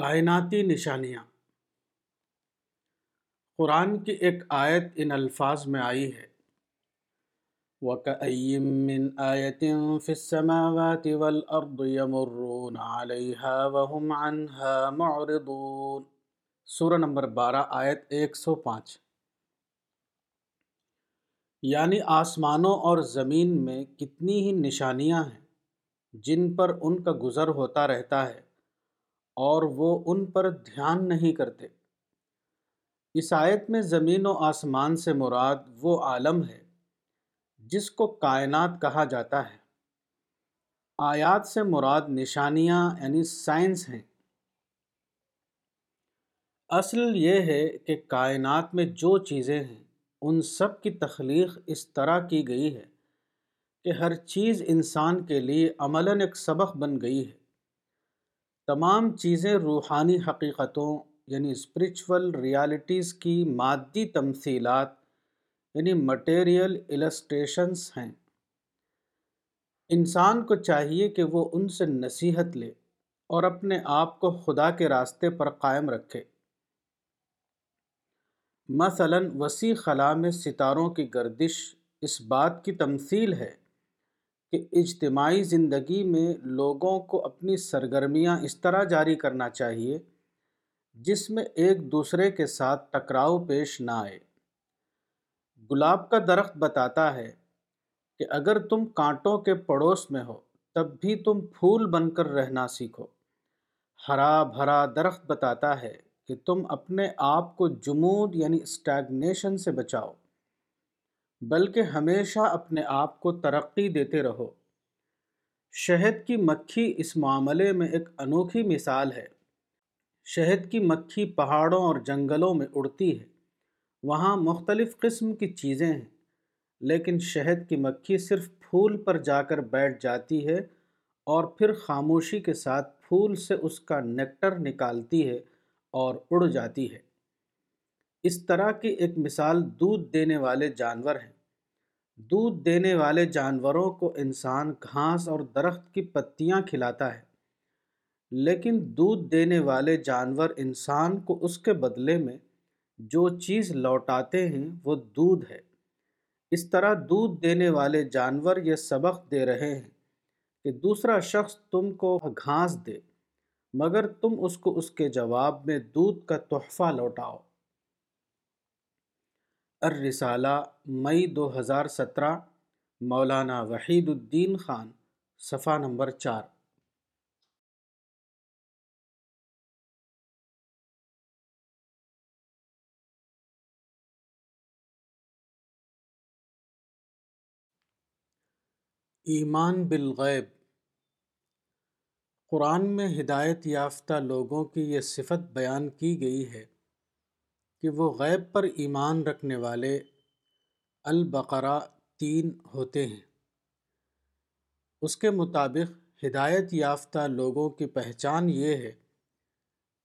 کائناتی نشانیاں۔ قرآن کی ایک آیت ان الفاظ میں آئی ہے۔ وَكَأَيِّم مِّنْ آيَةٍ فِي السَّمَاوَاتِ وَالْأَرْضِ يَمُرُّونَ عَلَيْهَا وَهُمْ عَنْهَا مُعْرِضُونَ۔ سورہ نمبر بارہ، آیت ایک سو پانچ۔ یعنی آسمانوں اور زمین میں کتنی ہی نشانیاں ہیں، جن پر ان کا گزر ہوتا رہتا ہے۔ اور وہ ان پر دھیان نہیں کرتے۔ اس آیت میں زمین و آسمان سے مراد وہ عالم ہے جس کو کائنات کہا جاتا ہے۔ آیات سے مراد نشانیاں یعنی سائنس ہیں۔ اصل یہ ہے کہ کائنات میں جو چیزیں ہیں، ان سب کی تخلیق اس طرح کی گئی ہے کہ ہر چیز انسان کے لیے عملاً ایک سبق بن گئی ہے۔ تمام چیزیں روحانی حقیقتوں یعنی اسپریچول ریالٹیز کی مادی تمثیلات یعنی مٹیریل السٹریشنس ہیں۔ انسان کو چاہیے کہ وہ ان سے نصیحت لے اور اپنے آپ کو خدا کے راستے پر قائم رکھے۔ مثلا وسیع خلا میں ستاروں کی گردش اس بات کی تمثیل ہے کہ اجتماعی زندگی میں لوگوں کو اپنی سرگرمیاں اس طرح جاری کرنا چاہیے جس میں ایک دوسرے کے ساتھ ٹکراؤ پیش نہ آئے۔ گلاب کا درخت بتاتا ہے کہ اگر تم کانٹوں کے پڑوس میں ہو، تب بھی تم پھول بن کر رہنا سیکھو۔ ہرا بھرا درخت بتاتا ہے کہ تم اپنے آپ کو جمود یعنی اسٹیگنیشن سے بچاؤ۔ بلکہ ہمیشہ اپنے آپ کو ترقی دیتے رہو۔ شہد کی مکھی اس معاملے میں ایک انوکھی مثال ہے۔ شہد کی مکھی پہاڑوں اور جنگلوں میں اڑتی ہے۔ وہاں مختلف قسم کی چیزیں ہیں، لیکن شہد کی مکھی صرف پھول پر جا کر بیٹھ جاتی ہے اور پھر خاموشی کے ساتھ پھول سے اس کا نیکٹر نکالتی ہے اور اڑ جاتی ہے۔ اس طرح کی ایک مثال دودھ دینے والے جانور ہیں۔ دودھ دینے والے جانوروں کو انسان گھاس اور درخت کی پتیاں کھلاتا ہے، لیکن دودھ دینے والے جانور انسان کو اس کے بدلے میں جو چیز لوٹاتے ہیں وہ دودھ ہے۔ اس طرح دودھ دینے والے جانور یہ سبق دے رہے ہیں کہ دوسرا شخص تم کو گھاس دے، مگر تم اس کو اس کے جواب میں دودھ کا تحفہ لوٹاؤ۔ الرسالہ مئی دو ہزار سترہ، مولانا وحید الدین خان، صفحہ نمبر چار۔ ایمان بالغیب۔ قرآن میں ہدایت یافتہ لوگوں کی یہ صفت بیان کی گئی ہے۔ کہ وہ غیب پر ایمان رکھنے والے البقرہ تین ہوتے ہیں۔ اس کے مطابق ہدایت یافتہ لوگوں کی پہچان یہ ہے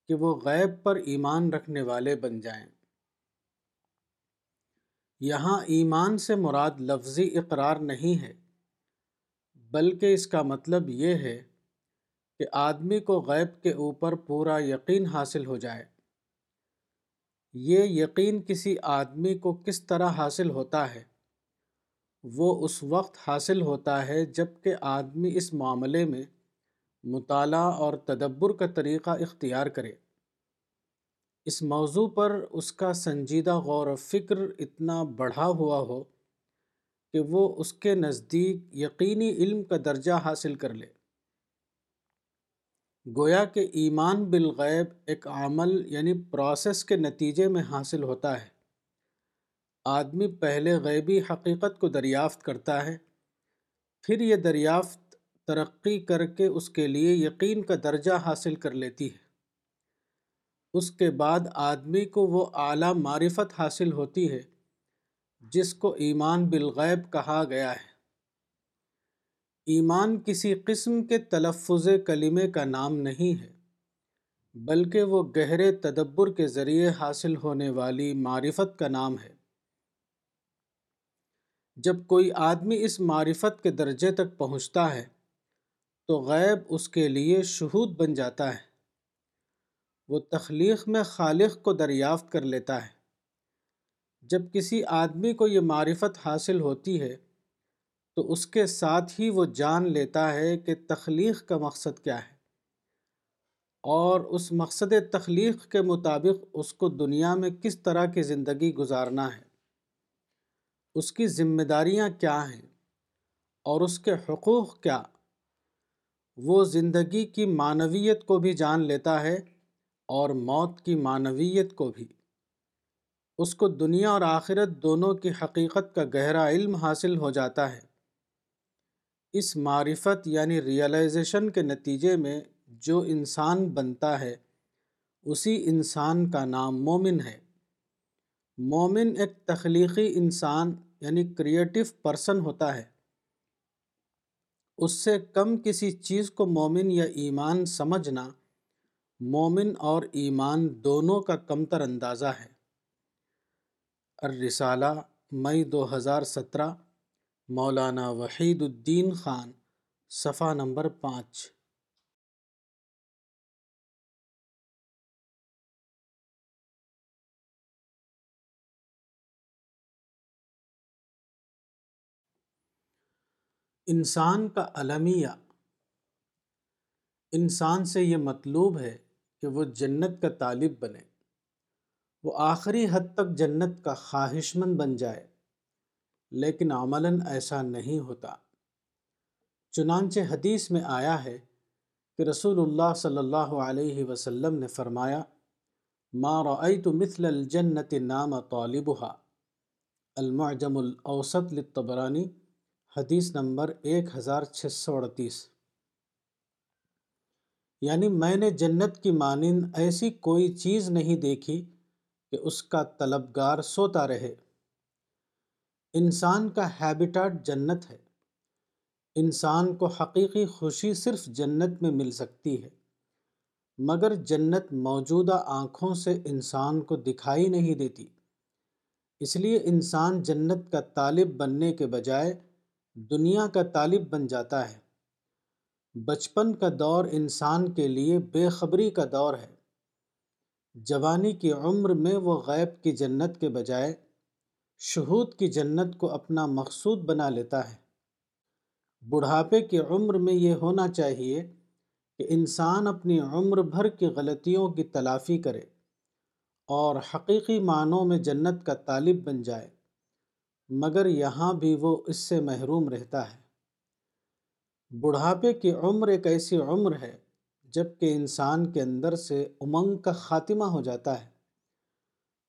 کہ وہ غیب پر ایمان رکھنے والے بن جائیں۔ یہاں ایمان سے مراد لفظی اقرار نہیں ہے، بلکہ اس کا مطلب یہ ہے کہ آدمی کو غیب کے اوپر پورا یقین حاصل ہو جائے۔ یہ یقین کسی آدمی کو کس طرح حاصل ہوتا ہے۔ وہ اس وقت حاصل ہوتا ہے جبکہ آدمی اس معاملے میں مطالعہ اور تدبر کا طریقہ اختیار کرے۔ اس موضوع پر اس کا سنجیدہ غور و فکر اتنا بڑھا ہوا ہو کہ وہ اس کے نزدیک یقینی علم کا درجہ حاصل کر لے۔ گویا کہ ایمان بالغیب ایک عمل یعنی پروسیس کے نتیجے میں حاصل ہوتا ہے۔ آدمی پہلے غیبی حقیقت کو دریافت کرتا ہے، پھر یہ دریافت ترقی کر کے اس کے لیے یقین کا درجہ حاصل کر لیتی ہے۔ اس کے بعد آدمی کو وہ اعلیٰ معرفت حاصل ہوتی ہے، جس کو ایمان بالغیب کہا گیا ہے۔ ایمان کسی قسم کے تلفظ کلمے کا نام نہیں ہے، بلکہ وہ گہرے تدبر کے ذریعے حاصل ہونے والی معرفت کا نام ہے۔ جب کوئی آدمی اس معرفت کے درجے تک پہنچتا ہے، تو غیب اس کے لیے شہود بن جاتا ہے۔ وہ تخلیق میں خالق کو دریافت کر لیتا ہے۔ جب کسی آدمی کو یہ معرفت حاصل ہوتی ہے تو اس کے ساتھ ہی وہ جان لیتا ہے کہ تخلیق کا مقصد کیا ہے۔ اور اس مقصد تخلیق کے مطابق اس کو دنیا میں کس طرح کی زندگی گزارنا ہے، اس کی ذمہ داریاں کیا ہیں اور اس کے حقوق کیا، وہ زندگی کی معنویت کو بھی جان لیتا ہے اور موت کی معنویت کو بھی۔ اس کو دنیا اور آخرت دونوں کی حقیقت کا گہرا علم حاصل ہو جاتا ہے۔ اس معرفت یعنی ریئلائزیشن کے نتیجے میں جو انسان بنتا ہے، اسی انسان کا نام مومن ہے۔ مومن ایک تخلیقی انسان یعنی کریٹو پرسن ہوتا ہے۔ اس سے کم کسی چیز کو مومن یا ایمان سمجھنا، مومن اور ایمان دونوں کا کمتر اندازہ ہے۔ الرسالہ، مئی دو ہزار سترہ۔ مولانا وحید الدین خان، صفحہ نمبر پانچ۔ انسان کا المیہ۔ انسان سے یہ مطلوب ہے کہ وہ جنت کا طالب بنے، وہ آخری حد تک جنت کا خواہش مند بن جائے۔ لیکن عملاً ایسا نہیں ہوتا۔ چنانچہ حدیث میں آیا ہے کہ رسول اللہ صلی اللہ علیہ وسلم نے فرمایا، ما رأيت مثل الجنت نام طالبها المعجم الاوسط للطبرانی، حدیث نمبر ایک ہزار چھ سو اڑتیس۔ یعنی میں نے جنت کی مانند ایسی کوئی چیز نہیں دیکھی کہ اس کا طلبگار سوتا رہے۔ انسان کا ہیبیٹاٹ جنت ہے۔ انسان کو حقیقی خوشی صرف جنت میں مل سکتی ہے، مگر جنت موجودہ آنکھوں سے انسان کو دکھائی نہیں دیتی۔ اس لیے انسان جنت کا طالب بننے کے بجائے دنیا کا طالب بن جاتا ہے۔ بچپن کا دور انسان کے لیے بے خبری کا دور ہے۔ جوانی کی عمر میں وہ غیب کی جنت کے بجائے شہود کی جنت کو اپنا مقصود بنا لیتا ہے۔ بڑھاپے کی عمر میں یہ ہونا چاہیے کہ انسان اپنی عمر بھر کی غلطیوں کی تلافی کرے اور حقیقی معنوں میں جنت کا طالب بن جائے، مگر یہاں بھی وہ اس سے محروم رہتا ہے۔ بڑھاپے کی عمر ایک ایسی عمر ہے جبکہ انسان کے اندر سے امنگ کا خاتمہ ہو جاتا ہے۔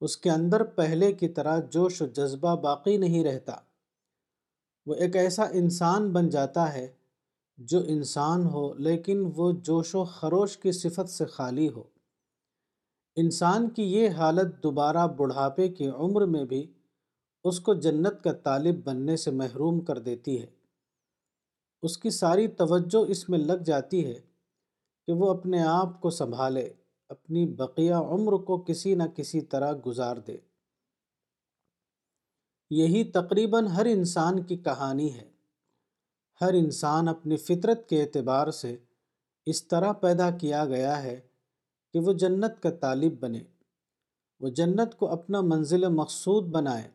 اس کے اندر پہلے کی طرح جوش و جذبہ باقی نہیں رہتا۔ وہ ایک ایسا انسان بن جاتا ہے جو انسان ہو لیکن وہ جوش و خروش کی صفت سے خالی ہو۔ انسان کی یہ حالت دوبارہ بڑھاپے کی عمر میں بھی اس کو جنت کا طالب بننے سے محروم کر دیتی ہے۔ اس کی ساری توجہ اس میں لگ جاتی ہے کہ وہ اپنے آپ کو سنبھالے۔ اپنی بقیہ عمر کو کسی نہ کسی طرح گزار دے۔ یہی تقریباً ہر انسان کی کہانی ہے۔ ہر انسان اپنی فطرت کے اعتبار سے اس طرح پیدا کیا گیا ہے کہ وہ جنت کا طالب بنے۔ وہ جنت کو اپنا منزل مقصود بنائے۔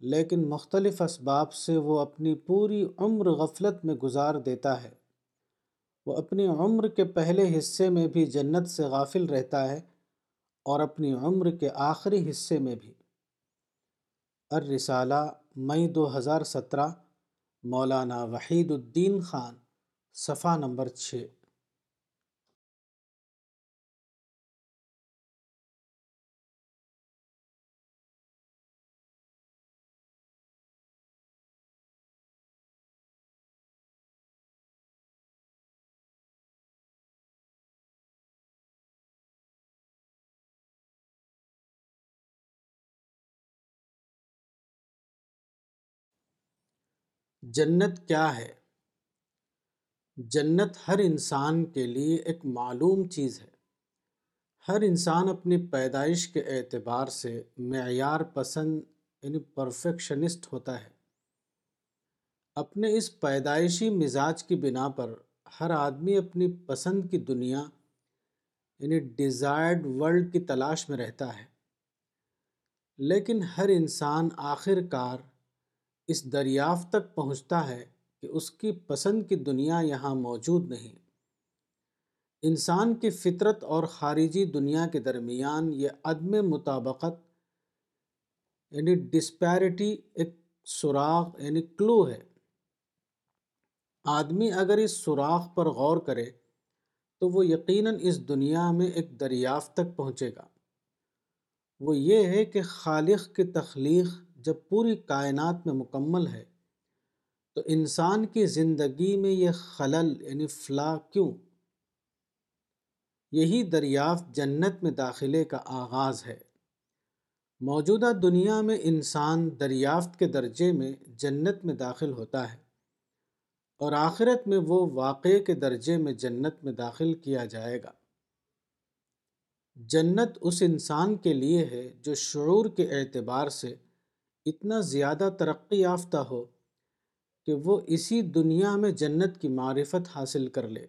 لیکن مختلف اسباب سے وہ اپنی پوری عمر غفلت میں گزار دیتا ہے۔ وہ اپنی عمر کے پہلے حصے میں بھی جنت سے غافل رہتا ہے اور اپنی عمر کے آخری حصے میں بھی۔ الرسالہ مئی دو ہزار سترہ، مولانا وحید الدین خان، صفحہ نمبر چھ۔ جنت کیا ہے؟ جنت ہر انسان کے لیے ایک معلوم چیز ہے۔ ہر انسان اپنی پیدائش کے اعتبار سے معیار پسند یعنی پرفیکشنسٹ ہوتا ہے۔ اپنے اس پیدائشی مزاج کی بنا پر ہر آدمی اپنی پسند کی دنیا یعنی ڈیزائرڈ ورلڈ کی تلاش میں رہتا ہے۔ لیکن ہر انسان آخر کار اس دریافت تک پہنچتا ہے کہ اس کی پسند کی دنیا یہاں موجود نہیں۔ انسان کی فطرت اور خارجی دنیا کے درمیان یہ عدم مطابقت یعنی ڈسپیرٹی ایک سراغ یعنی کلو ہے۔ آدمی اگر اس سوراخ پر غور کرے تو وہ یقیناً اس دنیا میں ایک دریافت تک پہنچے گا۔ وہ یہ ہے کہ خالق کی تخلیق جب پوری کائنات میں مکمل ہے، تو انسان کی زندگی میں یہ خلل یعنی فلا کیوں؟ یہی دریافت جنت میں داخلے کا آغاز ہے۔ موجودہ دنیا میں انسان دریافت کے درجے میں جنت میں داخل ہوتا ہے، اور آخرت میں وہ واقع کے درجے میں جنت میں داخل کیا جائے گا۔ جنت اس انسان کے لیے ہے جو شعور کے اعتبار سے اتنا زیادہ ترقی یافتہ ہو کہ وہ اسی دنیا میں جنت کی معرفت حاصل کر لے۔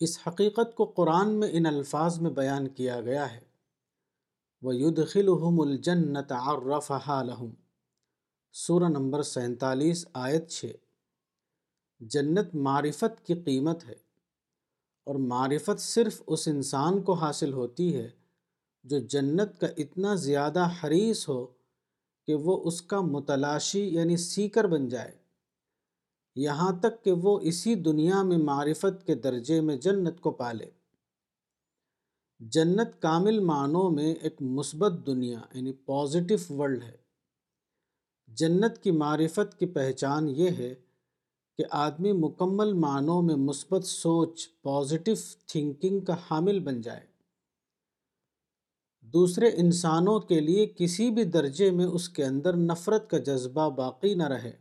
اس حقیقت کو قرآن میں ان الفاظ میں بیان کیا گیا ہے۔ وہ يُدْخِلُهُمُ الْجَنَّةَ عَرَّفَهَا لَهُمْ۔ سورہ نمبر سینتالیس، آیت چھ۔ جنت معرفت کی قیمت ہے اور معرفت صرف اس انسان کو حاصل ہوتی ہے جو جنت کا اتنا زیادہ حریص ہو کہ وہ اس کا متلاشی یعنی سیکر بن جائے۔ یہاں تک کہ وہ اسی دنیا میں معرفت کے درجے میں جنت کو پالے۔ جنت کامل معنوں میں ایک مثبت دنیا یعنی پازیٹو ورلڈ ہے۔ جنت کی معرفت کی پہچان یہ ہے کہ آدمی مکمل معنوں میں مثبت سوچ پازیٹو تھنکنگ کا حامل بن جائے۔ دوسرے انسانوں کے لیے کسی بھی درجے میں اس کے اندر نفرت کا جذبہ باقی نہ رہے۔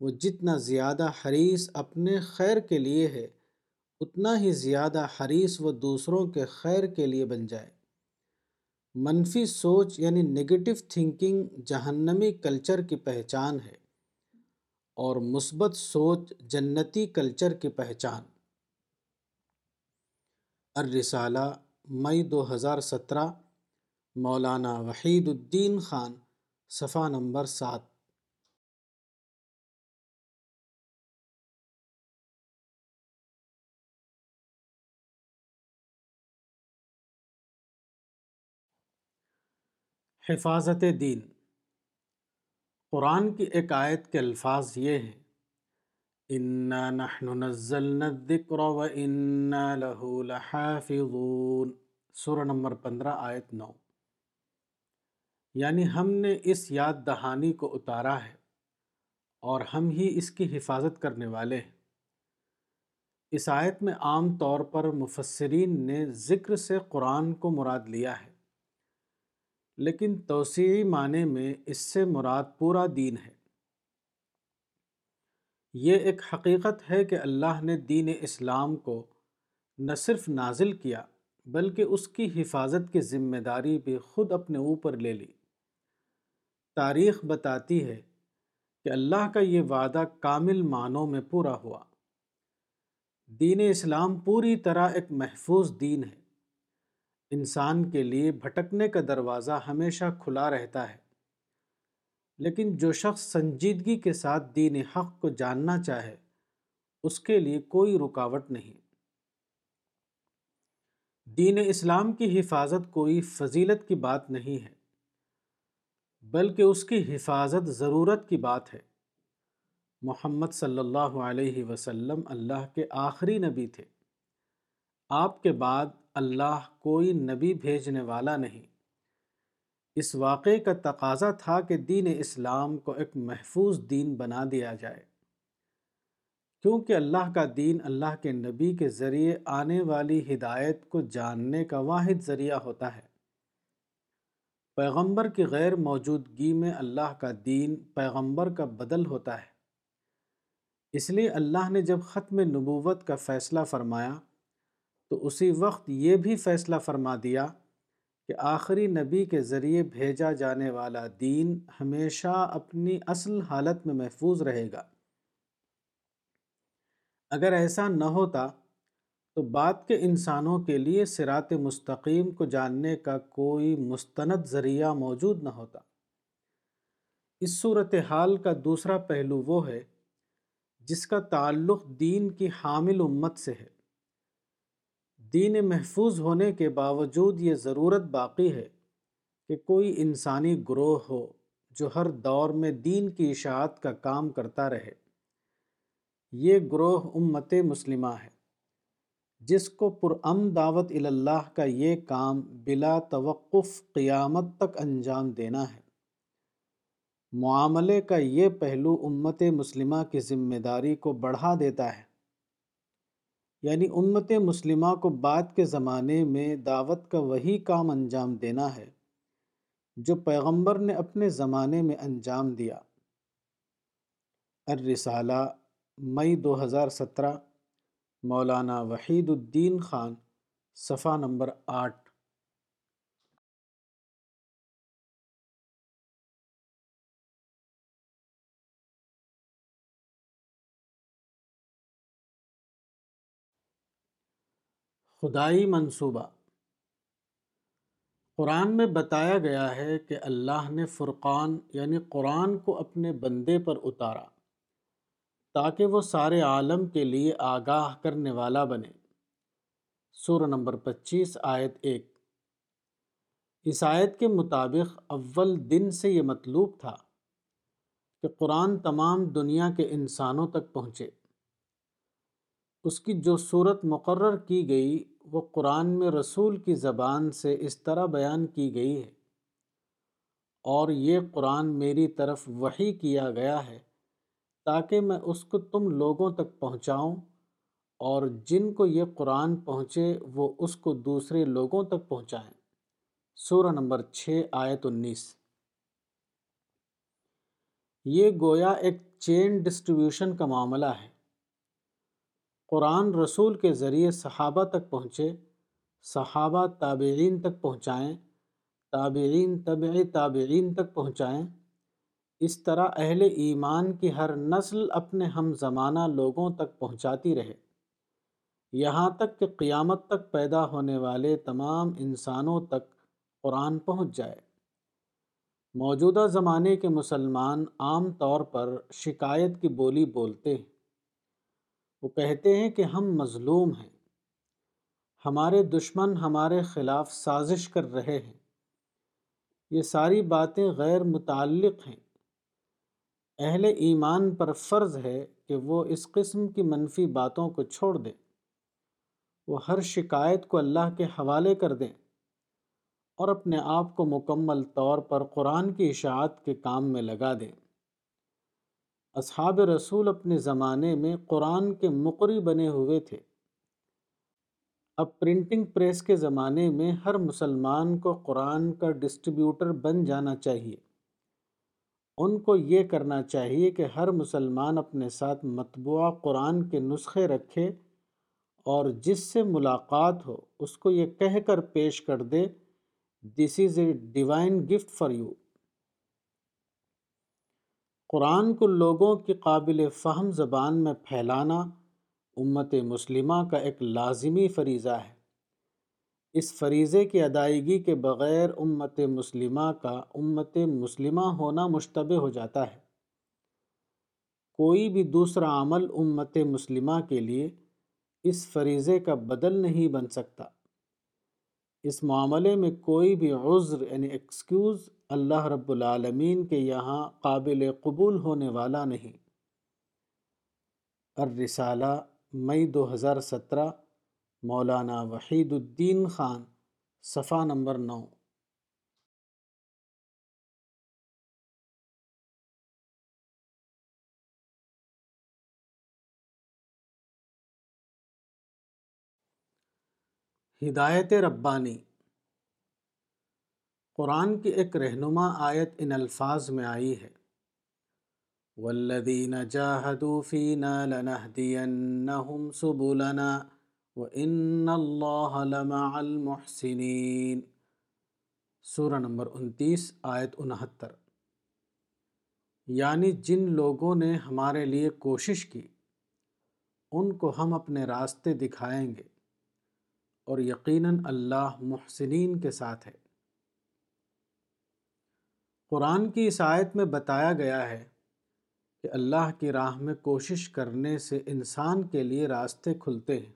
وہ جتنا زیادہ حریص اپنے خیر کے لیے ہے، اتنا ہی زیادہ حریص وہ دوسروں کے خیر کے لیے بن جائے۔ منفی سوچ یعنی نگیٹو تھنکنگ جہنمی کلچر کی پہچان ہے، اور مثبت سوچ جنتی کلچر کی پہچان۔ الرسالہ مئی دو ہزار سترہ، مولانا وحید الدین خان، صفحہ نمبر سات۔ حفاظت دین۔ قرآن کی ایک آیت کے الفاظ یہ ہیں۔ انا نحن نزلنا الذکر و انا له لحافظون۔ سورہ نمبر پندرہ، آیت نو۔ یعنی ہم نے اس یاد دہانی کو اتارا ہے اور ہم ہی اس کی حفاظت کرنے والے ہیں۔ اس آیت میں عام طور پر مفسرین نے ذکر سے قرآن کو مراد لیا ہے، لیکن توسیعی معنی میں اس سے مراد پورا دین ہے۔ یہ ایک حقیقت ہے کہ اللہ نے دین اسلام کو نہ صرف نازل کیا، بلکہ اس کی حفاظت کی ذمہ داری بھی خود اپنے اوپر لے لی۔ تاریخ بتاتی ہے کہ اللہ کا یہ وعدہ کامل معنوں میں پورا ہوا۔ دین اسلام پوری طرح ایک محفوظ دین ہے۔ انسان کے لیے بھٹکنے کا دروازہ ہمیشہ کھلا رہتا ہے۔ لیکن جو شخص سنجیدگی کے ساتھ دین حق کو جاننا چاہے، اس کے لیے کوئی رکاوٹ نہیں۔ دین اسلام کی حفاظت کوئی فضیلت کی بات نہیں ہے، بلکہ اس کی حفاظت ضرورت کی بات ہے۔ محمد صلی اللہ علیہ وسلم اللہ کے آخری نبی تھے۔ آپ کے بعد اللہ کوئی نبی بھیجنے والا نہیں۔ اس واقعے کا تقاضا تھا کہ دین اسلام کو ایک محفوظ دین بنا دیا جائے۔ کیونکہ اللہ کا دین اللہ کے نبی کے ذریعے آنے والی ہدایت کو جاننے کا واحد ذریعہ ہوتا ہے۔ پیغمبر کی غیر موجودگی میں اللہ کا دین پیغمبر کا بدل ہوتا ہے۔ اس لیے اللہ نے جب ختم نبوت کا فیصلہ فرمایا تو اسی وقت یہ بھی فیصلہ فرما دیا کہ آخری نبی کے ذریعے بھیجا جانے والا دین ہمیشہ اپنی اصل حالت میں محفوظ رہے گا۔ اگر ایسا نہ ہوتا تو بات کے انسانوں کے لیے سرات مستقیم کو جاننے کا کوئی مستند ذریعہ موجود نہ ہوتا۔ اس صورت حال کا دوسرا پہلو وہ ہے جس کا تعلق دین کی حامل امت سے ہے۔ دین محفوظ ہونے کے باوجود یہ ضرورت باقی ہے کہ کوئی انسانی گروہ ہو جو ہر دور میں دین کی اشاعت کا کام کرتا رہے۔ یہ گروہ امت مسلمہ ہے، جس کو پرام دعوت اللہ کا یہ کام بلا توقف قیامت تک انجام دینا ہے۔ معاملے کا یہ پہلو امت مسلمہ کی ذمہ داری کو بڑھا دیتا ہے۔ یعنی امت مسلمہ کو بعد کے زمانے میں دعوت کا وہی کام انجام دینا ہے، جو پیغمبر نے اپنے زمانے میں انجام دیا۔ الرسالہ، مئی دو ہزار سترہ، مولانا وحید الدین خان، صفحہ نمبر آٹھ۔ خدائی منصوبہ۔ قرآن میں بتایا گیا ہے کہ اللہ نے فرقان یعنی قرآن کو اپنے بندے پر اتارا تاکہ وہ سارے عالم کے لیے آگاہ کرنے والا بنے۔ سور نمبر پچیس، آیت ایک۔ اس آیت کے مطابق اول دن سے یہ مطلوب تھا کہ قرآن تمام دنیا کے انسانوں تک پہنچے۔ اس کی جو صورت مقرر کی گئی وہ قرآن میں رسول کی زبان سے اس طرح بیان کی گئی ہے۔ اور یہ قرآن میری طرف وحی کیا گیا ہے تاکہ میں اس کو تم لوگوں تک پہنچاؤں اور جن کو یہ قرآن پہنچے وہ اس کو دوسرے لوگوں تک پہنچائیں۔ سورہ نمبر چھ، آیت انیس۔ یہ گویا ایک چین ڈسٹریبیوشن کا معاملہ ہے۔ قرآن رسول کے ذریعے صحابہ تک پہنچے، صحابہ تابعین تک پہنچائیں، تابعین طبع تابعین تک پہنچائیں۔ اس طرح اہل ایمان کی ہر نسل اپنے ہم زمانہ لوگوں تک پہنچاتی رہے۔ یہاں تک کہ قیامت تک پیدا ہونے والے تمام انسانوں تک قرآن پہنچ جائے۔ موجودہ زمانے کے مسلمان عام طور پر شکایت کی بولی بولتے ہیں۔ وہ کہتے ہیں کہ ہم مظلوم ہیں۔ ہمارے دشمن ہمارے خلاف سازش کر رہے ہیں۔ یہ ساری باتیں غیر متعلق ہیں۔ اہل ایمان پر فرض ہے کہ وہ اس قسم کی منفی باتوں کو چھوڑ دیں۔ وہ ہر شکایت کو اللہ کے حوالے کر دیں۔ اور اپنے آپ کو مکمل طور پر قرآن کی اشاعت کے کام میں لگا دیں۔ اصحاب رسول اپنے زمانے میں قرآن کے مقری بنے ہوئے تھے۔ اب پرنٹنگ پریس کے زمانے میں ہر مسلمان کو قرآن کا ڈسٹریبیوٹر بن جانا چاہیے۔ ان کو یہ کرنا چاہیے کہ ہر مسلمان اپنے ساتھ مطبوعہ قرآن کے نسخے رکھے اور جس سے ملاقات ہو اس کو یہ کہہ کر پیش کر دے this is a divine gift for you قرآن کو لوگوں کی قابل فہم زبان میں پھیلانا امت مسلمہ کا ایک لازمی فریضہ ہے۔ اس فریضے کی ادائیگی کے بغیر امت مسلمہ کا امت مسلمہ ہونا مشتبہ ہو جاتا ہے۔ کوئی بھی دوسرا عمل امت مسلمہ کے لیے اس فریضے کا بدل نہیں بن سکتا۔ اس معاملے میں کوئی بھی عذر یعنی ایکسکیوز اللہ رب العالمین کے یہاں قابل قبول ہونے والا نہیں۔ الرسالہ مئی دو ہزار سترہ، مولانا وحید الدین خان، صفحہ نمبر نو۔ ہدایت ربانی۔ قرآن کی ایک رہنما آیت ان الفاظ میں آئی ہے۔ والذین جاہدوا فینا لنہدینہم سبلنا وان اللہ لمع المحسنین سورہ نمبر انتیس، آیت انہتر۔ یعنی جن لوگوں نے ہمارے لیے کوشش کی، ان کو ہم اپنے راستے دکھائیں گے۔ اور یقیناً اللہ محسنین کے ساتھ ہے۔ قرآن کی اس آیت میں بتایا گیا ہے کہ اللہ کی راہ میں کوشش کرنے سے انسان کے لیے راستے کھلتے ہیں۔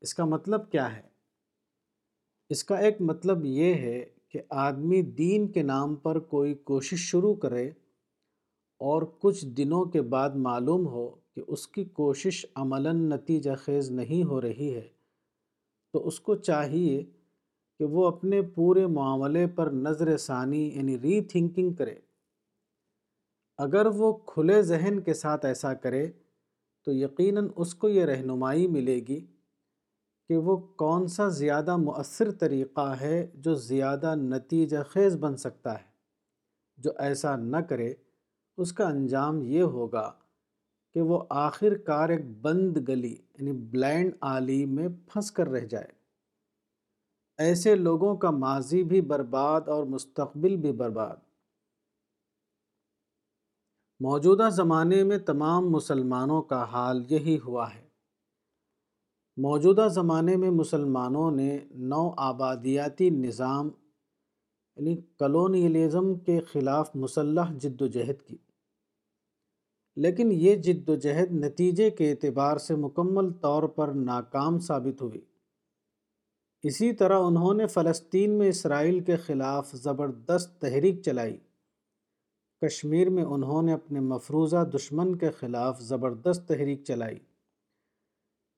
اس کا مطلب کیا ہے؟ اس کا ایک مطلب یہ ہے کہ آدمی دین کے نام پر کوئی کوشش شروع کرے اور کچھ دنوں کے بعد معلوم ہو کہ اس کی کوشش عملاً نتیجہ خیز نہیں ہو رہی ہے تو اس کو چاہیے کہ وہ اپنے پورے معاملے پر نظر ثانی یعنی ری تھنکنگ کرے۔ اگر وہ کھلے ذہن کے ساتھ ایسا کرے، تو یقیناً اس کو یہ رہنمائی ملے گی کہ وہ کون سا زیادہ مؤثر طریقہ ہے جو زیادہ نتیجہ خیز بن سکتا ہے۔ جو ایسا نہ کرے، اس کا انجام یہ ہوگا کہ وہ آخر کار ایک بند گلی یعنی بلینڈ آلی میں پھنس کر رہ جائے۔ ایسے لوگوں کا ماضی بھی برباد اور مستقبل بھی برباد۔ موجودہ زمانے میں تمام مسلمانوں کا حال یہی ہوا ہے۔ موجودہ زمانے میں مسلمانوں نے نو آبادیاتی نظام یعنی کلونیلزم کے خلاف مسلح جد و جہد کی۔ لیکن یہ جد و جہد نتیجے کے اعتبار سے مکمل طور پر ناکام ثابت ہوئی۔ اسی طرح انہوں نے فلسطین میں اسرائیل کے خلاف زبردست تحریک چلائی۔ کشمیر میں انہوں نے اپنے مفروضہ دشمن کے خلاف زبردست تحریک چلائی۔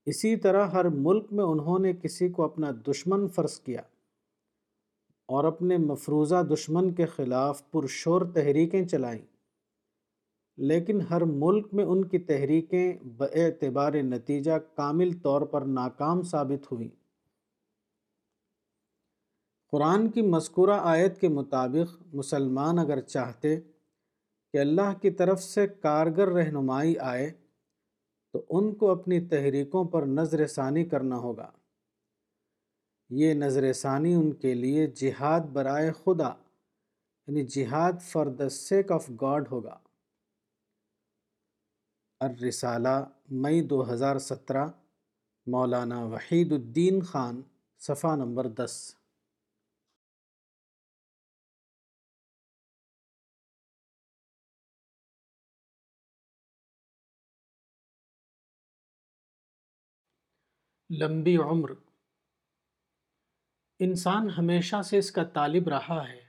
اسی طرح ہر ملک میں انہوں نے کسی کو اپنا دشمن فرض کیا اور اپنے مفروضہ دشمن کے خلاف پرشور تحریکیں چلائیں۔ لیکن ہر ملک میں ان کی تحریکیں اعتبار نتیجہ کامل طور پر ناکام ثابت ہوئیں۔ قرآن کی مذکورہ آیت کے مطابق مسلمان اگر چاہتے کہ اللہ کی طرف سے کارگر رہنمائی آئے، تو ان کو اپنی تحریکوں پر نظر ثانی کرنا ہوگا۔ یہ نظر ثانی ان کے لیے جہاد برائے خدا یعنی جہاد for the sake of God ہوگا۔ الرسالہ مئی دو ہزار سترہ، مولانا وحید الدین خان، صفحہ نمبر دس۔ لمبی عمر۔ انسان ہمیشہ سے اس کا طالب رہا ہے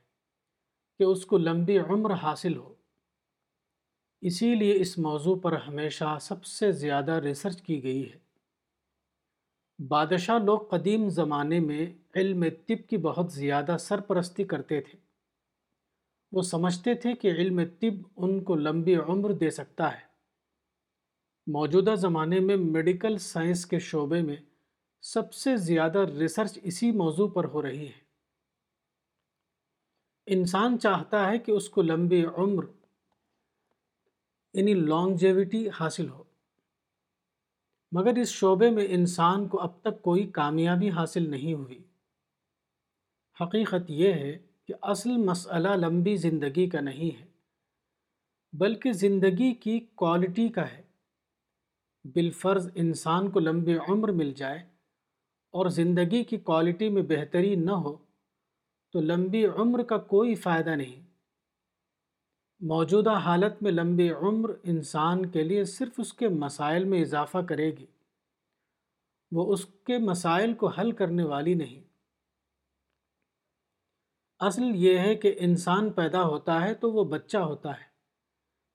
کہ اس کو لمبی عمر حاصل ہو۔ اسی لیے اس موضوع پر ہمیشہ سب سے زیادہ ریسرچ کی گئی ہے۔ بادشاہ لوگ قدیم زمانے میں علم طب کی بہت زیادہ سرپرستی کرتے تھے۔ وہ سمجھتے تھے کہ علم طب ان کو لمبی عمر دے سکتا ہے۔ موجودہ زمانے میں میڈیکل سائنس کے شعبے میں سب سے زیادہ ریسرچ اسی موضوع پر ہو رہی ہے۔ انسان چاہتا ہے کہ اس کو لمبی عمر یعنی لانگجیوٹی حاصل ہو۔ مگر اس شعبے میں انسان کو اب تک کوئی کامیابی حاصل نہیں ہوئی۔ حقیقت یہ ہے کہ اصل مسئلہ لمبی زندگی کا نہیں ہے، بلکہ زندگی کی کوالٹی کا ہے۔ بالفرض انسان کو لمبی عمر مل جائے اور زندگی کی کوالٹی میں بہتری نہ ہو، تو لمبی عمر کا کوئی فائدہ نہیں۔ موجودہ حالت میں لمبی عمر انسان کے لیے صرف اس کے مسائل میں اضافہ کرے گی۔ وہ اس کے مسائل کو حل کرنے والی نہیں۔ اصل یہ ہے کہ انسان پیدا ہوتا ہے تو وہ بچہ ہوتا ہے،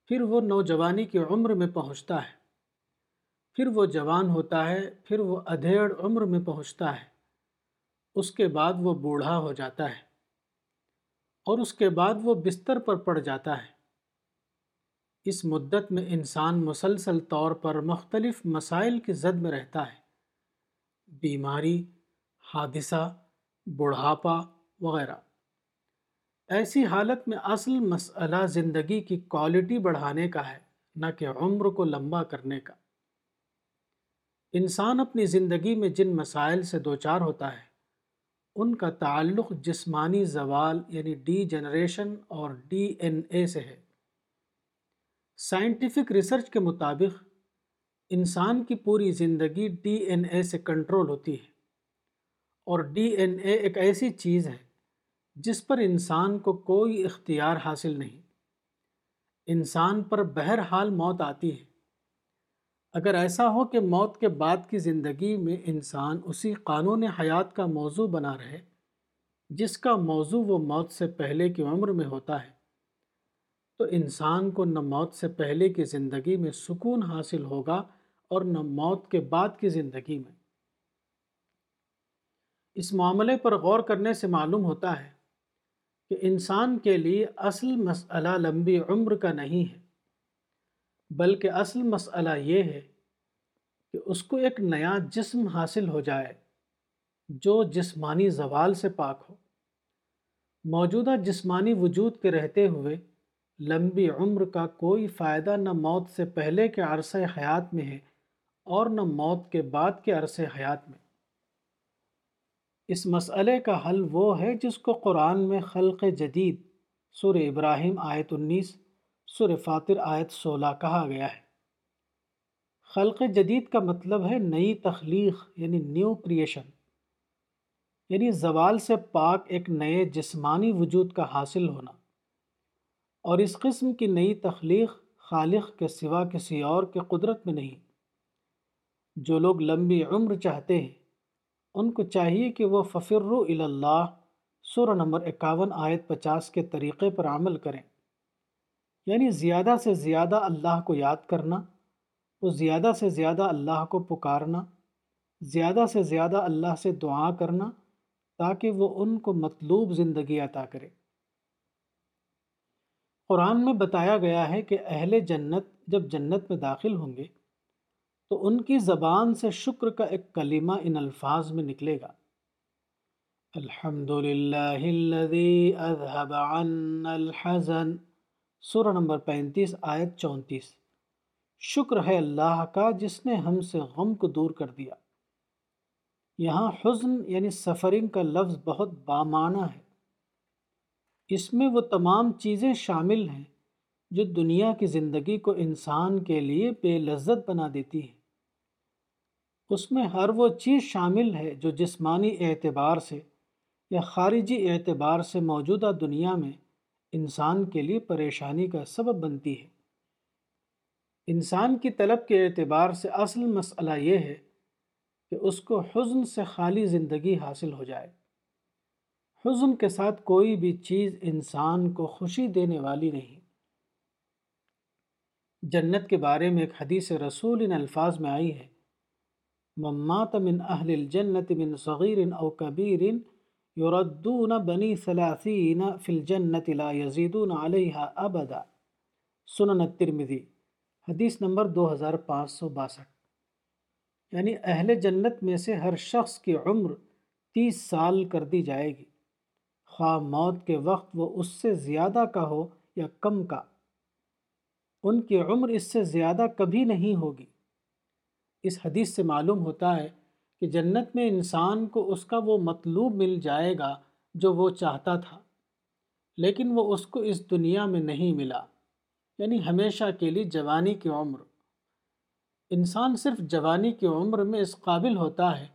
پھر وہ نوجوانی کی عمر میں پہنچتا ہے۔ پھر وہ جوان ہوتا ہے، پھر وہ ادھیڑ عمر میں پہنچتا ہے، اس کے بعد وہ بوڑھا ہو جاتا ہے اور اس کے بعد وہ بستر پر پڑ جاتا ہے۔ اس مدت میں انسان مسلسل طور پر مختلف مسائل کی زد میں رہتا ہے، بیماری، حادثہ، بڑھاپا وغیرہ۔ ایسی حالت میں اصل مسئلہ زندگی کی کوالٹی بڑھانے کا ہے، نہ کہ عمر کو لمبا کرنے کا۔ انسان اپنی زندگی میں جن مسائل سے دوچار ہوتا ہے، ان کا تعلق جسمانی زوال یعنی ڈی جنریشن اور ڈی این اے سے ہے۔ سائنٹیفک ریسرچ کے مطابق، انسان کی پوری زندگی ڈی این اے سے کنٹرول ہوتی ہے۔ اور ڈی این اے ایک ایسی چیز ہے جس پر انسان کو کوئی اختیار حاصل نہیں۔ انسان پر بہرحال موت آتی ہے۔ اگر ایسا ہو کہ موت کے بعد کی زندگی میں انسان اسی قانون حیات کا موضوع بنا رہے، جس کا موضوع وہ موت سے پہلے کی عمر میں ہوتا ہے، تو انسان کو نہ موت سے پہلے کی زندگی میں سکون حاصل ہوگا اور نہ موت کے بعد کی زندگی میں۔ اس معاملے پر غور کرنے سے معلوم ہوتا ہے کہ انسان کے لیے اصل مسئلہ لمبی عمر کا نہیں ہے۔ بلکہ اصل مسئلہ یہ ہے کہ اس کو ایک نیا جسم حاصل ہو جائے جو جسمانی زوال سے پاک ہو۔ موجودہ جسمانی وجود کے رہتے ہوئے لمبی عمر کا کوئی فائدہ نہ موت سے پہلے کے عرصہ حیات میں ہے اور نہ موت کے بعد کے عرصے حیات میں۔ اس مسئلے کا حل وہ ہے جس کو قرآن میں خلق جدید سور ابراہیم آیت انیس سور فاطر آیت سولہ کہا گیا ہے۔ خلق جدید کا مطلب ہے نئی تخلیق یعنی نیو کریشن۔ یعنی زوال سے پاک ایک نئے جسمانی وجود کا حاصل ہونا۔ اور اس قسم کی نئی تخلیق خالق کے سوا کسی اور کے قدرت میں نہیں۔ جو لوگ لمبی عمر چاہتے ہیں، ان کو چاہیے کہ وہ ففرو اللہ، سورہ نمبر اکاون آیت پچاس کے طریقے پر عمل کریں۔ یعنی زیادہ سے زیادہ اللہ کو یاد کرنا، وہ زیادہ سے زیادہ اللہ کو پکارنا، زیادہ سے زیادہ اللہ سے دعا کرنا تاکہ وہ ان کو مطلوب زندگی عطا کرے۔ قرآن میں بتایا گیا ہے کہ اہل جنت جب جنت میں داخل ہوں گے تو ان کی زبان سے شکر کا ایک کلمہ ان الفاظ میں نکلے گا۔ الحمد للہ الحزن۔ سورہ نمبر پینتیس، آیت چونتیس۔ شکر ہے اللہ کا جس نے ہم سے غم کو دور کر دیا۔ یہاں حزن یعنی سفرنگ کا لفظ بہت بامانہ ہے۔ اس میں وہ تمام چیزیں شامل ہیں جو دنیا کی زندگی کو انسان کے لیے بے لذت بنا دیتی ہیں۔ اس میں ہر وہ چیز شامل ہے جو جسمانی اعتبار سے یا خارجی اعتبار سے موجودہ دنیا میں انسان کے لیے پریشانی کا سبب بنتی ہے۔ انسان کی طلب کے اعتبار سے اصل مسئلہ یہ ہے کہ اس کو حزن سے خالی زندگی حاصل ہو جائے۔ حزن کے ساتھ کوئی بھی چیز انسان کو خوشی دینے والی نہیں۔ جنت کے بارے میں ایک حدیث رسول ان الفاظ میں آئی ہے۔ ممات من اہل الجنت من صغیر او کبیر یردون بنی ثلاثین فی الجنت لا یزیدون علیہا ابدا سنن الترمذی حدیث نمبر دو ہزار پانچ سو باسٹھ۔ یعنی اہل جنت میں سے ہر شخص کی عمر تیس سال کر دی جائے گی۔ خواہ موت کے وقت وہ اس سے زیادہ کا ہو یا کم کا۔ ان کی عمر اس سے زیادہ کبھی نہیں ہوگی۔ اس حدیث سے معلوم ہوتا ہے کہ جنت میں انسان کو اس کا وہ مطلوب مل جائے گا جو وہ چاہتا تھا، لیکن وہ اس کو اس دنیا میں نہیں ملا یعنی ہمیشہ کے لیے جوانی کی عمر۔ انسان صرف جوانی کی عمر میں اس قابل ہوتا ہے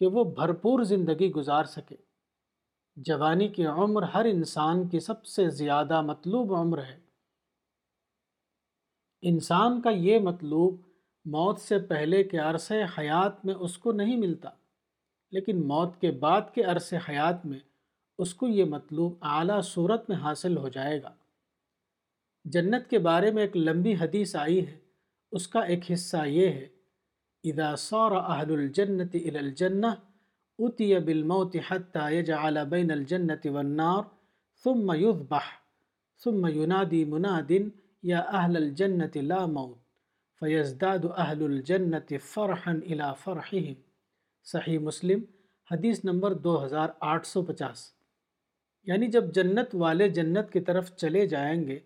کہ وہ بھرپور زندگی گزار سکے۔ جوانی کی عمر ہر انسان کی سب سے زیادہ مطلوب عمر ہے۔ انسان کا یہ مطلوب موت سے پہلے کے عرصے حیات میں اس کو نہیں ملتا، لیکن موت کے بعد کے عرصے حیات میں اس کو یہ مطلوب اعلیٰ صورت میں حاصل ہو جائے گا۔ جنت کے بارے میں ایک لمبی حدیث آئی ہے، اس کا ایک حصہ یہ ہے، اذا صار اہل الجنت الى الجنہ اتی بالموت حتى يجعل بين الجنة والنار، ثم يذبح ثم ينادي مناد يا أهل الجنة لا موت. فيزداد أهل الجنة فرحا إلى فرحهم۔ صحیح مسلم، حدیث نمبر دو ہزار آٹھ سو پچاس۔ یعنی جب جنت والے جنت کی طرف چلے جائیں گے،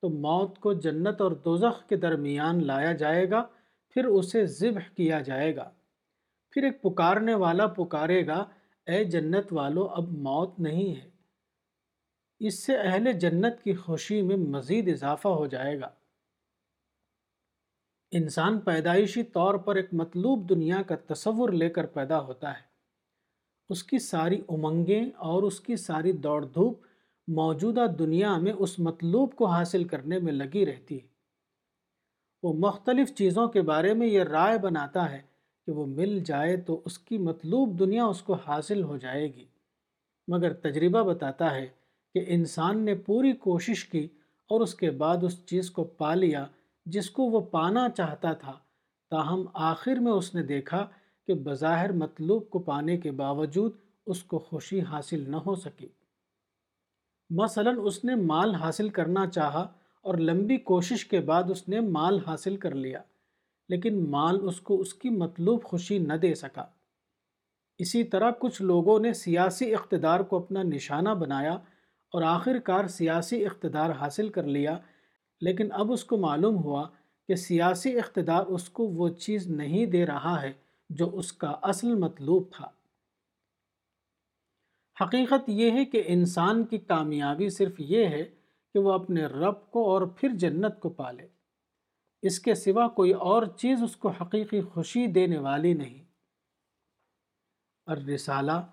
تو موت کو جنت اور دوزخ کے درمیان لایا جائے گا، پھر اسے ذبح کیا جائے گا۔ پھر ایک پکارنے والا پکارے گا، اے جنت والو، اب موت نہیں ہے۔ اس سے اہل جنت کی خوشی میں مزید اضافہ ہو جائے گا۔ انسان پیدائشی طور پر ایک مطلوب دنیا کا تصور لے کر پیدا ہوتا ہے۔ اس کی ساری امنگیں اور اس کی ساری دوڑ دھوپ موجودہ دنیا میں اس مطلوب کو حاصل کرنے میں لگی رہتی ہے۔ وہ مختلف چیزوں کے بارے میں یہ رائے بناتا ہے کہ وہ مل جائے تو اس کی مطلوب دنیا اس کو حاصل ہو جائے گی۔ مگر تجربہ بتاتا ہے کہ انسان نے پوری کوشش کی اور اس کے بعد اس چیز کو پا لیا جس کو وہ پانا چاہتا تھا، تاہم آخر میں اس نے دیکھا کہ بظاہر مطلوب کو پانے کے باوجود اس کو خوشی حاصل نہ ہو سکی۔ مثلا اس نے مال حاصل کرنا چاہا اور لمبی کوشش کے بعد اس نے مال حاصل کر لیا، لیکن مال اس کو اس کی مطلوب خوشی نہ دے سکا۔ اسی طرح کچھ لوگوں نے سیاسی اقتدار کو اپنا نشانہ بنایا اور آخر کار سیاسی اقتدار حاصل کر لیا لیکن اب اس کو معلوم ہوا کہ سیاسی اقتدار اس کو وہ چیز نہیں دے رہا ہے جو اس کا اصل مطلوب تھا۔ حقیقت یہ ہے کہ انسان کی کامیابی صرف یہ ہے کہ وہ اپنے رب کو اور پھر جنت کو پالے۔ اس کے سوا کوئی اور چیز اس کو حقیقی خوشی دینے والی نہیں۔ الرسالہ،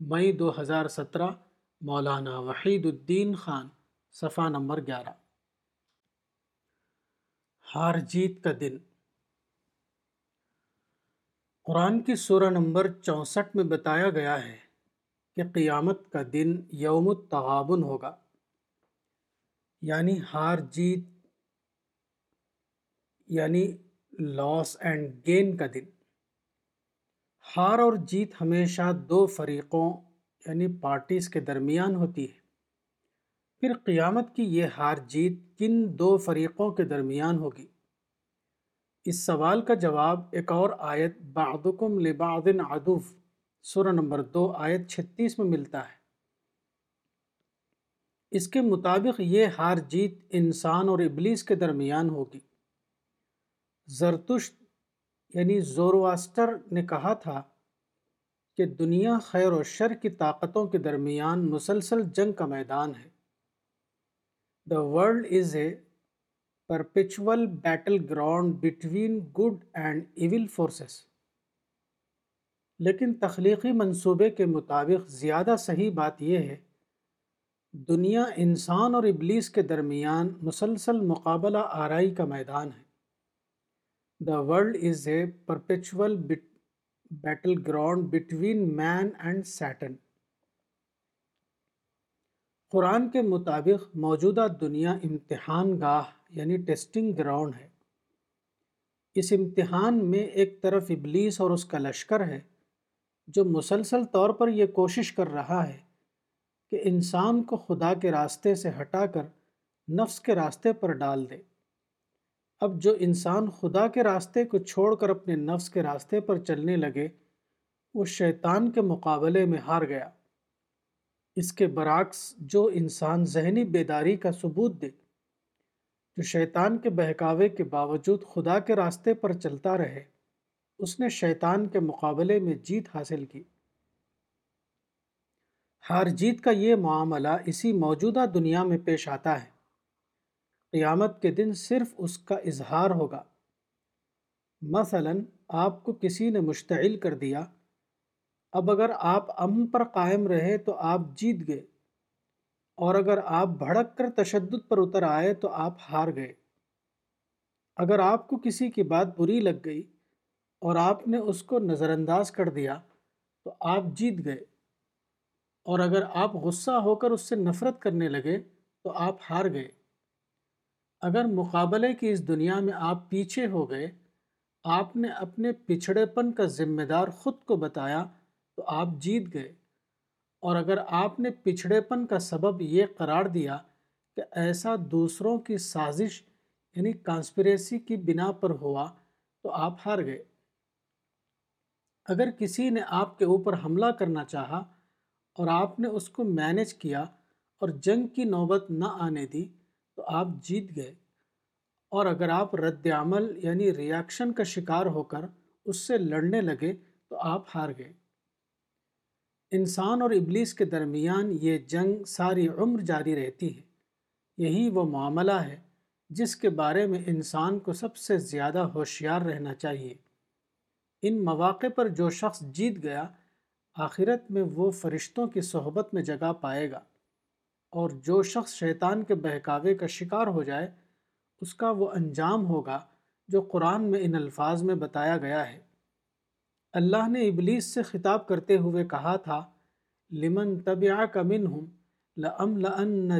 مئی دو ہزار سترہ، مولانا وحید الدین خان، صفحہ نمبر گیارہ۔ ہار جیت کا دن۔ قرآن کی سورہ نمبر چونسٹھ میں بتایا گیا ہے کہ قیامت کا دن یوم التغابن ہوگا۔ یعنی ہار جیت یعنی لاس اینڈ گین کا دن۔ ہار اور جیت ہمیشہ دو فریقوں یعنی پارٹیز کے درمیان ہوتی ہے۔ پھر قیامت کی یہ ہار جیت کن دو فریقوں کے درمیان ہوگی؟ اس سوال کا جواب ایک اور آیت بعضکم لبعض عدوف سورہ نمبر دو، آیت چھتیس میں ملتا ہے۔ اس کے مطابق یہ ہار جیت انسان اور ابلیس کے درمیان ہوگی۔ زرتشت یعنی زورواسٹر نے کہا تھا کہ دنیا خیر و شر کی طاقتوں کے درمیان مسلسل جنگ کا میدان ہے۔ The world is a perpetual battle ground between good and evil forces لیکن تخلیقی منصوبے کے مطابق زیادہ صحیح بات یہ ہے، دنیا انسان اور ابلیس کے درمیان مسلسل مقابلہ آرائی کا میدان ہے۔ The world is a perpetual battle ground between man and Satan قرآن کے مطابق موجودہ دنیا امتحان گاہ یعنی ٹیسٹنگ گراؤنڈ ہے۔ اس امتحان میں ایک طرف ابلیس اور اس کا لشکر ہے، جو مسلسل طور پر یہ کوشش کر رہا ہے کہ انسان کو خدا کے راستے سے ہٹا کر نفس کے راستے پر ڈال دے۔ اب جو انسان خدا کے راستے کو چھوڑ کر اپنے نفس کے راستے پر چلنے لگے، وہ شیطان کے مقابلے میں ہار گیا۔ اس کے برعکس جو انسان ذہنی بیداری کا ثبوت دے، جو شیطان کے بہکاوے کے باوجود خدا کے راستے پر چلتا رہے، اس نے شیطان کے مقابلے میں جیت حاصل کی۔ ہار جیت کا یہ معاملہ اسی موجودہ دنیا میں پیش آتا ہے۔ قیامت کے دن صرف اس کا اظہار ہوگا۔ مثلا آپ کو کسی نے مشتعل کر دیا اب اگر آپ امن پر قائم رہے تو آپ جیت گئے۔ اور اگر آپ بھڑک کر تشدد پر اتر آئے تو آپ ہار گئے۔ اگر آپ کو کسی کی بات بری لگ گئی اور آپ نے اس کو نظر انداز کر دیا تو آپ جیت گئے۔ اور اگر آپ غصہ ہو کر اس سے نفرت کرنے لگے تو آپ ہار گئے۔ اگر مقابلے کی اس دنیا میں آپ پیچھے ہو گئے، آپ نے اپنے پچھڑے پن کا ذمہ دار خود کو بتایا تو آپ جیت گئے۔ اور اگر آپ نے پچھڑے پن کا سبب یہ قرار دیا کہ ایسا دوسروں کی سازش یعنی کانسپریسی کی بنا پر ہوا تو آپ ہار گئے۔ اگر کسی نے آپ کے اوپر حملہ کرنا چاہا اور آپ نے اس کو مینج کیا اور جنگ کی نوبت نہ آنے دی تو آپ جیت گئے۔ اور اگر آپ رد عمل یعنی ریاکشن کا شکار ہو کر اس سے لڑنے لگے تو آپ ہار گئے۔ انسان اور ابلیس کے درمیان یہ جنگ ساری عمر جاری رہتی ہے۔ یہی وہ معاملہ ہے جس کے بارے میں انسان کو سب سے زیادہ ہوشیار رہنا چاہیے۔ ان مواقع پر جو شخص جیت گیا، آخرت میں وہ فرشتوں کی صحبت میں جگہ پائے گا۔ اور جو شخص شیطان کے بہکاوے کا شکار ہو جائے، اس کا وہ انجام ہوگا جو قرآن میں ان الفاظ میں بتایا گیا ہے۔ اللہ نے ابلیس سے خطاب کرتے ہوئے کہا تھا، لمن طبع کا من ہوں لم لن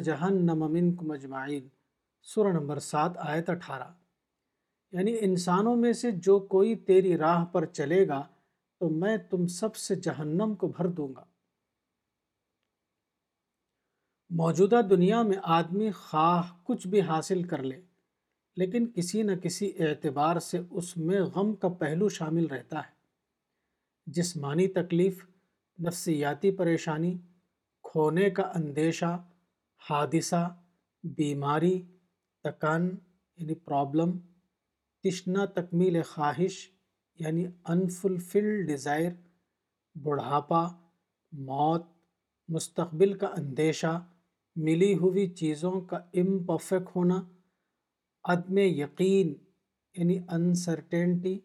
جسمانی تکلیف، نفسیاتی پریشانی، کھونے کا اندیشہ، حادثہ، بیماری تکن یعنی پرابلم تشنا تکمیل خواہش یعنی انفلفل ڈیزائر بڑھاپا، موت، مستقبل کا اندیشہ، ملی ہوئی چیزوں کا امپرفیکٹ ہونا، عدم یقین یعنی انسرٹینٹی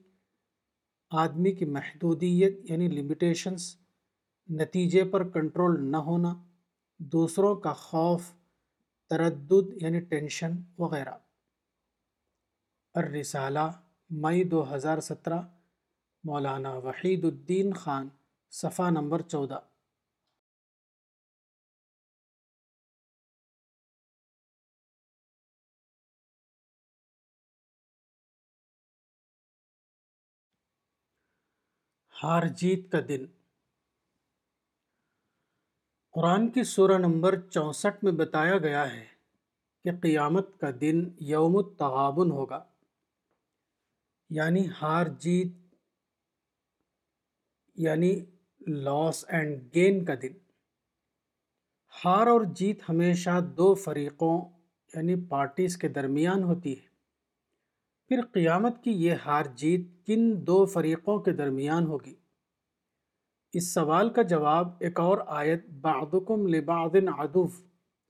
آدمی کی محدودیت یعنی لمیٹیشنس نتیجے پر کنٹرول نہ ہونا، دوسروں کا خوف، تردد یعنی ٹینشن وغیرہ۔ الرسالہ، مئی دو ہزار سترہ، مولانا وحید الدین خان، صفحہ نمبر چودہ۔ ہار جیت کا دن۔ قرآن کی سورہ نمبر چونسٹھ میں بتایا گیا ہے کہ قیامت کا دن یوم التغابن ہوگا یعنی ہار جیت یعنی لاس اینڈ گین کا دن۔ ہار اور جیت ہمیشہ دو فریقوں یعنی پارٹیز کے درمیان ہوتی ہے۔ پھر قیامت کی یہ ہار جیت کن دو فریقوں کے درمیان ہوگی؟ اس سوال کا جواب ایک اور آیت بعضکم لبعض عدوف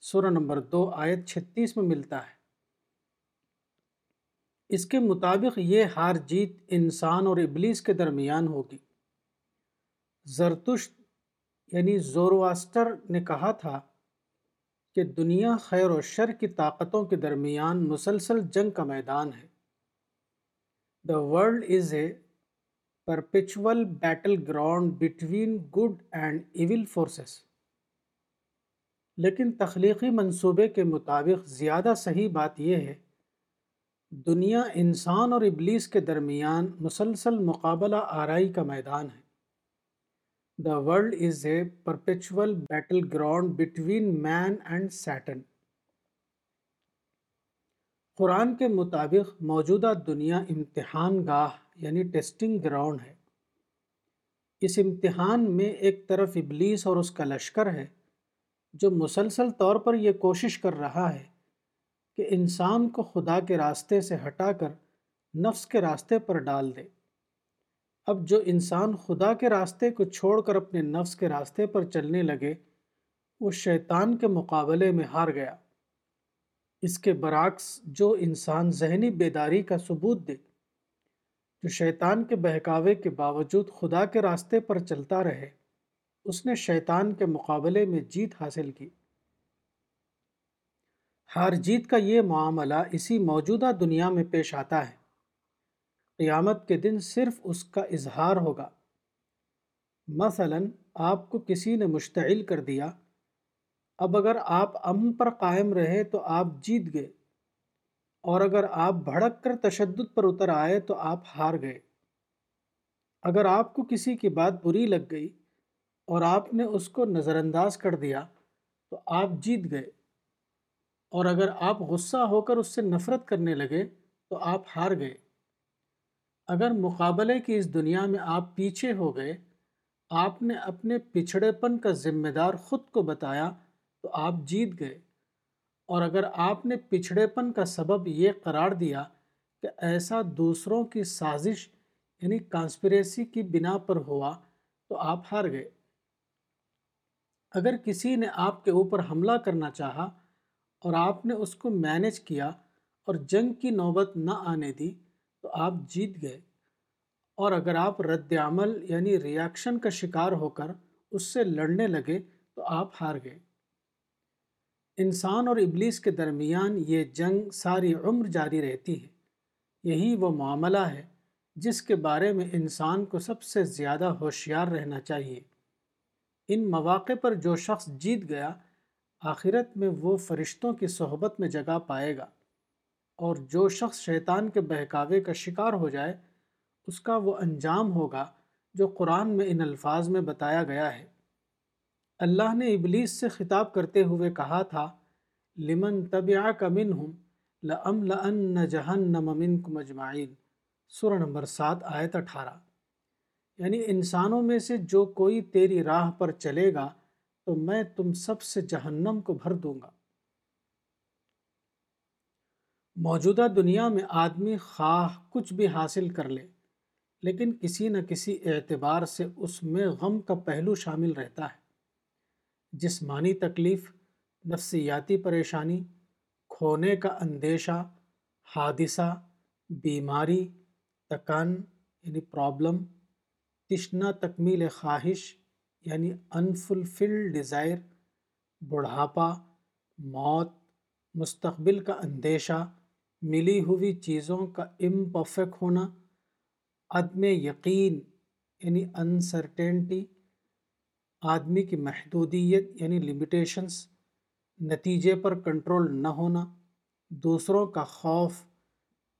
سورہ نمبر دو، آیت چھتیس میں ملتا ہے۔ اس کے مطابق یہ ہار جیت انسان اور ابلیس کے درمیان ہوگی۔ زرتشت یعنی زورواسٹر نے کہا تھا کہ دنیا خیر و شر کی طاقتوں کے درمیان مسلسل جنگ کا میدان ہے۔ The world is a perpetual battle ground between good and evil forces لیکن تخلیقی منصوبے کے مطابق زیادہ صحیح بات یہ ہے، دنیا انسان اور ابلیس کے درمیان مسلسل مقابلہ آرائی کا میدان ہے۔ The world is a perpetual battle ground between man and Satan قرآن کے مطابق موجودہ دنیا امتحان گاہ یعنی ٹیسٹنگ گراؤنڈ ہے۔ اس امتحان میں ایک طرف ابلیس اور اس کا لشکر ہے، جو مسلسل طور پر یہ کوشش کر رہا ہے کہ انسان کو خدا کے راستے سے ہٹا کر نفس کے راستے پر ڈال دے۔ اب جو انسان خدا کے راستے کو چھوڑ کر اپنے نفس کے راستے پر چلنے لگے، وہ شیطان کے مقابلے میں ہار گیا۔ اس کے برعکس جو انسان ذہنی بیداری کا ثبوت دے، جو شیطان کے بہکاوے کے باوجود خدا کے راستے پر چلتا رہے، اس نے شیطان کے مقابلے میں جیت حاصل کی۔ ہار جیت کا یہ معاملہ اسی موجودہ دنیا میں پیش آتا ہے۔ قیامت کے دن صرف اس کا اظہار ہوگا۔ مثلا آپ کو کسی نے مشتعل کر دیا اب اگر آپ امن پر قائم رہے تو آپ جیت گئے۔ اور اگر آپ بھڑک کر تشدد پر اتر آئے تو آپ ہار گئے۔ اگر آپ کو کسی کی بات بری لگ گئی اور آپ نے اس کو نظر انداز کر دیا تو آپ جیت گئے۔ اور اگر آپ غصہ ہو کر اس سے نفرت کرنے لگے تو آپ ہار گئے۔ اگر مقابلے کی اس دنیا میں آپ پیچھے ہو گئے، آپ نے اپنے پچھڑے پن کا ذمہ دار خود کو بتایا تو آپ جیت گئے۔ اور اگر آپ نے پچھڑے پن کا سبب یہ قرار دیا کہ ایسا دوسروں کی سازش یعنی کانسپریسی کی بنا پر ہوا تو آپ ہار گئے۔ اگر کسی نے آپ کے اوپر حملہ کرنا چاہا اور آپ نے اس کو مینج کیا اور جنگ کی نوبت نہ آنے دی تو آپ جیت گئے۔ اور اگر آپ رد عمل یعنی ریاکشن کا شکار ہو کر اس سے لڑنے لگے تو آپ ہار گئے۔ انسان اور ابلیس کے درمیان یہ جنگ ساری عمر جاری رہتی ہے۔ یہی وہ معاملہ ہے جس کے بارے میں انسان کو سب سے زیادہ ہوشیار رہنا چاہیے۔ ان مواقع پر جو شخص جیت گیا، آخرت میں وہ فرشتوں کی صحبت میں جگہ پائے گا۔ اور جو شخص شیطان کے بہکاوے کا شکار ہو جائے، اس کا وہ انجام ہوگا جو قرآن میں ان الفاظ میں بتایا گیا ہے۔ اللہ نے ابلیس سے خطاب کرتے ہوئے کہا تھا، لمن طبع کا من ہوں لم لن جسمانی تکلیف، نفسیاتی پریشانی، کھونے کا اندیشہ، حادثہ، بیماری تکن یعنی پرابلم تشنا تکمیل خواہش یعنی انفلفل ڈیزائر بڑھاپا، موت، مستقبل کا اندیشہ، ملی ہوئی چیزوں کا امپرفیکٹ ہونا، عدم یقین یعنی انسرٹینٹی آدمی کی محدودیت یعنی لمیٹیشنس نتیجے پر کنٹرول نہ ہونا، دوسروں کا خوف،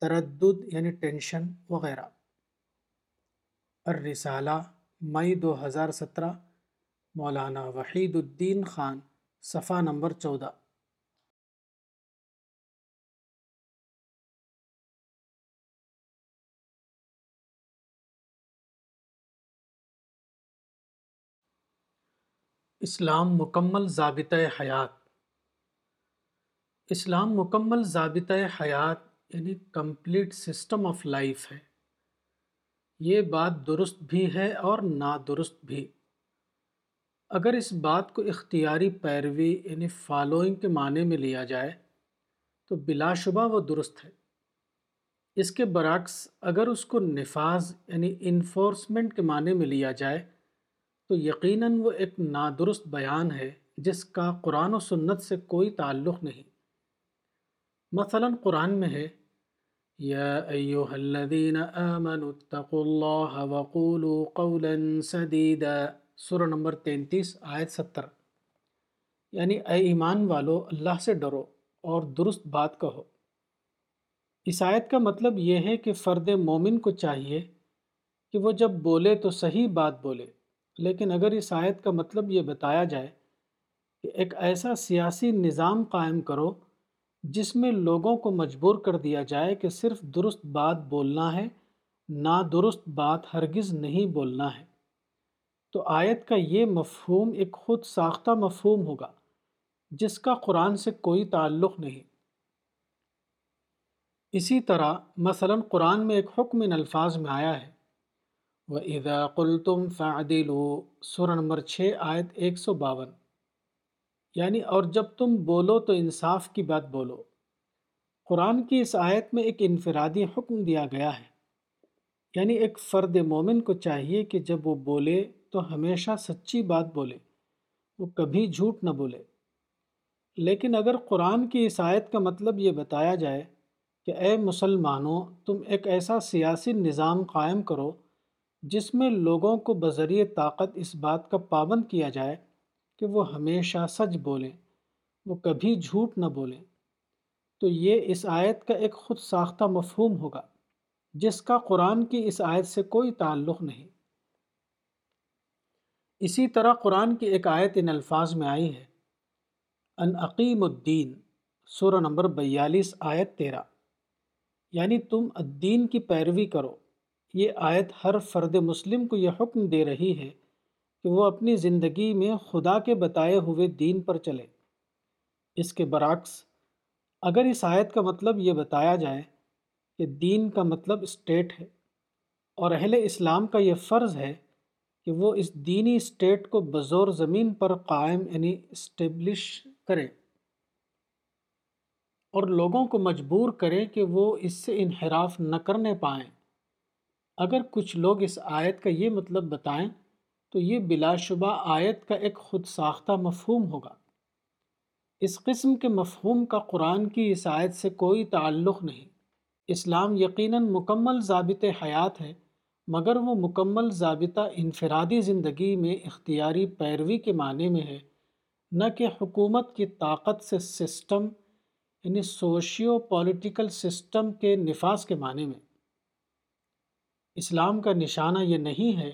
تردد یعنی ٹینشن وغیرہ۔ الرسالہ، مئی دو ہزار سترہ، مولانا وحید الدین خان، صفحہ نمبر چودہ۔ اسلام مکمل ضابطۂ حیات۔ اسلام مکمل ضابطۂ حیات یعنی کمپلیٹ سسٹم آف لائف ہے۔ یہ بات درست بھی ہے اور نادرست بھی۔ اگر اس بات کو اختیاری پیروی یعنی فالوئنگ کے معنی میں لیا جائے، تو بلا شبہ وہ درست ہے۔ اس کے برعکس، اگر اس کو نفاذ یعنی انفورسمنٹ کے معنی میں لیا جائے تو یقیناً وہ ایک نادرست بیان ہے جس کا قرآن و سنت سے کوئی تعلق نہیں۔ مثلا قرآن میں ہے، یا ایوہ الذین آمنوا اتقوا اللہ وقولوا قولا سدیدا۔ سورہ نمبر تینتیس، آیت ستر۔ یعنی اے ایمان والو، اللہ سے ڈرو اور درست بات کہو۔ اس آیت کا مطلب یہ ہے کہ فرد مومن کو چاہیے کہ وہ جب بولے تو صحیح بات بولے۔ لیکن اگر اس آیت کا مطلب یہ بتایا جائے کہ ایک ایسا سیاسی نظام قائم کرو جس میں لوگوں کو مجبور کر دیا جائے کہ صرف درست بات بولنا ہے نا درست بات ہرگز نہیں بولنا ہے۔ تو آیت کا یہ مفہوم ایک خود ساختہ مفہوم ہوگا، جس کا قرآن سے کوئی تعلق نہیں۔ اسی طرح مثلا قرآن میں ایک حکم ان الفاظ میں آیا ہے وَإِذَا قُلْتُمْ فَعْدِلُوا، سورہ نمبر چھ، آیت ایک سو باون۔ یعنی اور جب تم بولو تو انصاف کی بات بولو۔ قرآن کی اس آیت میں ایک انفرادی حکم دیا گیا ہے۔ یعنی ایک فرد مومن کو چاہیے کہ جب وہ بولے تو ہمیشہ سچی بات بولے، وہ کبھی جھوٹ نہ بولے۔ لیکن اگر قرآن کی اس آیت کا مطلب یہ بتایا جائے کہ اے مسلمانوں، تم ایک ایسا سیاسی نظام قائم کرو جس میں لوگوں کو بذریعہ طاقت اس بات کا پابند کیا جائے کہ وہ ہمیشہ سچ بولیں، وہ کبھی جھوٹ نہ بولیں۔ تو یہ اس آیت کا ایک خود ساختہ مفہوم ہوگا، جس کا قرآن کی اس آیت سے کوئی تعلق نہیں۔ اسی طرح قرآن کی ایک آیت ان الفاظ میں آئی ہے، ان عقیم الدین، سورہ نمبر بیالیس، آیت تیرہ۔ یعنی تم الدین کی پیروی کرو۔ یہ آیت ہر فرد مسلم کو یہ حکم دے رہی ہے کہ وہ اپنی زندگی میں خدا کے بتائے ہوئے دین پر چلے۔ اس کے برعکس، اگر اس آیت کا مطلب یہ بتایا جائے کہ دین کا مطلب اسٹیٹ ہے اور اہل اسلام کا یہ فرض ہے کہ وہ اس دینی اسٹیٹ کو بزور زمین پر قائم یعنی اسٹیبلش کرے اور لوگوں کو مجبور کرے کہ وہ اس سے انحراف نہ کرنے پائیں۔ اگر کچھ لوگ اس آیت کا یہ مطلب بتائیں تو یہ بلا شبہ آیت کا ایک خود ساختہ مفہوم ہوگا۔ اس قسم کے مفہوم کا قرآن کی اس آیت سے کوئی تعلق نہیں۔ اسلام یقیناً مکمل ضابط حیات ہے، مگر وہ مکمل ضابطہ انفرادی زندگی میں اختیاری پیروی کے معنی میں ہے۔ نہ کہ حکومت کی طاقت سے سسٹم یعنی سوشیو پولیٹیکل سسٹم کے نفاذ کے معنی میں۔ اسلام کا نشانہ یہ نہیں ہے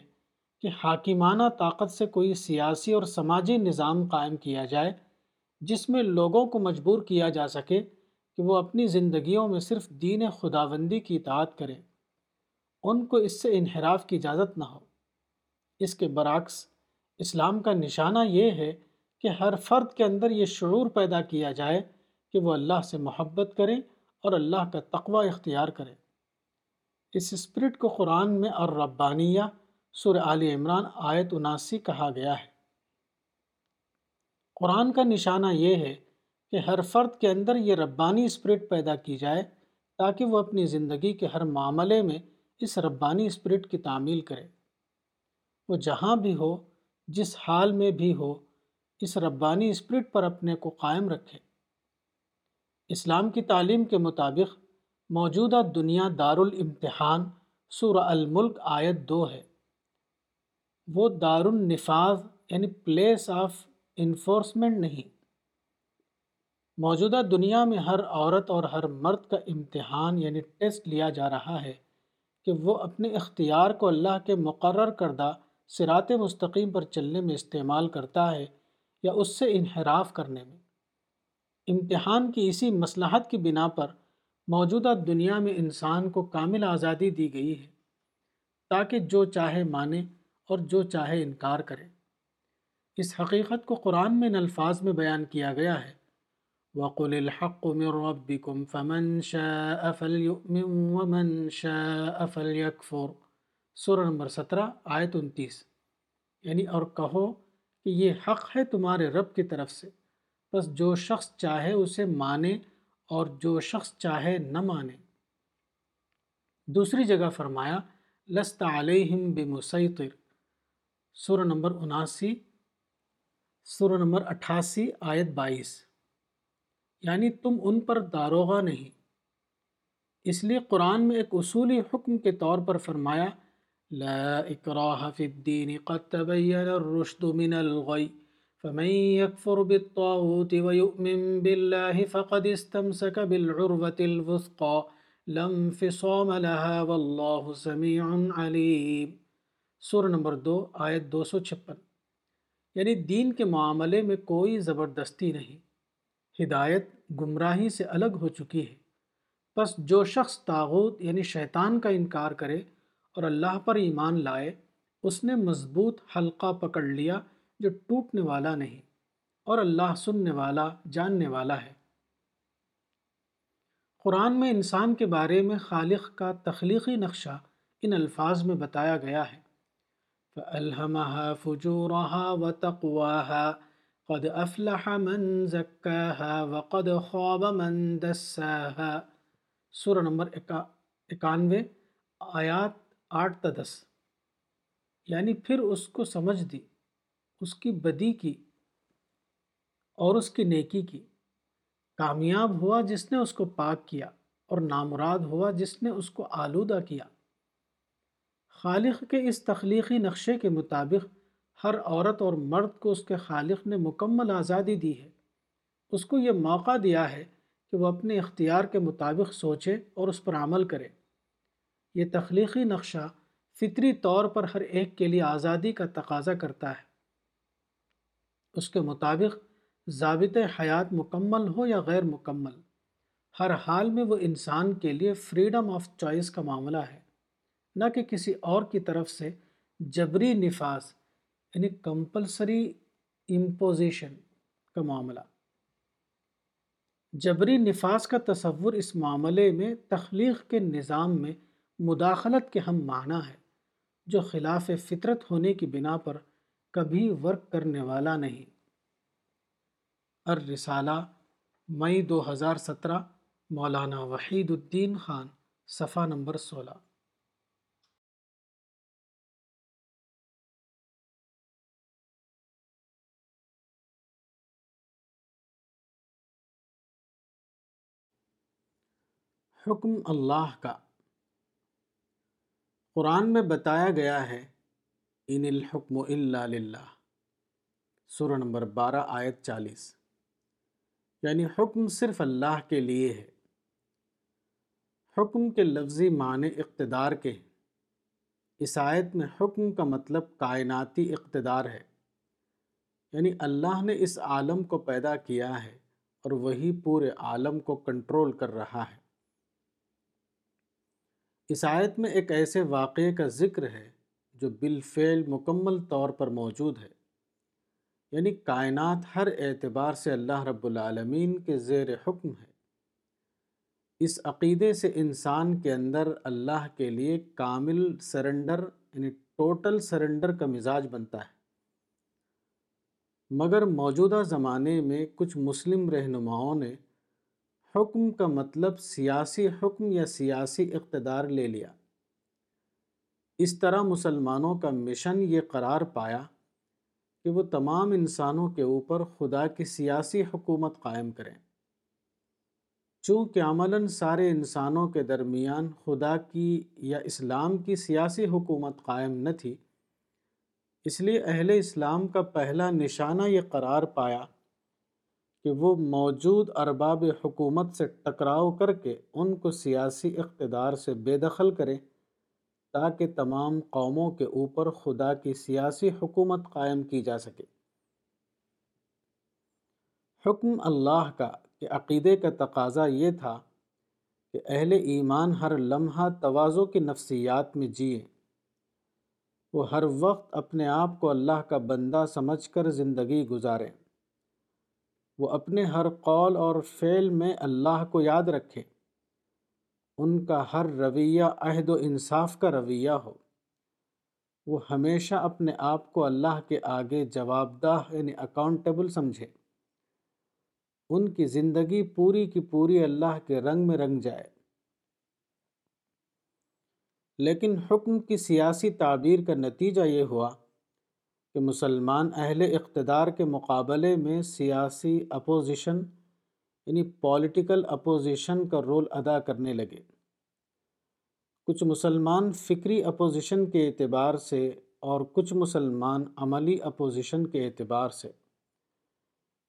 کہ حاکمانہ طاقت سے کوئی سیاسی اور سماجی نظام قائم کیا جائے جس میں لوگوں کو مجبور کیا جا سکے کہ وہ اپنی زندگیوں میں صرف دین خداوندی کی اطاعت کریں ان کو اس سے انحراف کی اجازت نہ ہو۔ اس کے برعکس، اسلام کا نشانہ یہ ہے کہ ہر فرد کے اندر یہ شعور پیدا کیا جائے کہ وہ اللہ سے محبت کریں اور اللہ کا تقوی اختیار کریں اس اسپرٹ کو قرآن میں اور ربانیہ سر عال عمران آیت اناسی کہا گیا ہے۔ قرآن کا نشانہ یہ ہے کہ ہر فرد کے اندر یہ ربانی اسپرٹ پیدا کی جائے تاکہ وہ اپنی زندگی کے ہر معاملے میں اس ربانی اسپرٹ کی تعمیل کرے۔ وہ جہاں بھی ہو، جس حال میں بھی ہو، اس ربانی اسپرٹ پر اپنے کو قائم رکھے۔ اسلام کی تعلیم کے مطابق موجودہ دنیا دار الامتحان سورہ الملک آیت دو ہے۔ وہ دار النفاذ یعنی پلیس آف انفورسمنٹ نہیں۔ موجودہ دنیا میں ہر عورت اور ہر مرد کا امتحان یعنی ٹیسٹ لیا جا رہا ہے کہ وہ اپنے اختیار کو اللہ کے مقرر کردہ سرات مستقیم پر چلنے میں استعمال کرتا ہے یا اس سے انحراف کرنے میں۔ امتحان کی اسی مصلحت کی بنا پر موجودہ دنیا میں انسان کو کامل آزادی دی گئی ہے، تاکہ جو چاہے مانے اور جو چاہے انکار کرے۔ اس حقیقت کو قرآن میں ان الفاظ میں بیان کیا گیا ہے۔ وَقُلِ الْحَقُّ مِن رَبِّكُمْ فَمَن شَاءَ فَلْيُؤْمِن وَمَن شَاءَ فَلْيَكْفُرْ۔ سورہ نمبر سترہ، آیت انتیس۔ یعنی اور کہو کہ یہ حق ہے تمہارے رب کی طرف سے۔ بس جو شخص چاہے اسے مانے اور جو شخص چاہے نہ مانے۔ دوسری جگہ فرمایا لست علیہم بمسیطر۔ سورہ نمبر اناسی، سورہ نمبر اٹھاسی، آیت بائیس۔ یعنی تم ان پر داروغہ نہیں۔ اس لیے قرآن میں ایک اصولی حکم کے طور پر فرمایا، لا اکراہ فی الدین قد تبین الرشد من الغی۔ فمن يكفر بالطاغوت ويؤمن بالله فقد استمسك بالعروة الوثقى لم فصام لها والله سميع عليم۔ سورہ نمبر دو، آیت دو سو چھپن۔ یعنی دین کے معاملے میں کوئی زبردستی نہیں۔ ہدایت گمراہی سے الگ ہو چکی ہے۔ بس جو شخص تاغوت یعنی شیطان کا انکار کرے اور اللہ پر ایمان لائے، اس نے مضبوط حلقہ پکڑ لیا جو ٹوٹنے والا نہیں اور اللہ سننے والا، جاننے والا ہے۔ قرآن میں انسان کے بارے میں خالق کا تخلیقی نقشہ ان الفاظ میں بتایا گیا ہے۔ فَأَلْهَمَهَا فُجُورَهَا وَتَقْوَاهَا، قَدْ أَفْلَحَ مَنْ زَكَّاهَا وَقَدْ خَابَ مَنْ دَسَّاهَا۔ سورہ نمبر اکانوے، آیات آٹھ تا دس۔ یعنی پھر اس کو سمجھ دی۔ اس کی بدی کی اور اس کی نیکی کی۔ کامیاب ہوا جس نے اس کو پاک کیا اور نامراد ہوا جس نے اس کو آلودہ کیا۔ خالق کے اس تخلیقی نقشے کے مطابق ہر عورت اور مرد کو اس کے خالق نے مکمل آزادی دی ہے۔ اس کو یہ موقع دیا ہے کہ وہ اپنے اختیار کے مطابق سوچے اور اس پر عمل کرے۔ یہ تخلیقی نقشہ فطری طور پر ہر ایک کے لیے آزادی کا تقاضا کرتا ہے۔ اس کے مطابق ضابط حیات مکمل ہو یا غیر مکمل، ہر حال میں وہ انسان کے لیے فریڈم آف چوائس کا معاملہ ہے۔ نہ کہ کسی اور کی طرف سے جبری نفاذ یعنی کمپلسری امپوزیشن کا معاملہ۔ جبری نفاذ کا تصور اس معاملے میں تخلیق کے نظام میں مداخلت کے ہم معنی ہے جو خلاف فطرت ہونے کی بنا پر کبھی ورک کرنے والا نہیں۔ الرسالہ، مئی دو ہزار سترہ، مولانا وحید الدین خان، صفحہ نمبر سولہ۔ حکم اللہ کا۔ قرآن میں بتایا گیا ہے ان الحکم اللہ للہ سورہ نمبر بارہ آیت چالیس یعنی حکم صرف اللہ کے لیے ہے حکم کے لفظی معنی اقتدار کے ہیں اس آیت میں حکم کا مطلب کائناتی اقتدار ہے یعنی اللہ نے اس عالم کو پیدا کیا ہے اور وہی پورے عالم کو کنٹرول کر رہا ہے۔ اس آیت میں ایک ایسے واقعے کا ذکر ہے جو بالفعل مکمل طور پر موجود ہے۔ یعنی کائنات ہر اعتبار سے اللہ رب العالمین کے زیر حکم ہے۔ اس عقیدے سے انسان کے اندر اللہ کے لیے کامل سرنڈر یعنی ٹوٹل سرنڈر کا مزاج بنتا ہے۔ مگر موجودہ زمانے میں کچھ مسلم رہنماؤں نے حکم کا مطلب سیاسی حکم یا سیاسی اقتدار لے لیا۔ اس طرح مسلمانوں کا مشن یہ قرار پایا کہ وہ تمام انسانوں کے اوپر خدا کی سیاسی حکومت قائم کریں۔ چونکہ عملاً سارے انسانوں کے درمیان خدا کی یا اسلام کی سیاسی حکومت قائم نہ تھی، اس لیے اہل اسلام کا پہلا نشانہ یہ قرار پایا کہ وہ موجود ارباب حکومت سے ٹکراؤ کر کے ان کو سیاسی اقتدار سے بے دخل کریں۔ تاکہ تمام قوموں کے اوپر خدا کی سیاسی حکومت قائم کی جا سکے۔ حکم اللہ کا کہ عقیدے کا تقاضا یہ تھا کہ اہل ایمان ہر لمحہ توازو کی نفسیات میں جئیں وہ ہر وقت اپنے آپ کو اللہ کا بندہ سمجھ کر زندگی گزاریں وہ اپنے ہر قول اور فعل میں اللہ کو یاد رکھیں ان کا ہر رویہ عہد و انصاف کا رویہ ہو۔ وہ ہمیشہ اپنے آپ کو اللہ کے آگے جواب دہ یعنی اکاؤنٹیبل سمجھے۔ ان کی زندگی پوری کی پوری اللہ کے رنگ میں رنگ جائے۔ لیکن حکم کی سیاسی تعبیر کا نتیجہ یہ ہوا کہ مسلمان اہل اقتدار کے مقابلے میں سیاسی اپوزیشن یعنی پولیٹیکل اپوزیشن کا رول ادا کرنے لگے۔ کچھ مسلمان فکری اپوزیشن کے اعتبار سے اور کچھ مسلمان عملی اپوزیشن کے اعتبار سے۔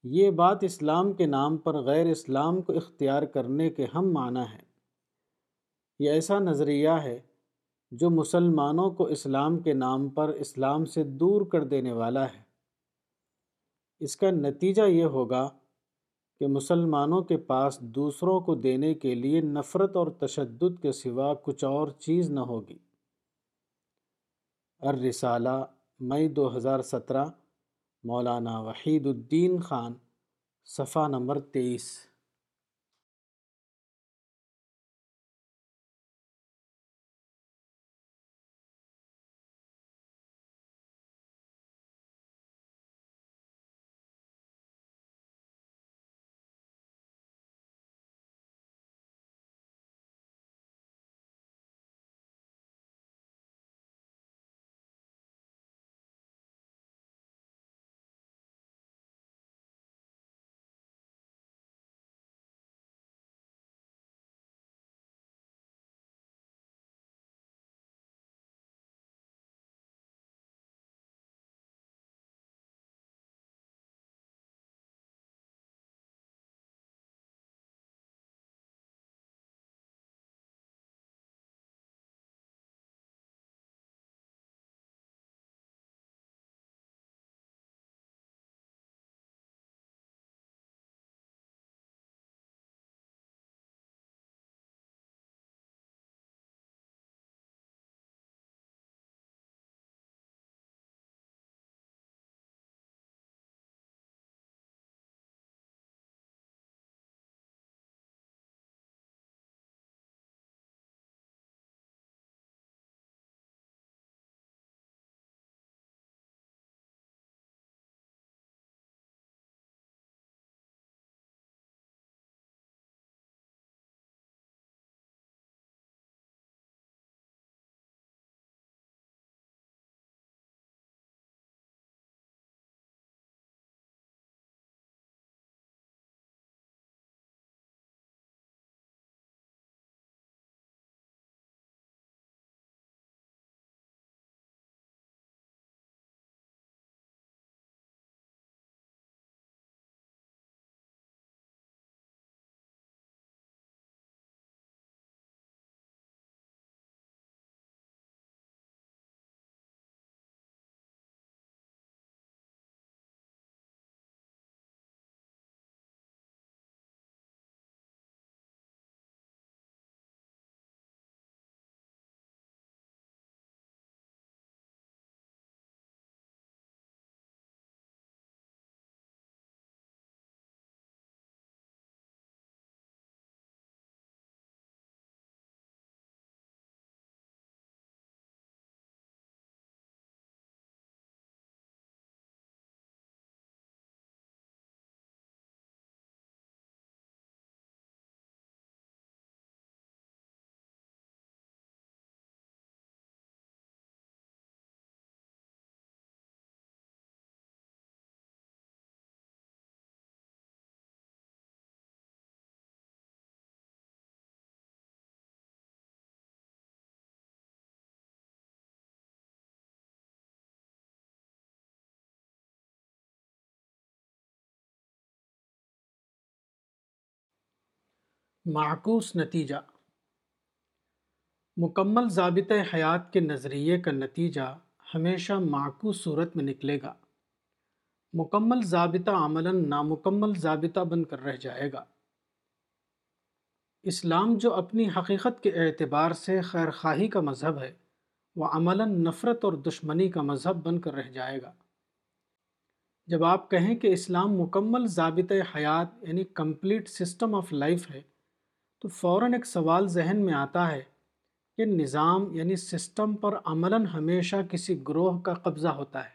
یہ بات اسلام کے نام پر غیر اسلام کو اختیار کرنے کے ہم معنی ہے یہ ایسا نظریہ ہے جو مسلمانوں کو اسلام کے نام پر اسلام سے دور کر دینے والا ہے۔ اس کا نتیجہ یہ ہوگا کہ مسلمانوں کے پاس دوسروں کو دینے کے لیے نفرت اور تشدد کے سوا کچھ اور چیز نہ ہوگی۔ الرسالہ، مئی دو ہزار سترہ، مولانا وحید الدین خان، صفحہ نمبر تیئیس۔ معکوس نتیجہ۔ مکمل ضابط حیات کے نظریے کا نتیجہ ہمیشہ معکوس صورت میں نکلے گا۔ مکمل ضابطہ عملاً نامکمل ضابطہ بن کر رہ جائے گا۔ اسلام جو اپنی حقیقت کے اعتبار سے خیر خواہی کا مذہب ہے، وہ عملاً نفرت اور دشمنی کا مذہب بن کر رہ جائے گا۔ جب آپ کہیں کہ اسلام مکمل ضابط حیات یعنی کمپلیٹ سسٹم آف لائف ہے تو فوراً ایک سوال ذہن میں آتا ہے کہ نظام یعنی سسٹم پر عملاً ہمیشہ کسی گروہ کا قبضہ ہوتا ہے۔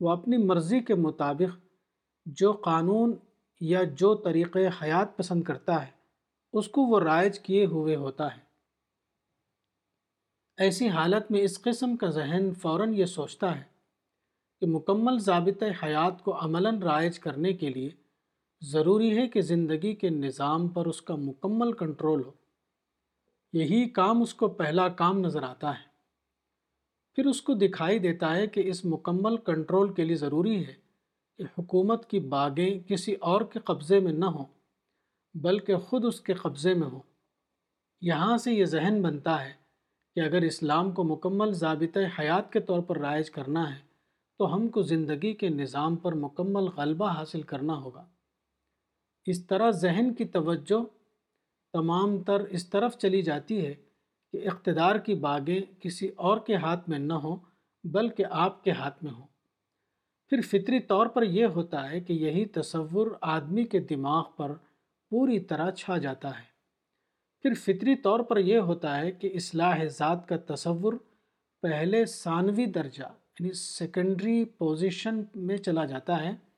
وہ اپنی مرضی کے مطابق جو قانون یا جو طریقے حیات پسند کرتا ہے، اس کو وہ رائج کیے ہوئے ہوتا ہے۔ ایسی حالت میں اس قسم کا ذہن فوراً یہ سوچتا ہے کہ مکمل ضابط حیات کو عملاً رائج کرنے کے لیے ضروری ہے کہ زندگی کے نظام پر اس کا مکمل کنٹرول ہو۔ یہی کام اس کو پہلا کام نظر آتا ہے۔ پھر اس کو دکھائی دیتا ہے کہ اس مکمل کنٹرول کے لیے ضروری ہے کہ حکومت کی باغیں کسی اور کے قبضے میں نہ ہوں، بلکہ خود اس کے قبضے میں ہوں۔ یہاں سے یہ ذہن بنتا ہے کہ اگر اسلام کو مکمل ضابطۂ حیات کے طور پر رائج کرنا ہے، تو ہم کو زندگی کے نظام پر مکمل غلبہ حاصل کرنا ہوگا۔ اس طرح ذہن کی توجہ تمام تر اس طرف چلی جاتی ہے کہ اقتدار کی باغیں کسی اور کے ہاتھ میں نہ ہوں، بلکہ آپ کے ہاتھ میں ہوں۔ پھر فطری طور پر یہ ہوتا ہے کہ یہی تصور آدمی کے دماغ پر پوری طرح چھا جاتا ہے۔ پھر فطری طور پر یہ ہوتا ہے کہ اصلاح ذات کا تصور پہلے ثانوی درجہ یعنی سیکنڈری پوزیشن میں چلا جاتا ہے۔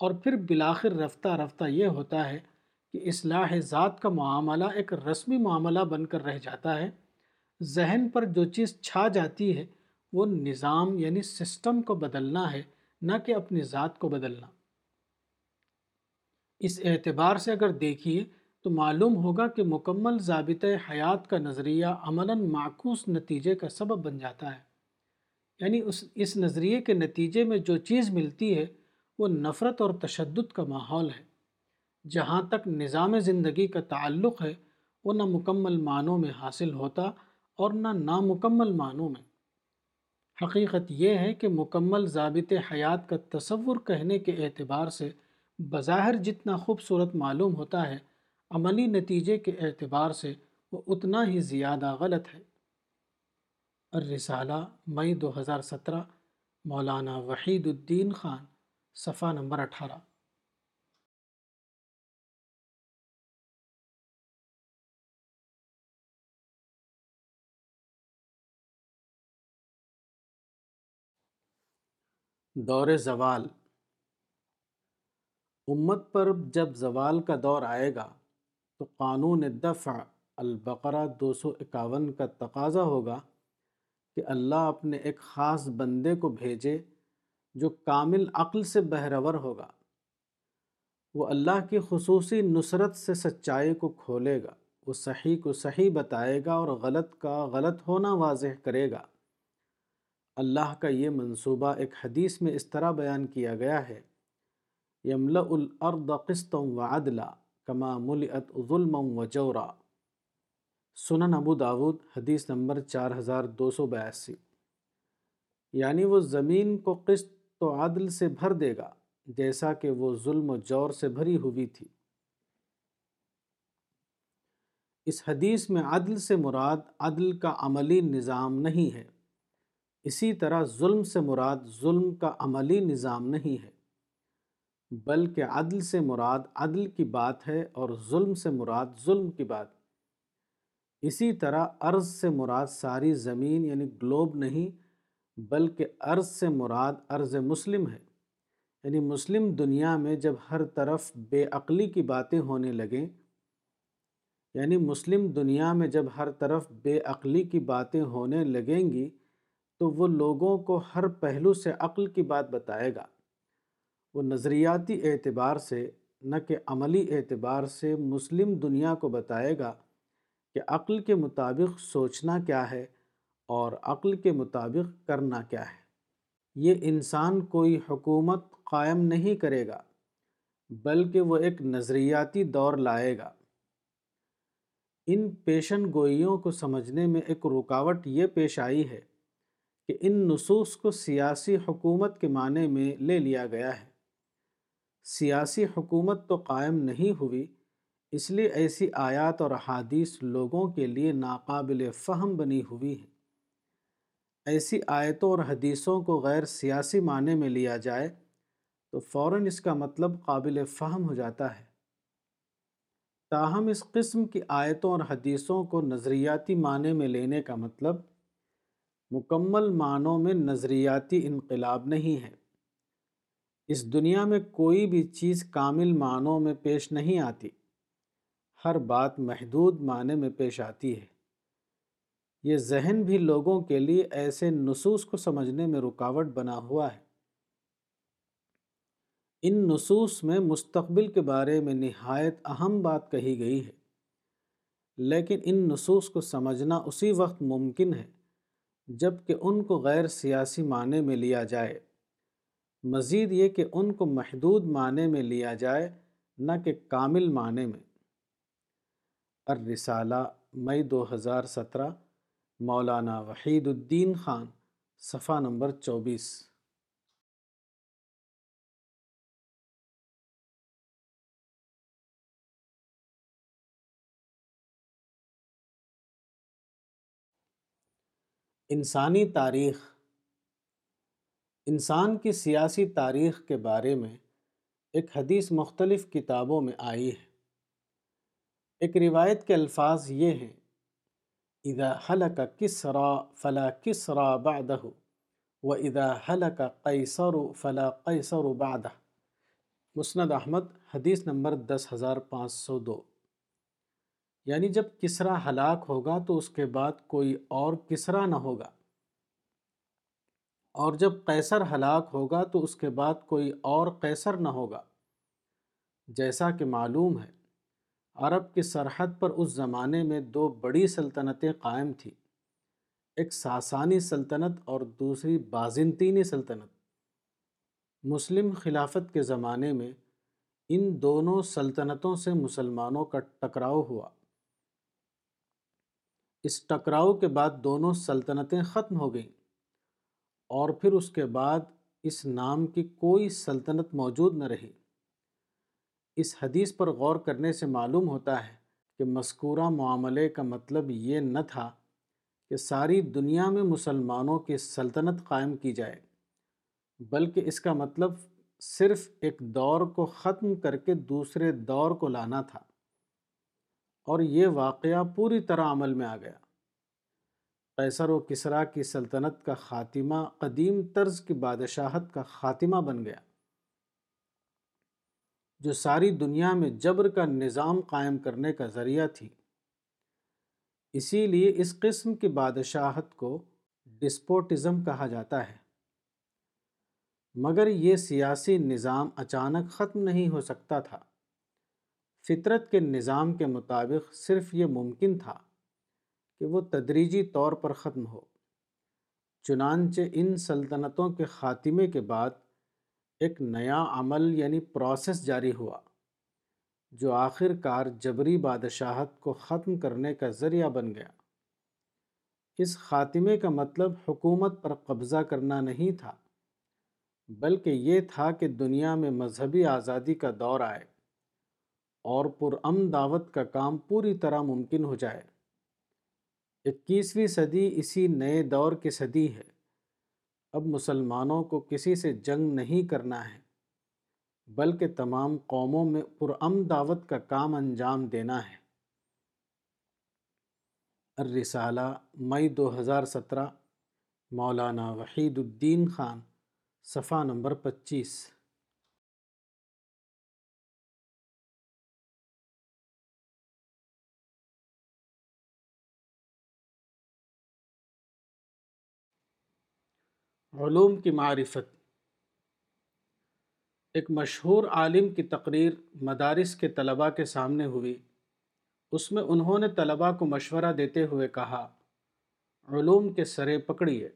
اور پھر بلاخر رفتہ رفتہ یہ ہوتا ہے کہ اصلاح ذات کا معاملہ ایک رسمی معاملہ بن کر رہ جاتا ہے۔ ذہن پر جو چیز چھا جاتی ہے، وہ نظام یعنی سسٹم کو بدلنا ہے، نہ کہ اپنی ذات کو بدلنا۔ اس اعتبار سے اگر دیکھیے، تو معلوم ہوگا کہ مکمل ضابط حیات کا نظریہ عملاً معکوس نتیجے کا سبب بن جاتا ہے۔ یعنی اس اس نظریے کے نتیجے میں جو چیز ملتی ہے وہ نفرت اور تشدد کا ماحول ہے۔ جہاں تک نظام زندگی کا تعلق ہے، وہ نہ مکمل معنوں میں حاصل ہوتا اور نہ نامکمل معنوں میں۔ حقیقت یہ ہے کہ مکمل ضابط حیات کا تصور کہنے کے اعتبار سے بظاہر جتنا خوبصورت معلوم ہوتا ہے، عملی نتیجے کے اعتبار سے وہ اتنا ہی زیادہ غلط ہے۔ الرسالہ، مئی دو ہزار سترہ، مولانا وحید الدین خان۔ صفحہ نمبر اٹھارہ۔ دور زوال۔ امت پر جب زوال کا دور آئے گا، تو قانون دفع البقرہ دو سو اکاون کا تقاضا ہوگا کہ اللہ اپنے ایک خاص بندے کو بھیجے جو کامل عقل سے بہرور ہوگا، وہ اللہ کی خصوصی نصرت سے سچائی کو کھولے گا، وہ صحیح کو صحیح بتائے گا اور غلط کا غلط ہونا واضح کرے گا۔ اللہ کا یہ منصوبہ ایک حدیث میں اس طرح بیان کیا گیا ہے یملا الارض قسطا و عدلا کما ملئت ظلم و جورا سنن ابو داود، حدیث نمبر چار ہزار دو سو بیاسی۔ یعنی وہ زمین کو قسط و عدل سے بھر دے گا، جیسا کہ وہ ظلم و جور سے بھری ہوئی تھی۔ اس حدیث میں عدل سے مراد عدل کا عملی نظام نہیں ہے۔ اسی طرح ظلم سے مراد ظلم کا عملی نظام نہیں ہے۔ بلکہ عدل سے مراد عدل کی بات ہے اور ظلم سے مراد ظلم کی بات۔ اسی طرح عرض سے مراد ساری زمین یعنی گلوب نہیں بلکہ عرض سے مراد عرض مسلم ہے۔ یعنی مسلم دنیا میں جب ہر طرف بے عقلی کی باتیں ہونے لگیں یعنی مسلم دنیا میں جب ہر طرف بے عقلی کی باتیں ہونے لگیں گی، تو وہ لوگوں کو ہر پہلو سے عقل کی بات بتائے گا۔ وہ نظریاتی اعتبار سے، نہ کہ عملی اعتبار سے مسلم دنیا کو بتائے گا کہ عقل کے مطابق سوچنا کیا ہے۔ اور عقل کے مطابق کرنا کیا ہے۔ یہ انسان کوئی حکومت قائم نہیں کرے گا، بلکہ وہ ایک نظریاتی دور لائے گا۔ ان پیشن گوئیوں کو سمجھنے میں ایک رکاوٹ یہ پیش آئی ہے کہ ان نصوص کو سیاسی حکومت کے معنی میں لے لیا گیا ہے۔ سیاسی حکومت تو قائم نہیں ہوئی، اس لیے ایسی آیات اور احادیث لوگوں کے لیے ناقابل فہم بنی ہوئی ہیں۔ ایسی آیتوں اور حدیثوں کو غیر سیاسی معنی میں لیا جائے تو فوراً اس کا مطلب قابل فہم ہو جاتا ہے۔ تاہم، اس قسم کی آیتوں اور حدیثوں کو نظریاتی معنی میں لینے کا مطلب مکمل معنوں میں نظریاتی انقلاب نہیں ہے۔ اس دنیا میں کوئی بھی چیز کامل معنوں میں پیش نہیں آتی، ہر بات محدود معنی میں پیش آتی ہے۔ یہ ذہن بھی لوگوں کے لیے ایسے نصوص کو سمجھنے میں رکاوٹ بنا ہوا ہے۔ ان نصوص میں مستقبل کے بارے میں نہایت اہم بات کہی گئی ہے، لیکن ان نصوص کو سمجھنا اسی وقت ممکن ہے جبکہ ان کو غیر سیاسی معنی میں لیا جائے۔ مزید یہ کہ ان کو محدود معنی میں لیا جائے، نہ کہ کامل معنی میں۔ الرسالہ، مئی دو ہزار سترہ۔ مولانا وحید الدین خان، صفحہ نمبر چوبیس۔ انسانی تاریخ۔ انسان کی سیاسی تاریخ کے بارے میں ایک حدیث مختلف کتابوں میں آئی ہے۔ ایک روایت کے الفاظ یہ ہیں اذا حلق کسرا فلا کسرا بعدہ و اذا حلق قیصر فلا قیصر بعدہ مسند احمد حدیث نمبر دس ہزار پانچ سو دو. یعنی جب کسرا ہلاک ہوگا تو اس کے بعد کوئی اور کسرا نہ ہوگا. اور جب قیصر ہلاک ہوگا تو اس کے بعد کوئی اور قیصر نہ ہوگا. جیسا کہ معلوم ہے عرب کی سرحد پر اس زمانے میں دو بڑی سلطنتیں قائم تھیں۔ ایک ساسانی سلطنت اور دوسری بازنطینی سلطنت۔ مسلم خلافت کے زمانے میں ان دونوں سلطنتوں سے مسلمانوں کا ٹکراؤ ہوا۔ اس ٹکراؤ کے بعد دونوں سلطنتیں ختم ہو گئیں اور پھر اس کے بعد اس نام کی کوئی سلطنت موجود نہ رہی۔ اس حدیث پر غور کرنے سے معلوم ہوتا ہے کہ مذکورہ معاملے کا مطلب یہ نہ تھا کہ ساری دنیا میں مسلمانوں کی سلطنت قائم کی جائے، بلکہ اس کا مطلب صرف ایک دور کو ختم کر کے دوسرے دور کو لانا تھا۔ اور یہ واقعہ پوری طرح عمل میں آ گیا۔ قیصر و کسرا کی سلطنت کا خاتمہ قدیم طرز کی بادشاہت کا خاتمہ بن گیا۔ جو ساری دنیا میں جبر کا نظام قائم کرنے کا ذریعہ تھی۔ اسی لیے اس قسم کی بادشاہت کو ڈسپوٹزم کہا جاتا ہے۔ مگر یہ سیاسی نظام اچانک ختم نہیں ہو سکتا تھا۔ فطرت کے نظام کے مطابق صرف یہ ممکن تھا کہ وہ تدریجی طور پر ختم ہو۔ چنانچہ ان سلطنتوں کے خاتمے کے بعد ایک نیا عمل یعنی پروسیس جاری ہوا، جو آخر کار جبری بادشاہت کو ختم کرنے کا ذریعہ بن گیا۔ اس خاتمے کا مطلب حکومت پر قبضہ کرنا نہیں تھا، بلکہ یہ تھا کہ دنیا میں مذہبی آزادی کا دور آئے اور پرامن دعوت کا کام پوری طرح ممکن ہو جائے۔ اکیسویں صدی اسی نئے دور کی صدی ہے۔ اب مسلمانوں کو کسی سے جنگ نہیں کرنا ہے، بلکہ تمام قوموں میں پرام دعوت کا کام انجام دینا ہے۔ الرسالہ مئی دو ہزار سترہ، مولانا وحید الدین خان، صفحہ نمبر پچیس۔ علوم کی معرفت۔ ایک مشہور عالم کی تقریر مدارس کے طلباء کے سامنے ہوئی۔ اس میں انہوں نے طلباء کو مشورہ دیتے ہوئے کہا، علوم کے سرے پکڑیے۔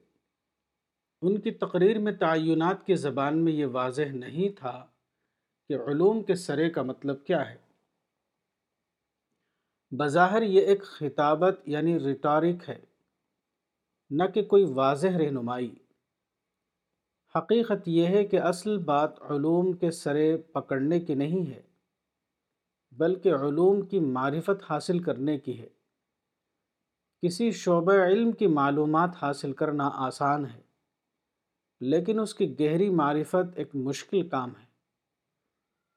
ان کی تقریر میں تعینات کی زبان میں یہ واضح نہیں تھا کہ علوم کے سرے کا مطلب کیا ہے۔ بظاہر یہ ایک خطابت یعنی ریٹارک ہے، نہ کہ کوئی واضح رہنمائی۔ حقیقت یہ ہے کہ اصل بات علوم کے سرے پکڑنے کی نہیں ہے، بلکہ علوم کی معرفت حاصل کرنے کی ہے۔ کسی شعبہ علم کی معلومات حاصل کرنا آسان ہے، لیکن اس کی گہری معرفت ایک مشکل کام ہے۔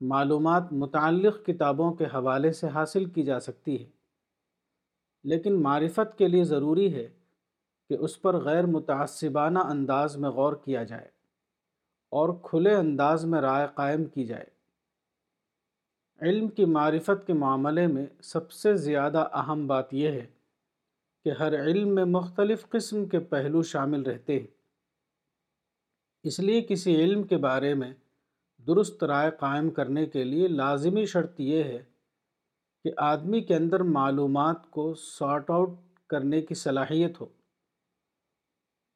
معلومات متعلق کتابوں کے حوالے سے حاصل کی جا سکتی ہے، لیکن معرفت کے لیے ضروری ہے کہ اس پر غیر متعصبانہ انداز میں غور کیا جائے۔ اور کھلے انداز میں رائے قائم کی جائے۔ علم کی معرفت کے معاملے میں سب سے زیادہ اہم بات یہ ہے کہ ہر علم میں مختلف قسم کے پہلو شامل رہتے ہیں۔ اس لیے کسی علم کے بارے میں درست رائے قائم کرنے کے لیے لازمی شرط یہ ہے کہ آدمی کے اندر معلومات کو سارٹ آؤٹ کرنے کی صلاحیت ہو۔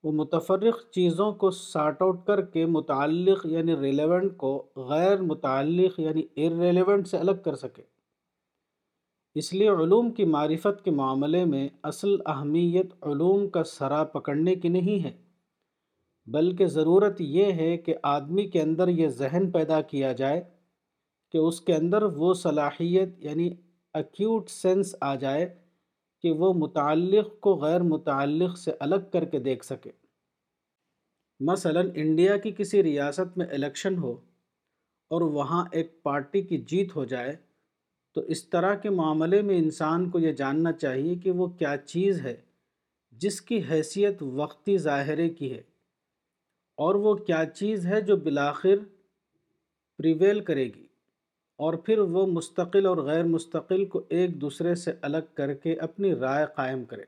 وہ متفرق چیزوں کو سارٹ آؤٹ کر کے متعلق یعنی ریلیونٹ کو غیر متعلق یعنی ارریلیونٹ سے الگ کر سکے۔ اس لیے علوم کی معرفت کے معاملے میں اصل اہمیت علوم کا سرا پکڑنے کی نہیں ہے، بلکہ ضرورت یہ ہے کہ آدمی کے اندر یہ ذہن پیدا کیا جائے کہ اس کے اندر وہ صلاحیت یعنی ایکیوٹ سینس آ جائے کہ وہ متعلق کو غیر متعلق سے الگ کر کے دیکھ سکے۔ مثلا انڈیا کی کسی ریاست میں الیکشن ہو اور وہاں ایک پارٹی کی جیت ہو جائے، تو اس طرح کے معاملے میں انسان کو یہ جاننا چاہیے کہ وہ کیا چیز ہے جس کی حیثیت وقتی ظاہرے کی ہے اور وہ کیا چیز ہے جو بلاخر پریویل کرے گی۔ اور پھر وہ مستقل اور غیر مستقل کو ایک دوسرے سے الگ کر کے اپنی رائے قائم کرے۔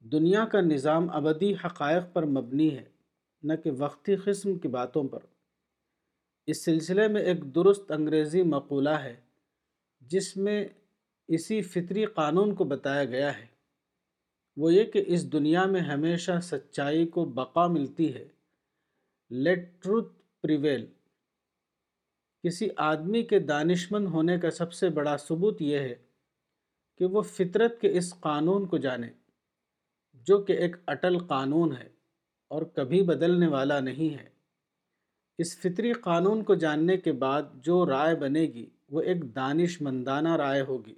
دنیا کا نظام ابدی حقائق پر مبنی ہے، نہ کہ وقتی قسم کی باتوں پر۔ اس سلسلے میں ایک درست انگریزی مقولہ ہے، جس میں اسی فطری قانون کو بتایا گیا ہے۔ وہ یہ کہ اس دنیا میں ہمیشہ سچائی کو بقا ملتی ہے۔ لیٹ ٹروتھ پریویل کسی آدمی کے دانشمند ہونے کا سب سے بڑا ثبوت یہ ہے کہ وہ فطرت کے اس قانون کو جانے، جو کہ ایک اٹل قانون ہے اور کبھی بدلنے والا نہیں ہے۔ اس فطری قانون کو جاننے کے بعد جو رائے بنے گی، وہ ایک دانش مندانہ رائے ہوگی۔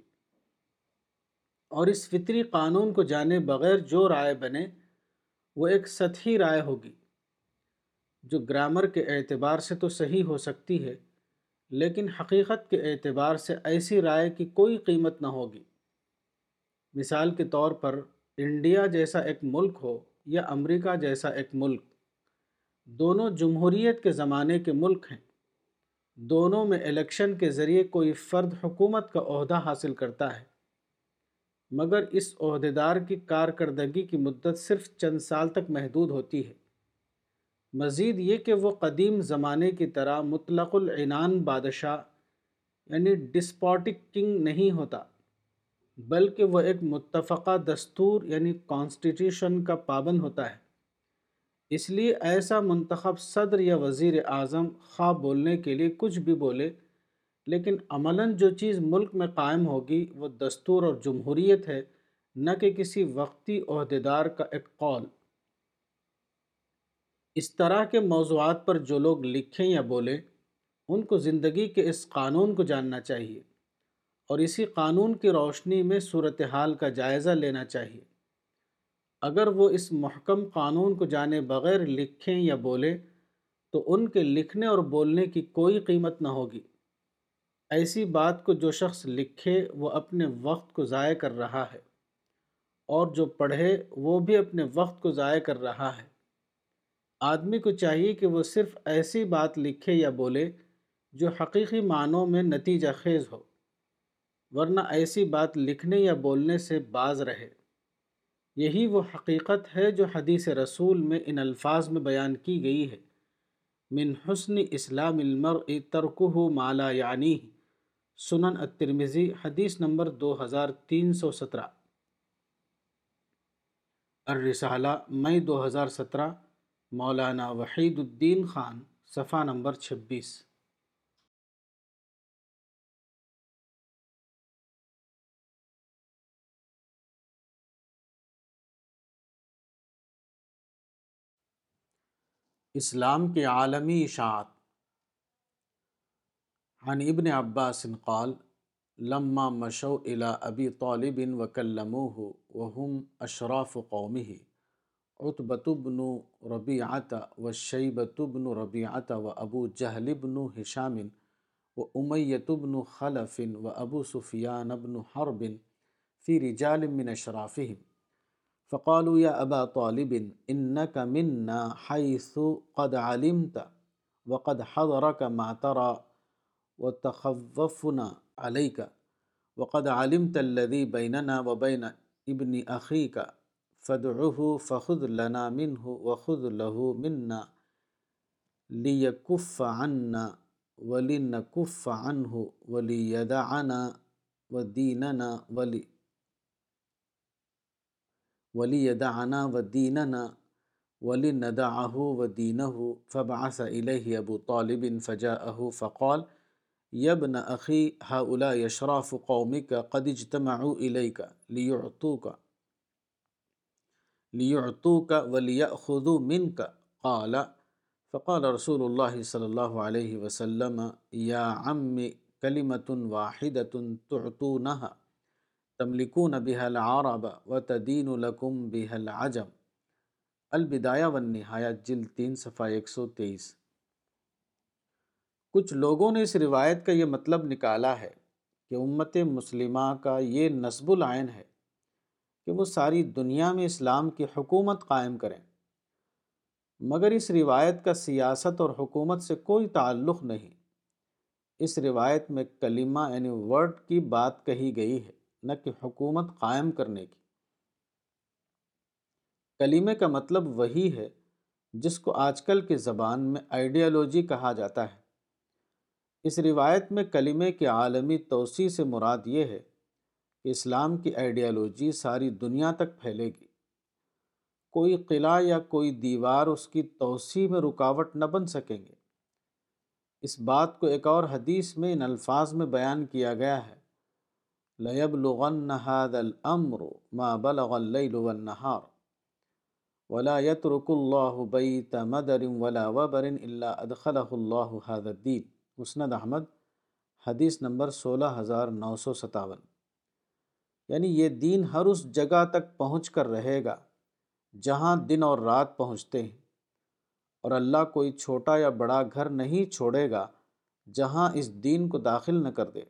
اور اس فطری قانون کو جانے بغیر جو رائے بنے، وہ ایک سطحی رائے ہوگی، جو گرامر کے اعتبار سے تو صحیح ہو سکتی ہے۔ لیکن حقیقت کے اعتبار سے ایسی رائے کی کوئی قیمت نہ ہوگی۔ مثال کے طور پر، انڈیا جیسا ایک ملک ہو یا امریکہ جیسا ایک ملک، دونوں جمہوریت کے زمانے کے ملک ہیں۔ دونوں میں الیکشن کے ذریعے کوئی فرد حکومت کا عہدہ حاصل کرتا ہے۔ مگر اس عہدیدار کی کارکردگی کی مدت صرف چند سال تک محدود ہوتی ہے۔ مزید یہ کہ وہ قدیم زمانے کی طرح مطلق العنان بادشاہ یعنی ڈسپوٹک کنگ نہیں ہوتا، بلکہ وہ ایک متفقہ دستور یعنی کانسٹیٹیوشن کا پابند ہوتا ہے۔ اس لیے ایسا منتخب صدر یا وزیر اعظم خواب بولنے کے لیے کچھ بھی بولے، لیکن عملاً جو چیز ملک میں قائم ہوگی وہ دستور اور جمہوریت ہے، نہ کہ کسی وقتی عہدیدار کا ایک قول۔ اس طرح کے موضوعات پر جو لوگ لکھیں یا بولیں، ان کو زندگی کے اس قانون کو جاننا چاہیے اور اسی قانون کی روشنی میں صورتحال کا جائزہ لینا چاہیے۔ اگر وہ اس محکم قانون کو جانے بغیر لکھیں یا بولیں، تو ان کے لکھنے اور بولنے کی کوئی قیمت نہ ہوگی۔ ایسی بات کو جو شخص لکھے، وہ اپنے وقت کو ضائع کر رہا ہے اور جو پڑھے، وہ بھی اپنے وقت کو ضائع کر رہا ہے۔ آدمی کو چاہیے کہ وہ صرف ایسی بات لکھے یا بولے جو حقیقی معنوں میں نتیجہ خیز ہو، ورنہ ایسی بات لکھنے یا بولنے سے باز رہے۔ یہی وہ حقیقت ہے جو حدیث رسول میں ان الفاظ میں بیان کی گئی ہے۔ من حسن اسلام المرء ترکہ مالا یعنی سنن الترمذی، حدیث نمبر دو ہزار تین سو سترہ۔ الرسالہ، مئی دو ہزار سترہ۔ مولانا وحید الدین خان، صفحہ نمبر چھبیس۔ اسلام کے عالمی اشاعت۔ عن ابن عباس قال، لما مشو الى ابی طالب وکلموه وهم اشراف قومه۔ عتبة بن ربيعة والشيبة بن ربيعة وأبو جهل بن هشام وأمية بن خلف وأبو سفيان بن حرب في رجال من أشرافهم فقالوا يا أبا طالب إنك منا حيث قد علمت وقد حضرك ما ترى وتخوفنا عليك وقد علمت الذي بيننا وبين ابن أخيك فادعه فخذ لنا منه وخذ له منا ليكف عنا ولنكف عنه وليدعنا وديننا ولي وليدعنا وديننا ولندعه ودينه فبعث إليه أبو طالب فجاءه فقال يبن أخي، هؤلاء يشراف قومك قد اجتمعوا إليك ليعطوك ليعطوك وليأخذوا منك۔ قال، فقال رسول الله صلى الله عليه وسلم، يا عم كلمة واحدة تعطونها۔ تملكون بها العرب وتدين لكم بها العجم۔ البدایہ والنہایہ جلد تین، صفحہ ایک سو تیئیس۔ کچھ لوگوں نے اس روایت کا یہ مطلب نکالا ہے کہ امت مسلمہ کا یہ نصب العین ہے کہ وہ ساری دنیا میں اسلام کی حکومت قائم کریں۔ مگر اس روایت کا سیاست اور حکومت سے کوئی تعلق نہیں۔ اس روایت میں کلمہ یعنی ورڈ کی بات کہی گئی ہے، نہ کہ حکومت قائم کرنے کی۔ کلیمے کا مطلب وہی ہے جس کو آج کل کی زبان میں آئیڈیالوجی کہا جاتا ہے۔ اس روایت میں کلمے کے عالمی توسیع سے مراد یہ ہے کہ اسلام کی آئیڈیالوجی ساری دنیا تک پھیلے گی۔ کوئی قلعہ یا کوئی دیوار اس کی توسیع میں رکاوٹ نہ بن سکیں گے۔ اس بات کو ایک اور حدیث میں ان الفاظ میں بیان کیا گیا ہے۔ لَيَبْلُغَنَّ هَذَا الْأَمْرُ مَا بَلَغَ اللَّيْلُ وَالنَّهَارُ ولا يترك الله بيت مدر ولا وبر الا ادخله الله هذا الدين۔ مسند احمد، حدیث نمبر سولہ ہزار نو سو ستاون۔ یعنی یہ دین ہر اس جگہ تک پہنچ کر رہے گا جہاں دن اور رات پہنچتے ہیں۔ اور اللہ کوئی چھوٹا یا بڑا گھر نہیں چھوڑے گا جہاں اس دین کو داخل نہ کر دے۔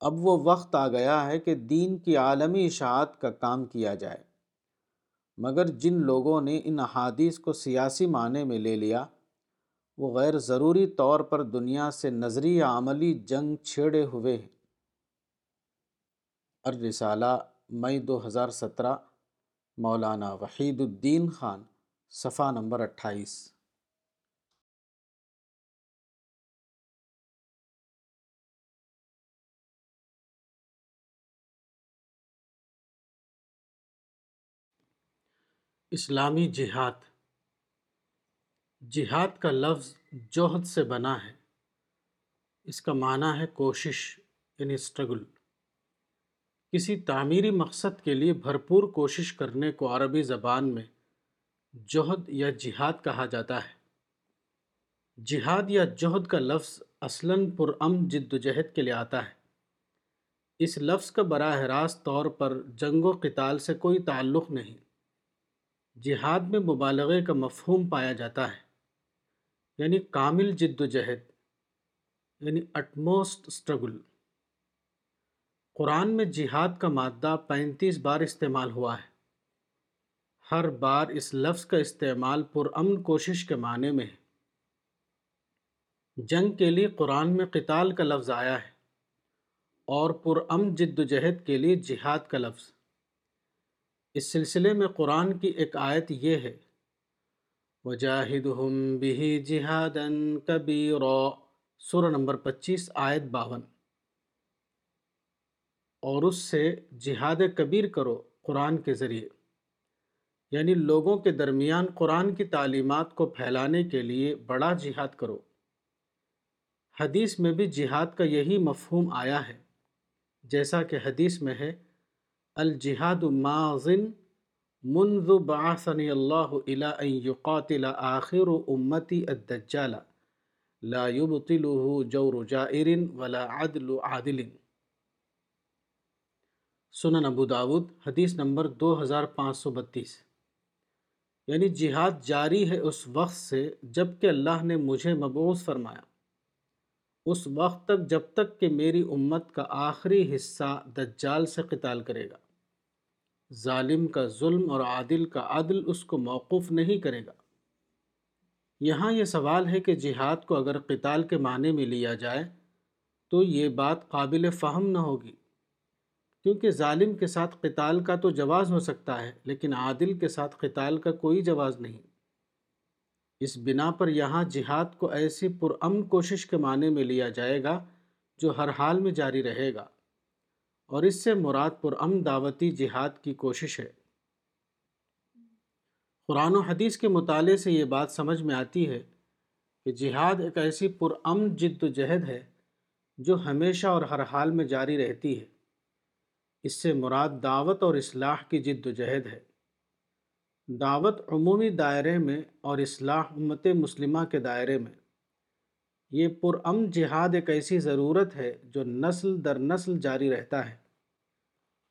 اب وہ وقت آ گیا ہے کہ دین کی عالمی اشاعت کا کام کیا جائے۔ مگر جن لوگوں نے ان احادیث کو سیاسی معنی میں لے لیا، وہ غیر ضروری طور پر دنیا سے نظری عملی جنگ چھیڑے ہوئے ہیں۔ الرسالہ مئی دو ہزار سترہ، مولانا وحید الدین خان، صفحہ نمبر اٹھائیس۔ اسلامی جہاد۔ جہاد کا لفظ جوہد سے بنا ہے۔ اس کا معنی ہے کوشش یعنی اسٹرگل کسی تعمیری مقصد کے لیے بھرپور کوشش کرنے کو عربی زبان میں جوہد یا جہاد کہا جاتا ہے۔ جہاد یا جوہد کا لفظ اصلاً پرام جد و جہد کے لیے آتا ہے۔ اس لفظ کا براہ راست طور پر جنگ و قتال سے کوئی تعلق نہیں۔ جہاد میں مبالغے کا مفہوم پایا جاتا ہے۔ یعنی کامل جد و جہد یعنی اٹموسٹ اسٹرگل قرآن میں جہاد کا مادہ پینتیس بار استعمال ہوا ہے۔ ہر بار اس لفظ کا استعمال پرامن کوشش کے معنی میں ہے۔ جنگ کے لیے قرآن میں قتال کا لفظ آیا ہے اور پرامن جد و جہد کے لیے جہاد کا لفظ۔ اس سلسلے میں قرآن کی ایک آیت یہ ہے۔ وَجَاهِدُهُمْ بِهِ جِهَادًا كَبِيرًا۔ سورہ نمبر پچیس، آیت باون۔ اور اس سے جہاد کبیر کرو قرآن کے ذریعے۔ یعنی لوگوں کے درمیان قرآن کی تعلیمات کو پھیلانے کے لیے بڑا جہاد کرو۔ حدیث میں بھی جہاد کا یہی مفہوم آیا ہے۔ جیسا کہ حدیث میں ہے، الجہاد ماضن منذ بعثني الله إلى أن يقاتل آخر أمتي الدجال، لا يبطله جور جائر ولا عدل عادل۔ سنن ابو داود، حدیث نمبر دو ہزار پانچ سو بتیس۔ یعنی جہاد جاری ہے اس وقت سے جبکہ اللہ نے مجھے مبعوث فرمایا۔ اس وقت تک جب تک کہ میری امت کا آخری حصہ دجال سے قتال کرے گا۔ ظالم کا ظلم اور عادل کا عدل اس کو موقف نہیں کرے گا۔ یہاں یہ سوال ہے کہ جہاد کو اگر قتال کے معنی میں لیا جائے تو یہ بات قابل فہم نہ ہوگی۔ کیونکہ ظالم کے ساتھ قتال کا تو جواز ہو سکتا ہے، لیکن عادل کے ساتھ قتال کا کوئی جواز نہیں۔ اس بنا پر یہاں جہاد کو ایسی پرامن کوشش کے معنی میں لیا جائے گا جو ہر حال میں جاری رہے گا۔ اور اس سے مراد پرامن دعوتی جہاد کی کوشش ہے۔ قرآن و حدیث کے مطالعے سے یہ بات سمجھ میں آتی ہے کہ جہاد ایک ایسی پرامن جد و جہد ہے جو ہمیشہ اور ہر حال میں جاری رہتی ہے۔ اس سے مراد دعوت اور اصلاح کی جد و جہد ہے۔ دعوت عمومی دائرے میں اور اصلاح امت مسلمہ کے دائرے میں۔ یہ پرامن جہاد ایک ایسی ضرورت ہے جو نسل در نسل جاری رہتا ہے۔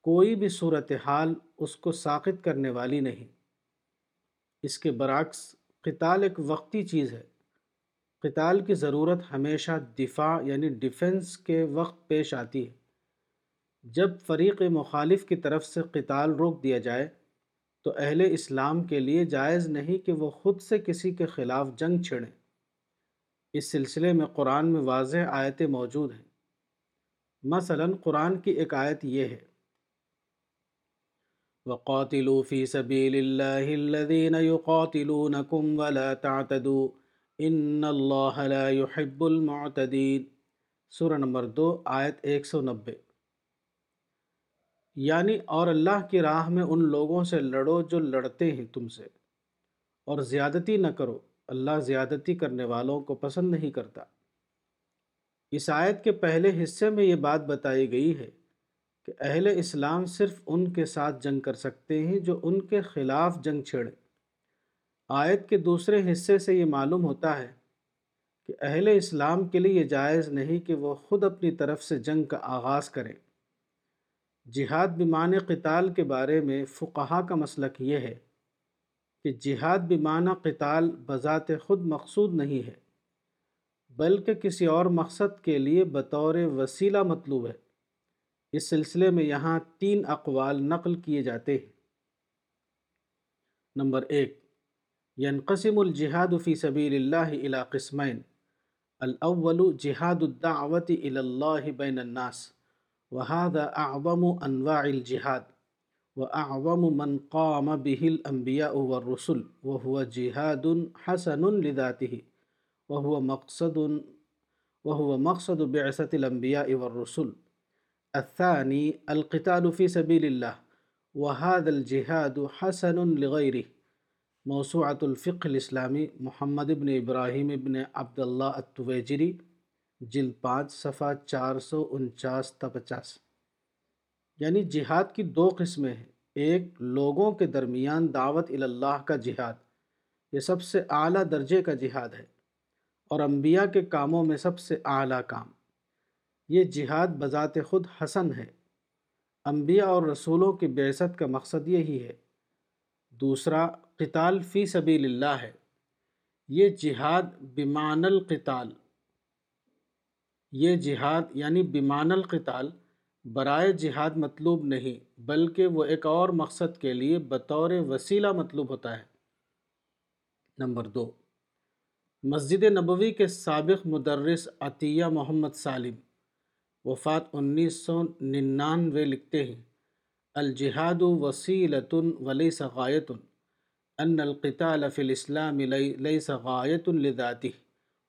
کوئی بھی صورتحال اس کو ساقط کرنے والی نہیں۔ اس کے برعکس، قتال ایک وقتی چیز ہے۔ قتال کی ضرورت ہمیشہ دفاع یعنی ڈیفنس کے وقت پیش آتی ہے۔ جب فریق مخالف کی طرف سے قتال روک دیا جائے، تو اہل اسلام کے لیے جائز نہیں کہ وہ خود سے کسی کے خلاف جنگ چھڑیں۔ اس سلسلے میں قرآن میں واضح آیتیں موجود ہیں۔ مثلا قرآن کی ایک آیت یہ ہے۔ وَقَاتِلُوا فِي سَبِيلِ اللَّهِ الَّذِينَ يُقَاتِلُونَكُمْ وَلَا تَعْتَدُوا إِنَّ اللَّهَ لَا يُحِبُّ الْمُعْتَدِينَ۔ سورہ نمبر دو، آیت ایک سو نبے۔ یعنی اور اللہ کی راہ میں ان لوگوں سے لڑو جو لڑتے ہیں تم سے۔ اور زیادتی نہ کرو، اللہ زیادتی کرنے والوں کو پسند نہیں کرتا۔ اس آیت کے پہلے حصے میں یہ بات بتائی گئی ہے کہ اہل اسلام صرف ان کے ساتھ جنگ کر سکتے ہیں جو ان کے خلاف جنگ چھڑے آیت کے دوسرے حصے سے یہ معلوم ہوتا ہے کہ اہل اسلام کے لیے یہ جائز نہیں کہ وہ خود اپنی طرف سے جنگ کا آغاز کریں۔ جہاد بمان قتال کے بارے میں فقہا کا مسلک یہ ہے کہ جہاد بمانہ قتال بذات خود مقصود نہیں ہے، بلکہ کسی اور مقصد کے لیے بطور وسیلہ مطلوب ہے۔ اس سلسلے میں یہاں تین اقوال نقل کیے جاتے ہیں۔ نمبر ایک ینقسم الجہاد فی سبیل اللہ الى قسمین۔ الاول جہاد الدعوت الى اللہ بین الناس۔ وهذا اعظم انواع الجہاد واعظم من قام به الانبیاء والرسل، وهو جہاد حسن لذاته، وهو مقصد وهو مقصد بعثة الانبیاء والرسل. الثاني، القتال في سبيل الله، وهذا الجهاد حسن لغيره. موسوعة الفقه الاسلامی محمد ابن ابراہیم ابن عبداللہ التویجری جلد پانچ صفحہ چار سو انچاس تا پچاس۔ یعنی جہاد کی دو قسمیں ہیں۔ ایک، لوگوں کے درمیان دعوت اللہ کا جہاد۔ یہ سب سے اعلیٰ درجے کا جہاد ہے۔ اور انبیاء کے کاموں میں سب سے اعلیٰ کام۔ یہ جہاد بذات خود حسن ہے۔ انبیاء اور رسولوں کی بعثت کا مقصد یہی ہے۔ دوسرا، قتال فی سبیل اللہ ہے۔ یہ جہاد بمان القتال۔ یہ جہاد یعنی بمان القتال برائے جہاد مطلوب نہیں، بلکہ وہ ایک اور مقصد کے لیے بطور وسیلہ مطلوب ہوتا ہے۔ نمبر دو، مسجد نبوی کے سابق مدرس عطیہ محمد سالم، وفات انیس سو ننانوے لکھتے ہیں۔ الجہاد وسیلۃ ولیس غایت ان القتال فی الاسلام لیس غایت لذاته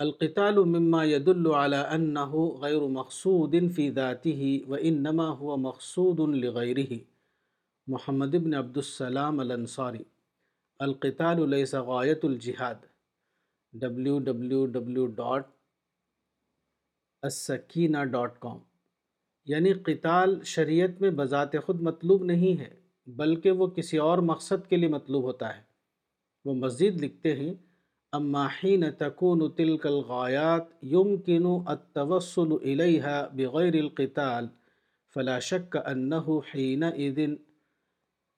القتال مما يدل على أنه غير مقصود في ذاته وإنما هو مقصود لغيره. محمد بن عبد السلام الانصاری القتال ليس غایت الجہاد www.السکینہ ڈاٹ کام یعنی قتال شریعت میں بذات خود مطلوب نہیں ہے، بلکہ وہ کسی اور مقصد کے لیے مطلوب ہوتا ہے۔ وہ مزید لکھتے ہیں اما حین تکون تلك الغایات يمكن التوصل إليها بغير القتال، فلا شك أنه حينئذ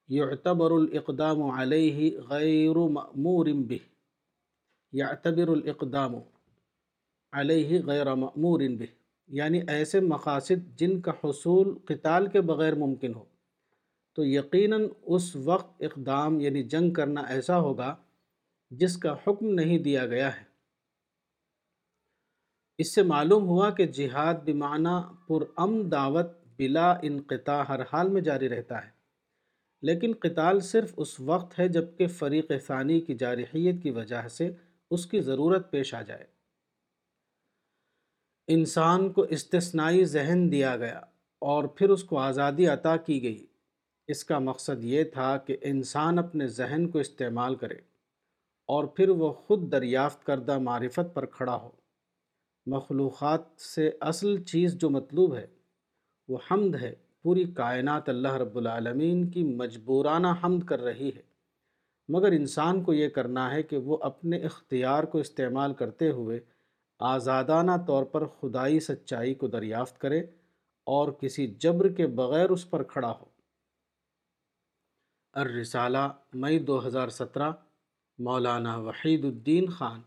يعتبر الاقدام عليه غير مأمور به. يعتبر الاقدام عليه غیر مأمور به. یعنی ایسے مقاصد جن کا حصول قتال کے بغیر ممکن ہو. تو یقیناً اس وقت اقدام یعنی جنگ کرنا ایسا ہوگا جس کا حکم نہیں دیا گیا ہے۔ اس سے معلوم ہوا کہ جہاد بمعنی پرام دعوت بلا انقطاع ہر حال میں جاری رہتا ہے، لیکن قتال صرف اس وقت ہے جبکہ فریق ثانی کی جارحیت کی وجہ سے اس کی ضرورت پیش آ جائے۔ انسان کو استثنائی ذہن دیا گیا اور پھر اس کو آزادی عطا کی گئی۔ اس کا مقصد یہ تھا کہ انسان اپنے ذہن کو استعمال کرے۔ اور پھر وہ خود دریافت کردہ معرفت پر کھڑا ہو۔ مخلوقات سے اصل چیز جو مطلوب ہے، وہ حمد ہے۔ پوری کائنات اللہ رب العالمین کی مجبورانہ حمد کر رہی ہے۔ مگر انسان کو یہ کرنا ہے کہ وہ اپنے اختیار کو استعمال کرتے ہوئے آزادانہ طور پر خدائی سچائی کو دریافت کرے اور کسی جبر کے بغیر اس پر کھڑا ہو۔ الرسالہ، مئی دو ہزار سترہ۔ مولانا وحید الدین خان،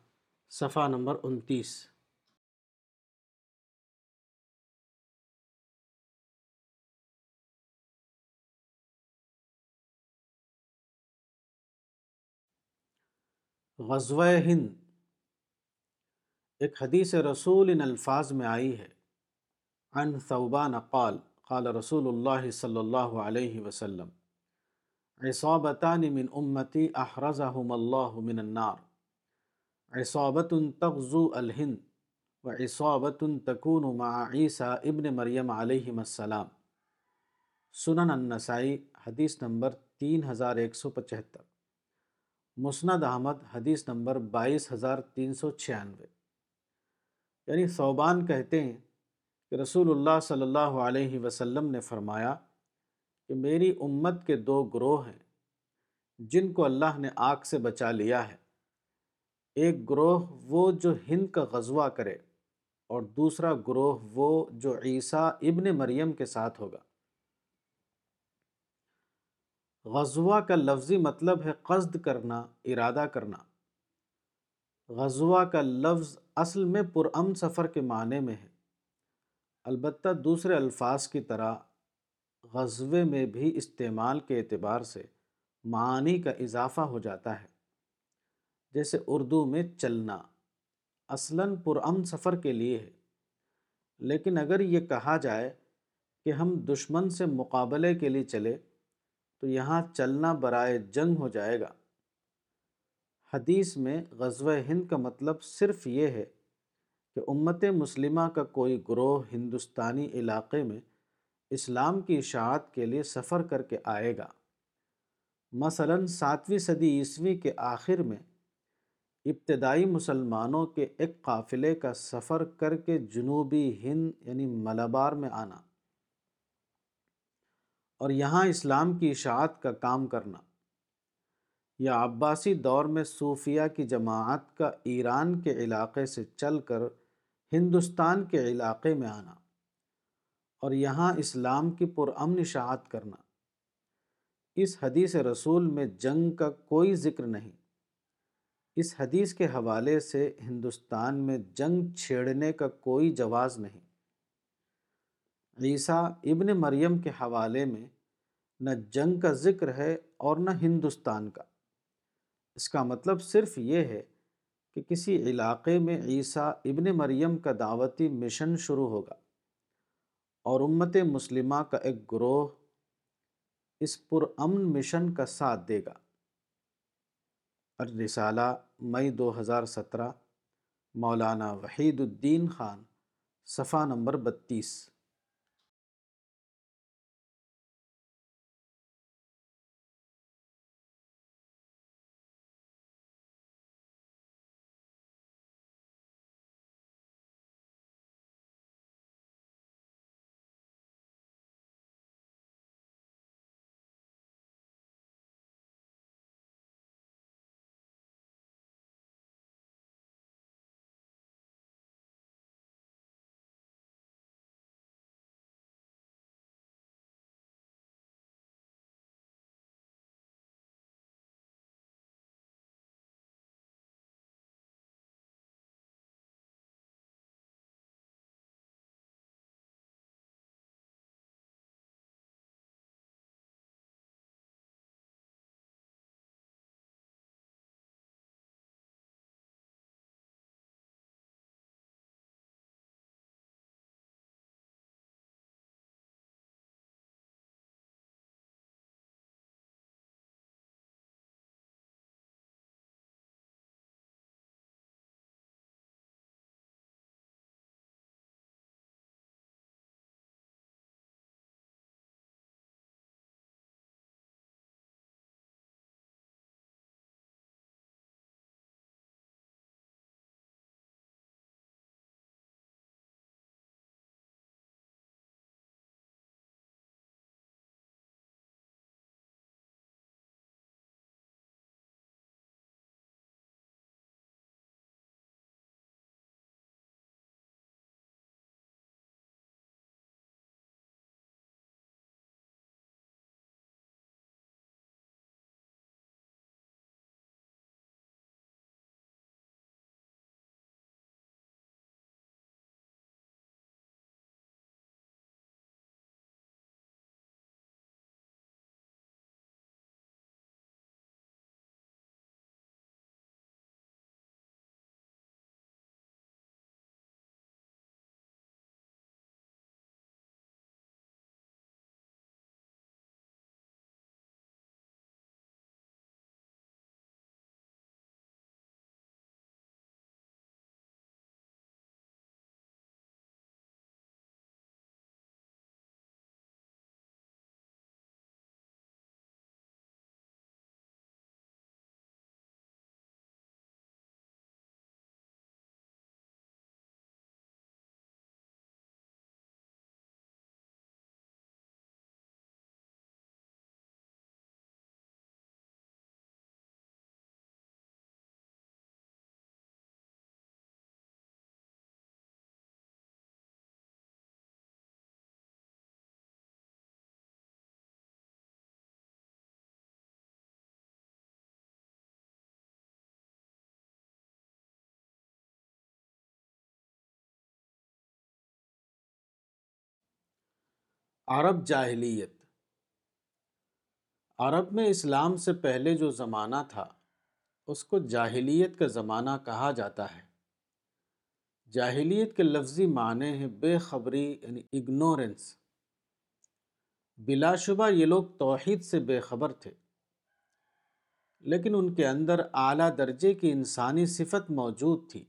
صفحہ نمبر انتیس۔ غزوہ ہند۔ ایک حدیث رسول ان الفاظ میں آئی ہے۔ عن ثوبان قال قال رسول اللہ صلی اللہ علیہ وسلم۔ عصابتان من امتی احرزہم اللہ من النار. عصابت تغزو الہند و عصابت تکون مع عیسیٰ ابن مریم علیہ السلام. سنن النسائی حدیث نمبر تین ہزار ایک سو پچہتر. مسند احمد حدیث نمبر بائیس ہزار تین سو چھیانوے. یعنی صوبان کہتے ہیں کہ رسول اللہ صلی اللہ علیہ وسلم نے فرمایا کہ میری امت کے دو گروہ ہیں، جن کو اللہ نے آگ سے بچا لیا ہے۔ ایک گروہ وہ جو ہند کا غزوہ کرے اور دوسرا گروہ وہ جو عیسیٰ ابن مریم کے ساتھ ہوگا۔ غزوہ کا لفظی مطلب ہے قصد کرنا، ارادہ کرنا۔ غزوہ کا لفظ اصل میں پرام سفر کے معنی میں ہے۔ البتہ دوسرے الفاظ کی طرح غزوے میں بھی استعمال کے اعتبار سے معانی کا اضافہ ہو جاتا ہے۔ جیسے اردو میں چلنا اصلاً پرام سفر کے لیے ہے، لیکن اگر یہ کہا جائے کہ ہم دشمن سے مقابلے کے لیے چلے تو یہاں چلنا برائے جنگ ہو جائے گا۔ حدیث میں غزوہ ہند کا مطلب صرف یہ ہے کہ امت مسلمہ کا کوئی گروہ ہندوستانی علاقے میں اسلام کی اشاعت کے لیے سفر کر کے آئے گا۔ مثلا ساتویں صدی عیسوی کے آخر میں ابتدائی مسلمانوں کے ایک قافلے کا سفر کر کے جنوبی ہند یعنی ملبار میں آنا اور یہاں اسلام کی اشاعت کا کام کرنا۔ یا عباسی دور میں صوفیہ کی جماعت کا ایران کے علاقے سے چل کر ہندوستان کے علاقے میں آنا۔ اور یہاں اسلام کی پرامن اشاعت کرنا۔ اس حدیث رسول میں جنگ کا کوئی ذکر نہیں۔ اس حدیث کے حوالے سے ہندوستان میں جنگ چھیڑنے کا کوئی جواز نہیں۔ عیسیٰ ابن مریم کے حوالے میں نہ جنگ کا ذکر ہے اور نہ ہندوستان کا۔ اس کا مطلب صرف یہ ہے کہ کسی علاقے میں عیسیٰ ابن مریم کا دعوتی مشن شروع ہوگا۔ اور امت مسلمہ کا ایک گروہ اس پرامن مشن کا ساتھ دے گا۔ الرسالہ مئی دو ہزار سترہ، مولانا وحید الدین خان، صفحہ نمبر بتیس۔ عرب جاہلیت۔ عرب میں اسلام سے پہلے جو زمانہ تھا، اس کو جاہلیت کا زمانہ کہا جاتا ہے۔ جاہلیت کے لفظی معنی ہیں بے خبری یعنی اگنورنس بلا شبہ یہ لوگ توحید سے بے خبر تھے۔ لیکن ان کے اندر اعلیٰ درجے کی انسانی صفت موجود تھی۔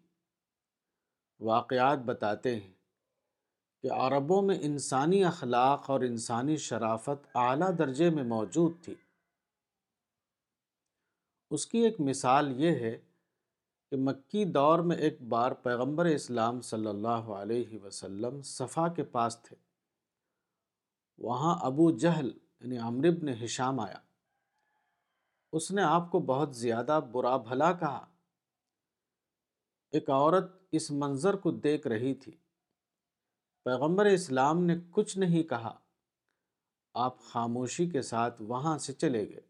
واقعات بتاتے ہیں۔ کہ عربوں میں انسانی اخلاق اور انسانی شرافت اعلیٰ درجے میں موجود تھی۔ اس کی ایک مثال یہ ہے کہ مکی دور میں ایک بار پیغمبر اسلام صلی اللہ علیہ وسلم صفا کے پاس تھے۔ وہاں ابو جہل یعنی عمرب نے ہشام آیا۔ اس نے آپ کو بہت زیادہ برا بھلا کہا۔ ایک عورت اس منظر کو دیکھ رہی تھی۔ پیغمبر اسلام نے کچھ نہیں کہا۔ آپ خاموشی کے ساتھ وہاں سے چلے گئے۔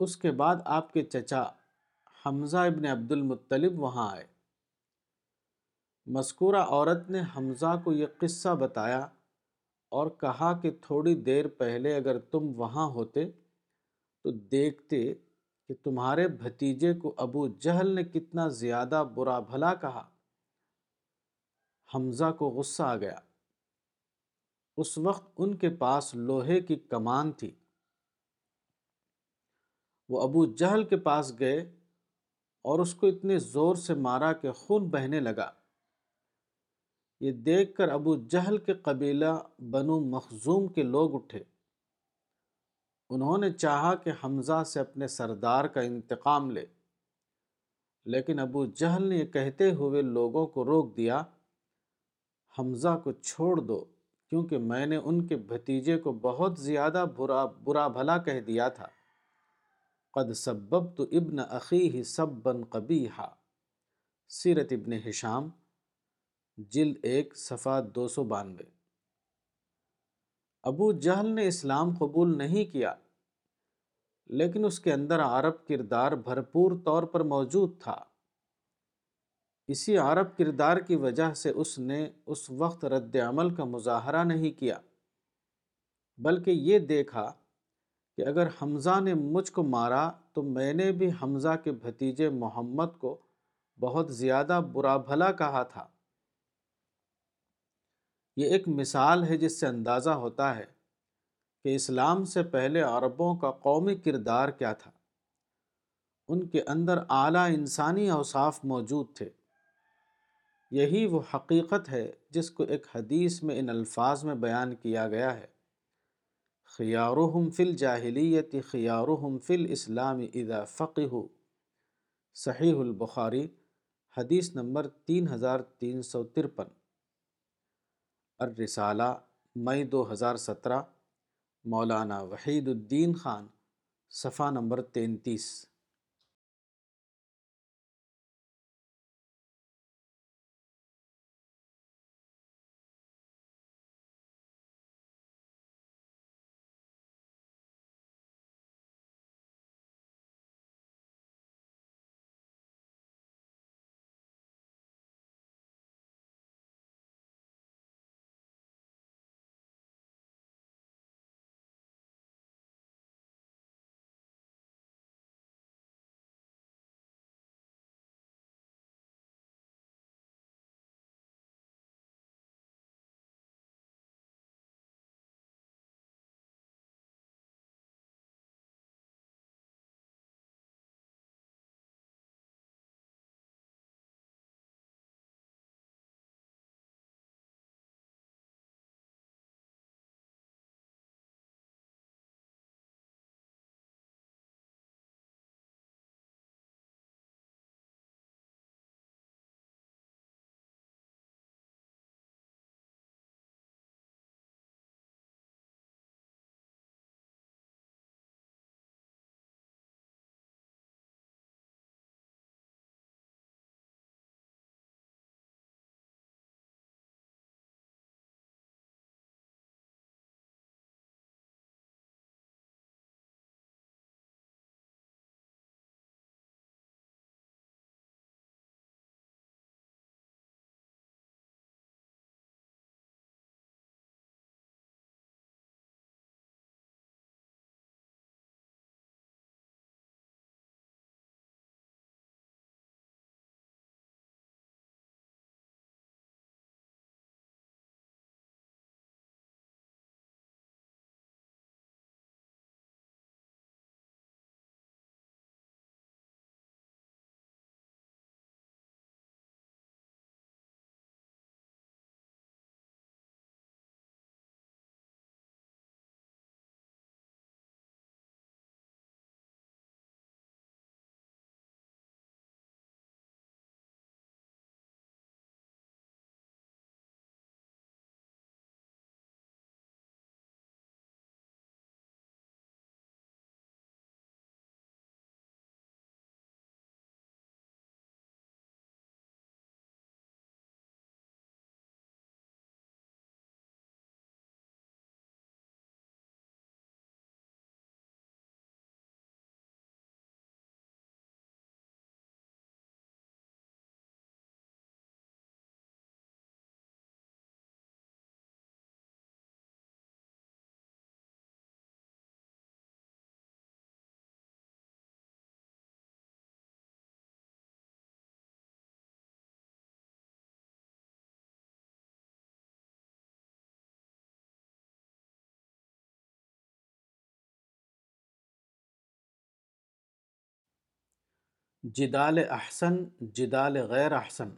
اس کے بعد آپ کے چچا حمزہ ابن عبد المطلب وہاں آئے۔ مذکورہ عورت نے حمزہ کو یہ قصہ بتایا اور کہا کہ تھوڑی دیر پہلے اگر تم وہاں ہوتے تو دیکھتے کہ تمہارے بھتیجے کو ابو جہل نے کتنا زیادہ برا بھلا کہا۔ حمزہ کو غصہ آ گیا۔ اس وقت ان کے پاس لوہے کی کمان تھی۔ وہ ابو جہل کے پاس گئے اور اس کو اتنے زور سے مارا کہ خون بہنے لگا۔ یہ دیکھ کر ابو جہل کے قبیلہ بنو مخزوم کے لوگ اٹھے۔ انہوں نے چاہا کہ حمزہ سے اپنے سردار کا انتقام لے، لیکن ابو جہل نے یہ کہتے ہوئے لوگوں کو روک دیا۔ حمزہ کو چھوڑ دو، کیونکہ میں نے ان کے بھتیجے کو بہت زیادہ برا برا بھلا کہہ دیا تھا۔ قد سبب تو ابن عقی سب بن قبی سیرت ابن حشام جلد ایک، صفحہ دو سو بانوے۔ ابو جہل نے اسلام قبول نہیں کیا، لیکن اس کے اندر عرب کردار بھرپور طور پر موجود تھا۔ اسی عرب کردار کی وجہ سے اس نے اس وقت رد عمل کا مظاہرہ نہیں کیا، بلکہ یہ دیکھا کہ اگر حمزہ نے مجھ کو مارا تو میں نے بھی حمزہ کے بھتیجے محمد کو بہت زیادہ برا بھلا کہا تھا۔ یہ ایک مثال ہے جس سے اندازہ ہوتا ہے کہ اسلام سے پہلے عربوں کا قومی کردار کیا تھا۔ ان کے اندر اعلیٰ انسانی اوصاف موجود تھے۔ یہی وہ حقیقت ہے جس کو ایک حدیث میں ان الفاظ میں بیان کیا گیا ہے۔ خیارہم فی الجاہلیت خیارہم فی الاسلام اذا فقہ صحیح البخاری، حدیث نمبر تین ہزار تین سو ترپن۔ الرسالہ، مئی دو ہزار سترہ۔ مولانا وحید الدین خان، صفحہ نمبر تینتیس۔ جدال احسن، جدال غیر احسن۔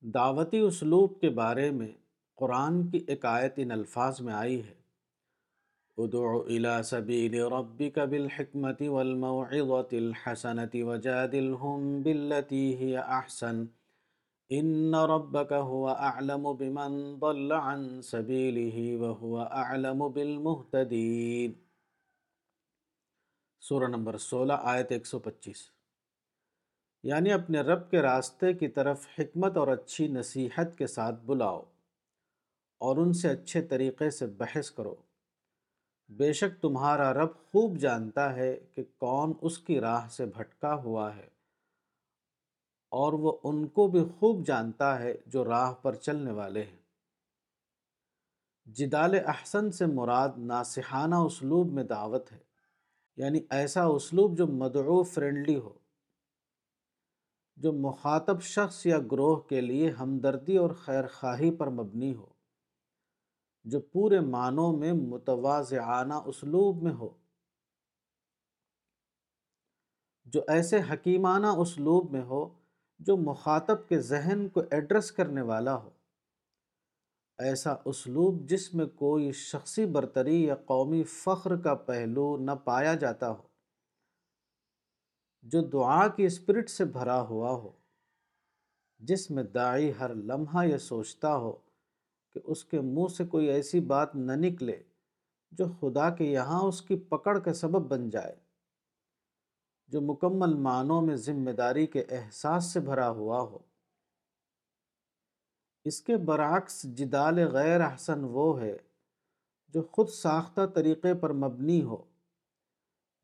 دعوتی اسلوب کے بارے میں قرآن کی ایک آیت ان الفاظ میں آئی ہے۔ ادعو الى سبیل ربک بالحکمت والموعظت الحسنت وجادلهم باللتی ہی احسن۔ ان ربک هو اعلم بمن ضل عن سبیلہ وهو اعلم بالمہتدین سورہ نمبر سولہ، آیت ایک سو پچیس۔ یعنی اپنے رب کے راستے کی طرف حکمت اور اچھی نصیحت کے ساتھ بلاؤ اور ان سے اچھے طریقے سے بحث کرو۔ بے شک تمہارا رب خوب جانتا ہے کہ کون اس کی راہ سے بھٹکا ہوا ہے اور وہ ان کو بھی خوب جانتا ہے جو راہ پر چلنے والے ہیں۔ جدال احسن سے مراد ناسحانہ اسلوب میں دعوت ہے۔ یعنی ایسا اسلوب جو مدعو فرینڈلی ہو، جو مخاطب شخص یا گروہ کے لیے ہمدردی اور خیر خواہی پر مبنی ہو، جو پورے معنوں میں متوازعانہ اسلوب میں ہو، جو ایسے حکیمانہ اسلوب میں ہو جو مخاطب کے ذہن کو ایڈریس کرنے والا ہو۔ ایسا اسلوب جس میں کوئی شخصی برتری یا قومی فخر کا پہلو نہ پایا جاتا ہو، جو دعا کی اسپرٹ سے بھرا ہوا ہو، جس میں داعی ہر لمحہ یہ سوچتا ہو کہ اس کے منہ سے کوئی ایسی بات نہ نکلے جو خدا کے یہاں اس کی پکڑ کا سبب بن جائے، جو مکمل معنوں میں ذمہ داری کے احساس سے بھرا ہوا ہو۔ اس کے برعکس جدال غیر احسن وہ ہے جو خود ساختہ طریقے پر مبنی ہو،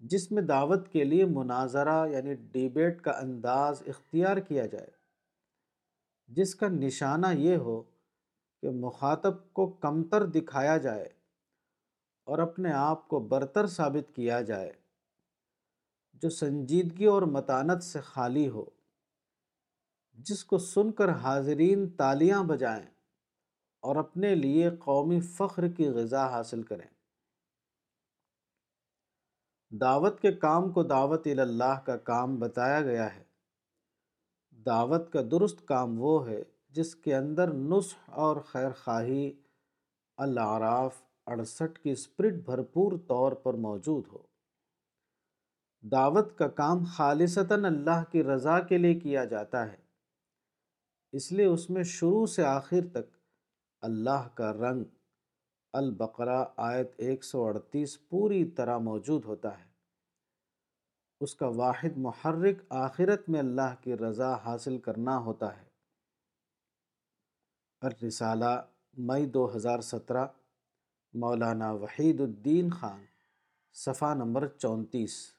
جس میں دعوت کے لیے مناظرہ یعنی ڈیبیٹ کا انداز اختیار کیا جائے۔ جس کا نشانہ یہ ہو کہ مخاطب کو کمتر دکھایا جائے اور اپنے آپ کو برتر ثابت کیا جائے، جو سنجیدگی اور متانت سے خالی ہو۔ جس کو سن کر حاضرین تالیاں بجائیں اور اپنے لیے قومی فخر کی غذا حاصل کریں۔ دعوت کے کام کو دعوت اللہ کا کام بتایا گیا ہے۔ دعوت کا درست کام وہ ہے جس کے اندر نصح اور خیر خواہی العراف اڑسٹھ کی اسپرٹ بھرپور طور پر موجود ہو۔ دعوت کا کام خالصتاً اللہ کی رضا کے لیے کیا جاتا ہے۔ اس لیے اس میں شروع سے آخر تک اللہ کا رنگ البقرہ آیت ایک سو اڑتیس پوری طرح موجود ہوتا ہے۔ اس کا واحد محرک آخرت میں اللہ کی رضا حاصل کرنا ہوتا ہے۔ الرسالہ مئی دو ہزار سترہ، مولانا وحید الدین خان، صفحہ نمبر چونتیس۔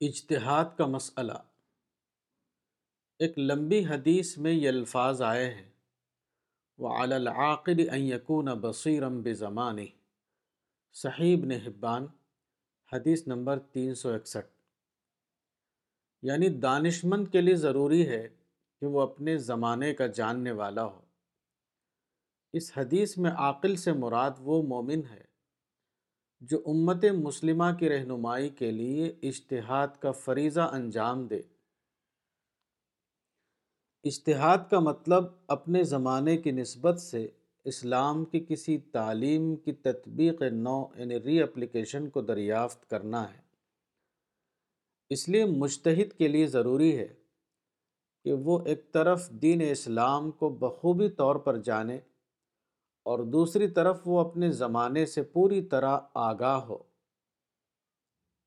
اجتہاد کا مسئلہ۔ ایک لمبی حدیث میں یہ الفاظ آئے ہیں۔ وعلی العاقل ان یکون بصیرا بزمانہ صحیح ابن حبان، حدیث نمبر تین سو اکسٹھ۔ یعنی دانشمند کے لیے ضروری ہے کہ وہ اپنے زمانے کا جاننے والا ہو۔ اس حدیث میں عاقل سے مراد وہ مومن ہے جو امت مسلمہ کی رہنمائی کے لیے اشتہاد کا فریضہ انجام دے۔ اشتہاد کا مطلب اپنے زمانے کی نسبت سے اسلام کی کسی تعلیم کی تطبیق نو یعنی ری اپلیکیشن کو دریافت کرنا ہے۔ اس لیے مشتحد کے لیے ضروری ہے کہ وہ ایک طرف دین اسلام کو بخوبی طور پر جانے اور دوسری طرف وہ اپنے زمانے سے پوری طرح آگاہ ہو۔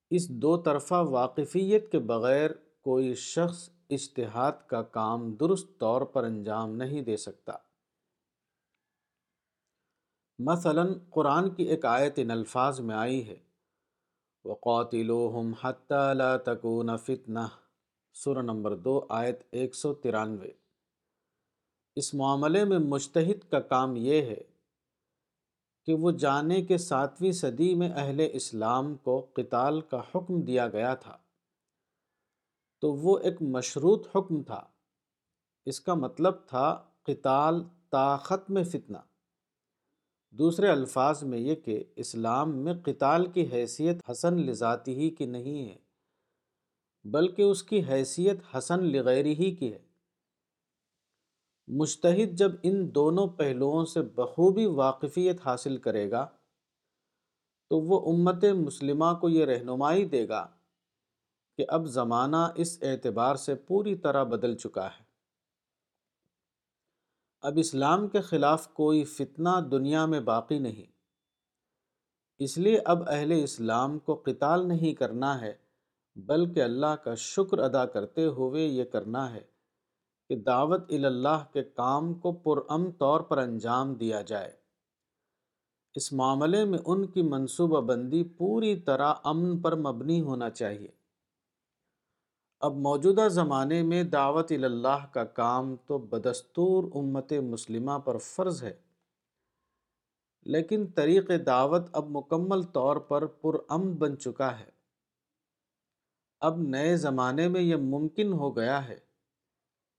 اس دو طرفہ واقفیت کے بغیر کوئی شخص اشتہاد کا کام درست طور پر انجام نہیں دے سکتا۔ مثلا قرآن کی ایک آیت ان الفاظ میں آئی ہے۔ وَقَاتِلُوهُمْ حَتَّى لَا تَكُونَ فِتْنَةً۔ سورہ نمبر دو، آیت ایک سو ترانوے۔ اس معاملے میں مشتحد کا کام یہ ہے کہ وہ جانے کہ ساتویں صدی میں اہل اسلام کو قتال کا حکم دیا گیا تھا۔ تو وہ ایک مشروط حکم تھا۔ اس کا مطلب تھا قتال تا ختم فتنہ۔ دوسرے الفاظ میں یہ کہ اسلام میں قتال کی حیثیت حسن لذاتی ہی کی نہیں ہے، بلکہ اس کی حیثیت حسن لغیری ہی کی ہے۔ مشتحد جب ان دونوں پہلوؤں سے بخوبی واقفیت حاصل کرے گا، تو وہ امت مسلمہ کو یہ رہنمائی دے گا کہ اب زمانہ اس اعتبار سے پوری طرح بدل چکا ہے۔ اب اسلام کے خلاف کوئی فتنہ دنیا میں باقی نہیں۔ اس لیے اب اہل اسلام کو قتال نہیں کرنا ہے، بلکہ اللہ کا شکر ادا کرتے ہوئے یہ کرنا ہے۔ کہ دعوت اللہ کے کام کو پرام طور پر انجام دیا جائے۔ اس معاملے میں ان کی منصوبہ بندی پوری طرح امن پر مبنی ہونا چاہیے۔ اب موجودہ زمانے میں دعوت اللہ کا کام تو بدستور امت مسلمہ پر فرض ہے۔ لیکن طریق دعوت اب مکمل طور پر پرامن بن چکا ہے۔ اب نئے زمانے میں یہ ممکن ہو گیا ہے۔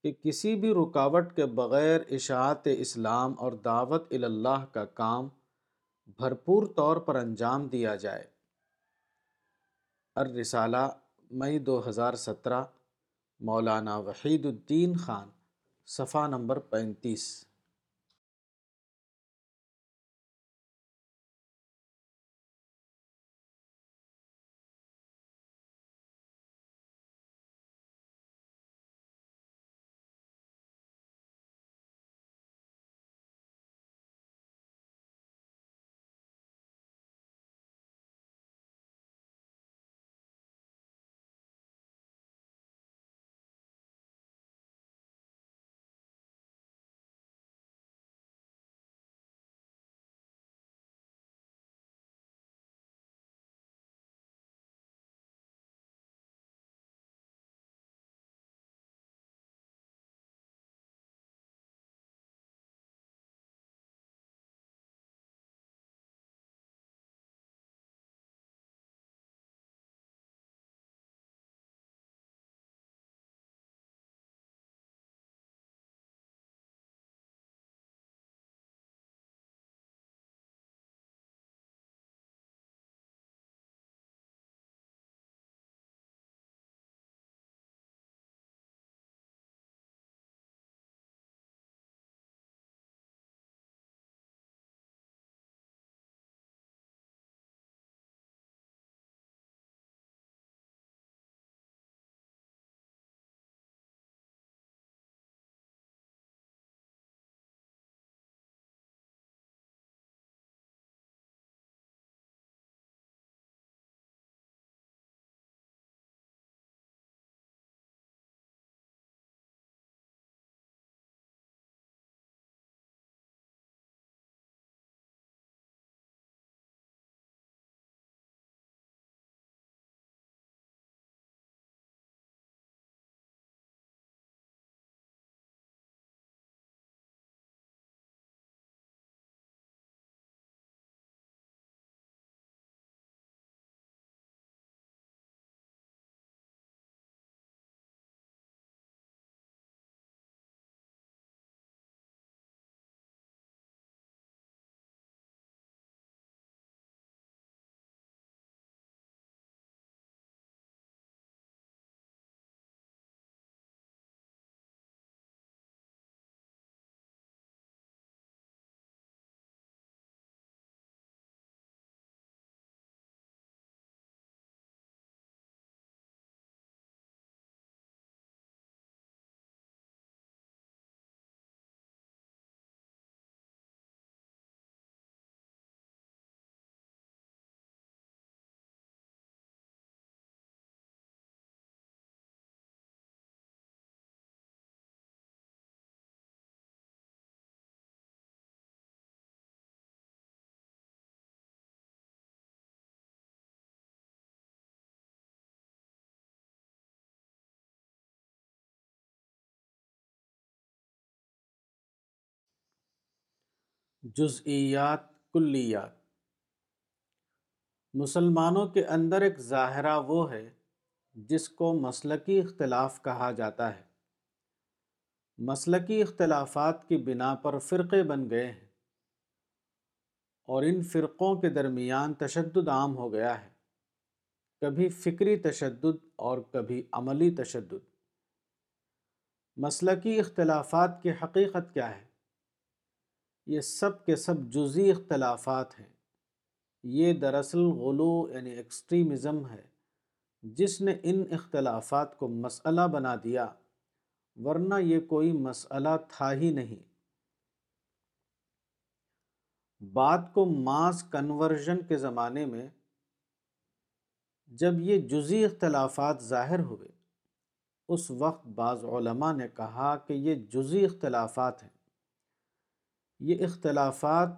کہ کسی بھی رکاوٹ کے بغیر اشاعت اسلام اور دعوت اللہ کا کام بھرپور طور پر انجام دیا جائے۔ الرسالہ، مئی دو ہزار سترہ، مولانا وحید الدین خان، صفحہ نمبر پینتیس۔ جزئیات، کلیات۔ مسلمانوں کے اندر ایک ظاہرہ وہ ہے جس کو مسلکی اختلاف کہا جاتا ہے۔ مسلکی اختلافات کی بنا پر فرقے بن گئے ہیں اور ان فرقوں کے درمیان تشدد عام ہو گیا ہے۔ کبھی فکری تشدد اور کبھی عملی تشدد۔ مسلکی اختلافات کی حقیقت کیا ہے؟ یہ سب کے سب جزی اختلافات ہیں۔ یہ دراصل غلو یعنی ایکسٹریمزم ہے، جس نے ان اختلافات کو مسئلہ بنا دیا، ورنہ یہ کوئی مسئلہ تھا ہی نہیں۔ بات کو ماس کنورژن کے زمانے میں جب یہ جزی اختلافات ظاہر ہوئے، اس وقت بعض علماء نے کہا کہ یہ جزی اختلافات ہیں۔ یہ اختلافات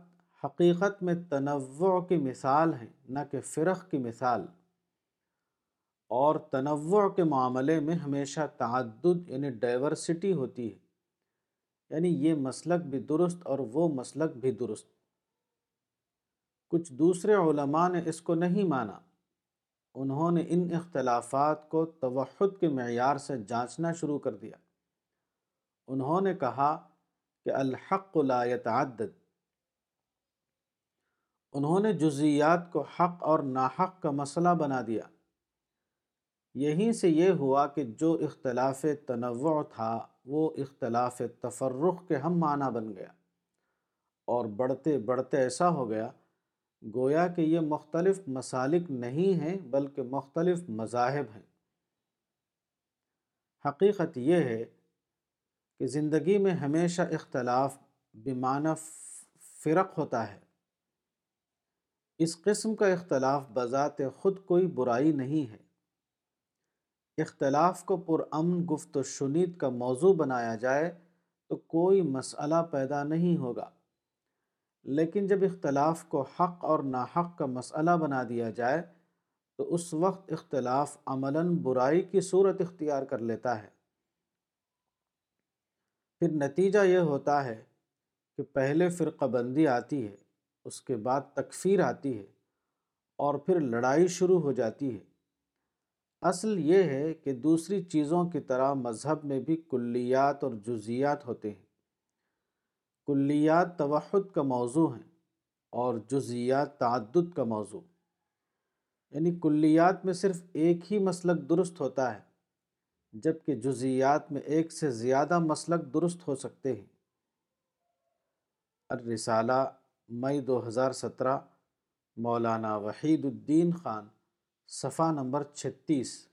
حقیقت میں تنوع کی مثال ہیں، نہ کہ فرق کی مثال۔ اور تنوع کے معاملے میں ہمیشہ تعدد یعنی ڈائیورسٹی ہوتی ہے۔ یعنی یہ مسلک بھی درست اور وہ مسلک بھی درست۔ کچھ دوسرے علماء نے اس کو نہیں مانا۔ انہوں نے ان اختلافات کو توحد کے معیار سے جانچنا شروع کر دیا۔ انہوں نے کہا کہ الحق لا يتعدد۔ انہوں نے جزیات کو حق اور ناحق کا مسئلہ بنا دیا۔ یہیں سے یہ ہوا کہ جو اختلاف تنوع تھا، وہ اختلاف تفرق کے ہم معنی بن گیا۔ اور بڑھتے بڑھتے ایسا ہو گیا، گویا کہ یہ مختلف مسالک نہیں ہیں، بلکہ مختلف مذاہب ہیں۔ حقیقت یہ ہے کہ زندگی میں ہمیشہ اختلاف بمعنی فرق ہوتا ہے۔ اس قسم کا اختلاف بذات خود کوئی برائی نہیں ہے۔ اختلاف کو پرامن گفت و شنید کا موضوع بنایا جائے تو کوئی مسئلہ پیدا نہیں ہوگا۔ لیکن جب اختلاف کو حق اور ناحق کا مسئلہ بنا دیا جائے تو اس وقت اختلاف عملاً برائی کی صورت اختیار کر لیتا ہے۔ پھر نتیجہ یہ ہوتا ہے کہ پہلے فرقہ بندی آتی ہے، اس کے بعد تکفیر آتی ہے اور پھر لڑائی شروع ہو جاتی ہے۔ اصل یہ ہے کہ دوسری چیزوں کی طرح مذہب میں بھی کلیات اور جزیات ہوتے ہیں۔ کلیات توحد کا موضوع ہیں اور جزیات تعدد کا موضوع۔ یعنی کلیات میں صرف ایک ہی مسلک درست ہوتا ہے۔ جبکہ جزیات میں ایک سے زیادہ مسلک درست ہو سکتے ہیں۔ الرسالہ، مئی دو ہزار سترہ، مولانا وحید الدین خان، صفحہ نمبر چھتیس۔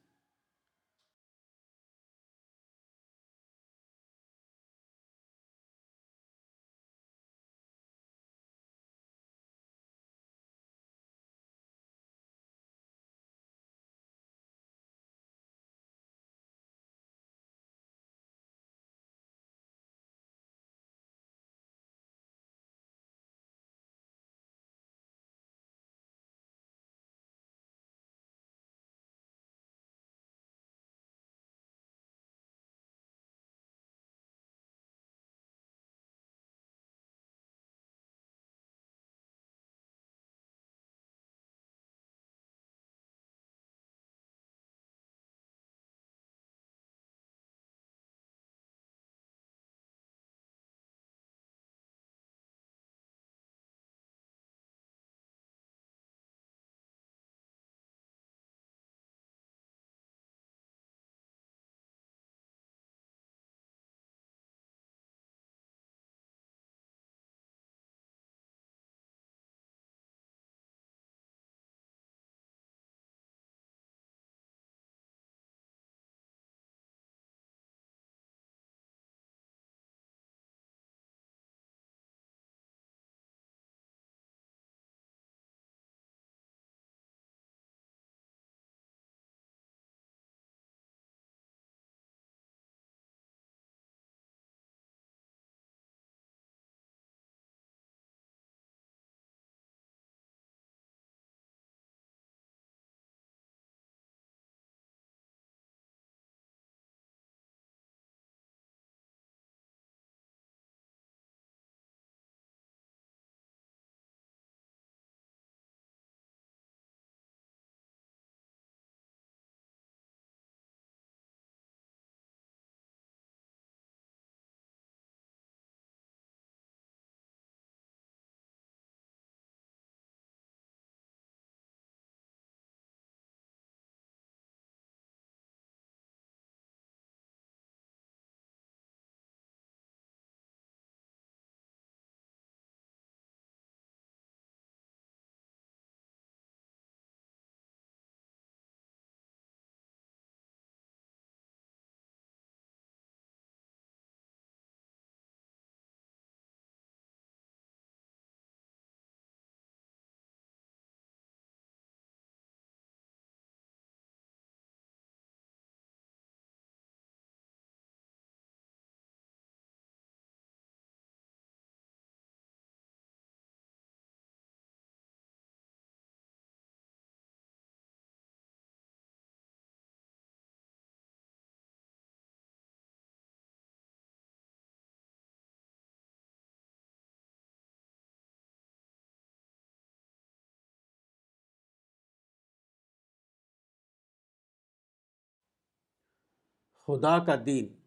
خدا کا دین۔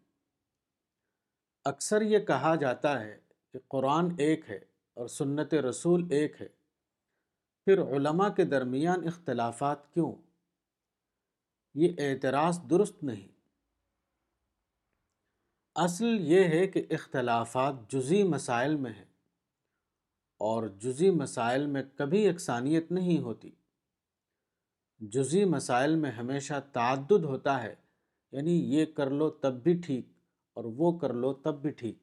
اکثر یہ کہا جاتا ہے کہ قرآن ایک ہے اور سنت رسول ایک ہے۔ پھر علماء کے درمیان اختلافات کیوں؟ یہ اعتراض درست نہیں۔ اصل یہ ہے کہ اختلافات جزی مسائل میں ہیں اور جزی مسائل میں کبھی یکسانیت نہیں ہوتی۔ جزی مسائل میں ہمیشہ تعدد ہوتا ہے۔ یعنی یہ کر لو تب بھی ٹھیک اور وہ کر لو تب بھی ٹھیک۔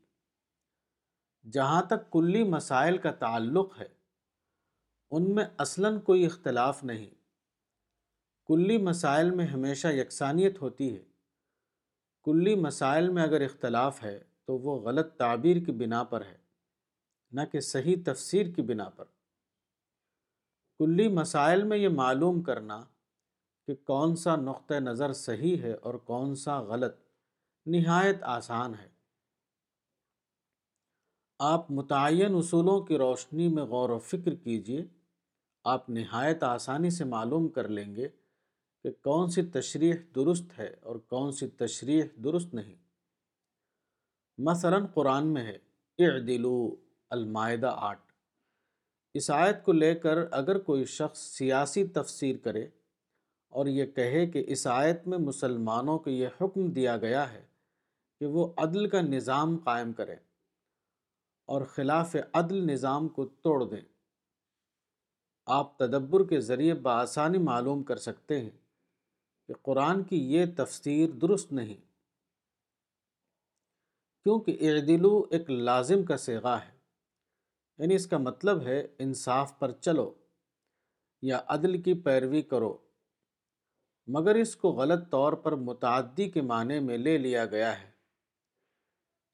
جہاں تک کلی مسائل کا تعلق ہے، ان میں اصلاً کوئی اختلاف نہیں۔ کلی مسائل میں ہمیشہ یکسانیت ہوتی ہے۔ کلی مسائل میں اگر اختلاف ہے تو وہ غلط تعبیر کی بنا پر ہے، نہ کہ صحیح تفسیر کی بنا پر۔ کلی مسائل میں یہ معلوم کرنا کہ کون سا نقطہ نظر صحیح ہے اور کون سا غلط، نہایت آسان ہے۔ آپ متعین اصولوں کی روشنی میں غور و فکر کیجیے، آپ نہایت آسانی سے معلوم کر لیں گے کہ کون سی تشریح درست ہے اور کون سی تشریح درست نہیں۔ مثلا قرآن میں ہے، اعدلو المائدہ آٹھ۔ اس آیت کو لے کر اگر کوئی شخص سیاسی تفسیر کرے اور یہ کہے کہ اس آیت میں مسلمانوں کو یہ حکم دیا گیا ہے کہ وہ عدل کا نظام قائم کریں اور خلاف عدل نظام کو توڑ دیں۔ آپ تدبر کے ذریعے بآسانی معلوم کر سکتے ہیں کہ قرآن کی یہ تفسیر درست نہیں، کیونکہ اعدلو ایک لازم کا سیغا ہے۔ یعنی اس کا مطلب ہے انصاف پر چلو یا عدل کی پیروی کرو۔ مگر اس کو غلط طور پر متعدی کے معنی میں لے لیا گیا ہے۔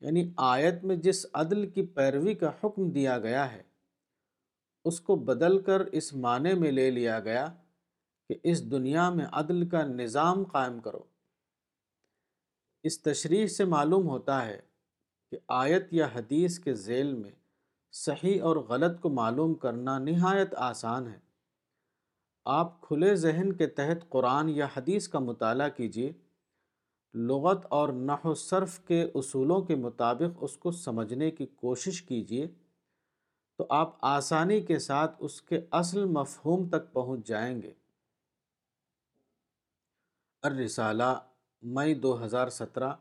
یعنی آیت میں جس عدل کی پیروی کا حکم دیا گیا ہے، اس کو بدل کر اس معنی میں لے لیا گیا کہ اس دنیا میں عدل کا نظام قائم کرو۔ اس تشریح سے معلوم ہوتا ہے کہ آیت یا حدیث کے ذیل میں صحیح اور غلط کو معلوم کرنا نہایت آسان ہے۔ آپ کھلے ذہن کے تحت قرآن یا حدیث کا مطالعہ کیجیے لغت اور نحو صرف کے اصولوں کے مطابق اس کو سمجھنے کی کوشش کیجیے تو آپ آسانی کے ساتھ اس کے اصل مفہوم تک پہنچ جائیں گے۔ الرسالہ، مئی دو ہزار سترہ،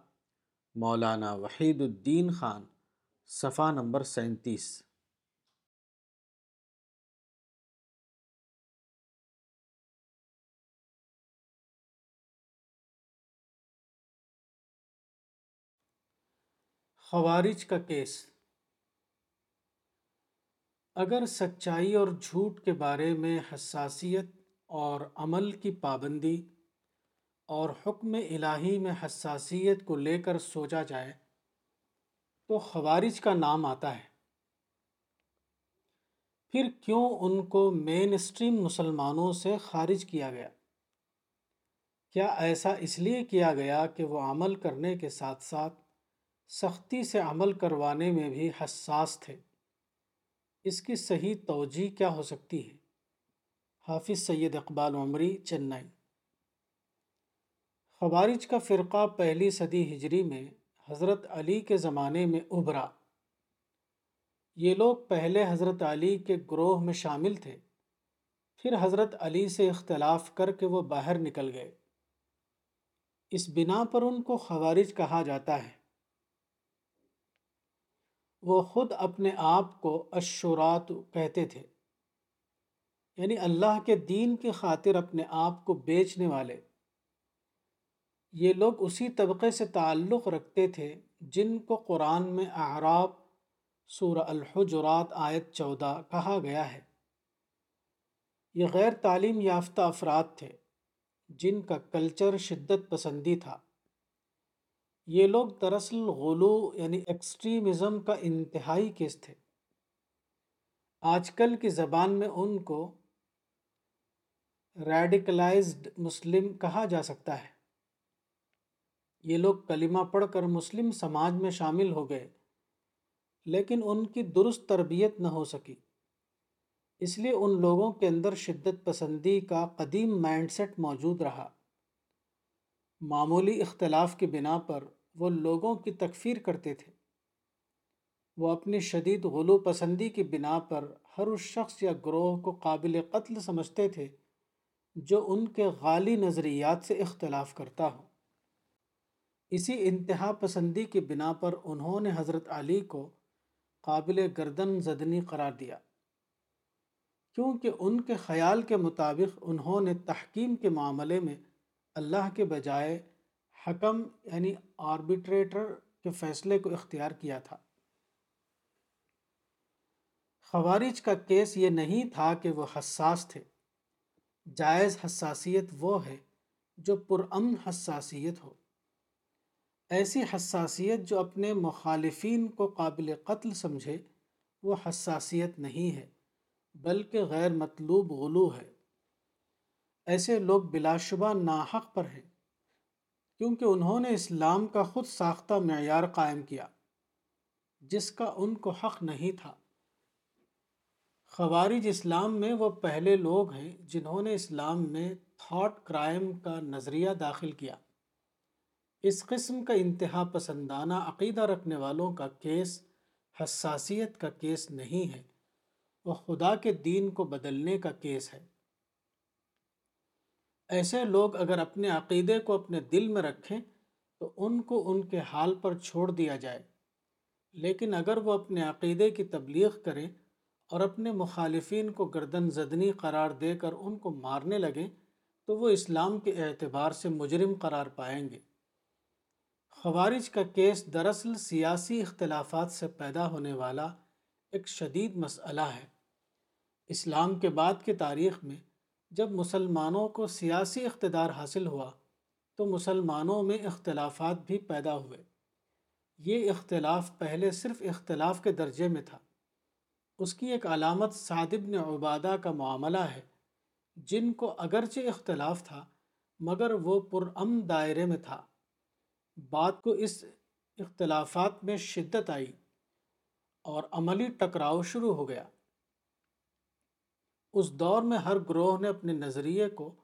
مولانا وحید الدین خان، صفحہ نمبر سینتیس۔ خوارج کا کیس۔ اگر سچائی اور جھوٹ کے بارے میں حساسیت اور عمل کی پابندی اور حکم الہی میں حساسیت کو لے کر سوچا جائے، تو خوارج کا نام آتا ہے۔ پھر کیوں ان کو مین اسٹریم مسلمانوں سے خارج کیا گیا؟ کیا ایسا اس لیے کیا گیا کہ وہ عمل کرنے کے ساتھ ساتھ سختی سے عمل کروانے میں بھی حساس تھے۔ اس کی صحیح توجہ کیا ہو سکتی ہے؟ حافظ سید اقبال عمری، چنئی۔ خوارج کا فرقہ پہلی صدی ہجری میں حضرت علی کے زمانے میں ابھرا۔ یہ لوگ پہلے حضرت علی کے گروہ میں شامل تھے، پھر حضرت علی سے اختلاف کر کے وہ باہر نکل گئے۔ اس بنا پر ان کو خوارج کہا جاتا ہے۔ وہ خود اپنے آپ کو اشورات کہتے تھے۔ یعنی اللہ کے دین کی خاطر اپنے آپ کو بیچنے والے۔ یہ لوگ اسی طبقے سے تعلق رکھتے تھے جن کو قرآن میں اعراب سورہ الحجرات آیت چودہ کہا گیا ہے۔ یہ غیر تعلیم یافتہ افراد تھے جن کا کلچر شدت پسندی تھا۔ یہ لوگ دراصل غلو یعنی ایکسٹریمزم کا انتہائی کیس تھے۔ آج کل کی زبان میں ان کو ریڈیکلائزڈ مسلم کہا جا سکتا ہے۔ یہ لوگ کلمہ پڑھ کر مسلم سماج میں شامل ہو گئے، لیکن ان کی درست تربیت نہ ہو سکی۔ اس لیے ان لوگوں کے اندر شدت پسندی کا قدیم مائنڈ سیٹ موجود رہا۔ معمولی اختلاف کی بنا پر وہ لوگوں کی تکفیر کرتے تھے۔ وہ اپنی شدید غلو پسندی کی بنا پر ہر اس شخص یا گروہ کو قابل قتل سمجھتے تھے جو ان کے غالی نظریات سے اختلاف کرتا ہو۔ اسی انتہا پسندی کی بنا پر انہوں نے حضرت علی کو قابل گردن زدنی قرار دیا۔ کیونکہ ان کے خیال کے مطابق انہوں نے تحکیم کے معاملے میں اللہ کے بجائے حکم یعنی آربیٹریٹر کے فیصلے کو اختیار کیا تھا۔ خوارج کا کیس یہ نہیں تھا کہ وہ حساس تھے۔ جائز حساسیت وہ ہے جو پرامن حساسیت ہو۔ ایسی حساسیت جو اپنے مخالفین کو قابل قتل سمجھے وہ حساسیت نہیں ہے، بلکہ غیر مطلوب غلو ہے۔ ایسے لوگ بلا شبہ ناحق پر ہیں، کیونکہ انہوں نے اسلام کا خود ساختہ معیار قائم کیا، جس کا ان کو حق نہیں تھا۔ خوارج اسلام میں وہ پہلے لوگ ہیں جنہوں نے اسلام میں تھاٹ کرائم کا نظریہ داخل کیا۔ اس قسم کا انتہا پسندانہ عقیدہ رکھنے والوں کا کیس حساسیت کا کیس نہیں ہے، وہ خدا کے دین کو بدلنے کا کیس ہے۔ ایسے لوگ اگر اپنے عقیدے کو اپنے دل میں رکھیں تو ان کو ان کے حال پر چھوڑ دیا جائے۔ لیکن اگر وہ اپنے عقیدے کی تبلیغ کریں اور اپنے مخالفین کو گردن زدنی قرار دے کر ان کو مارنے لگیں تو وہ اسلام کے اعتبار سے مجرم قرار پائیں گے۔ خوارج کا کیس دراصل سیاسی اختلافات سے پیدا ہونے والا ایک شدید مسئلہ ہے۔ اسلام کے بعد کی تاریخ میں جب مسلمانوں کو سیاسی اقتدار حاصل ہوا، تو مسلمانوں میں اختلافات بھی پیدا ہوئے۔ یہ اختلاف پہلے صرف اختلاف کے درجے میں تھا۔ اس کی ایک علامت سعد بن عبادہ کا معاملہ ہے، جن کو اگرچہ اختلاف تھا، مگر وہ پرام دائرے میں تھا۔ بات کو اس اختلافات میں شدت آئی اور عملی ٹکراؤ شروع ہو گیا۔ اس دور میں ہر گروہ نے اپنے نظریے کو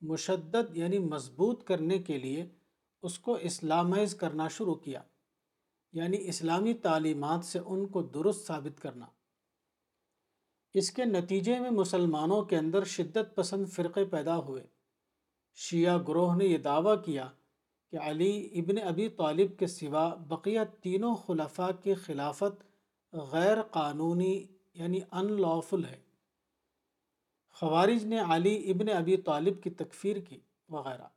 مشدد یعنی مضبوط کرنے کے لیے اس کو اسلامائز کرنا شروع کیا یعنی اسلامی تعلیمات سے ان کو درست ثابت کرنا۔ اس کے نتیجے میں مسلمانوں کے اندر شدت پسند فرقے پیدا ہوئے۔ شیعہ گروہ نے یہ دعویٰ کیا کہ علی ابن ابی طالب کے سوا بقیہ تینوں خلفاء کی خلافت غیر قانونی یعنی ان لافل ہے۔ خوارج نے علی ابن ابی طالب کی تکفیر کی وغیرہ۔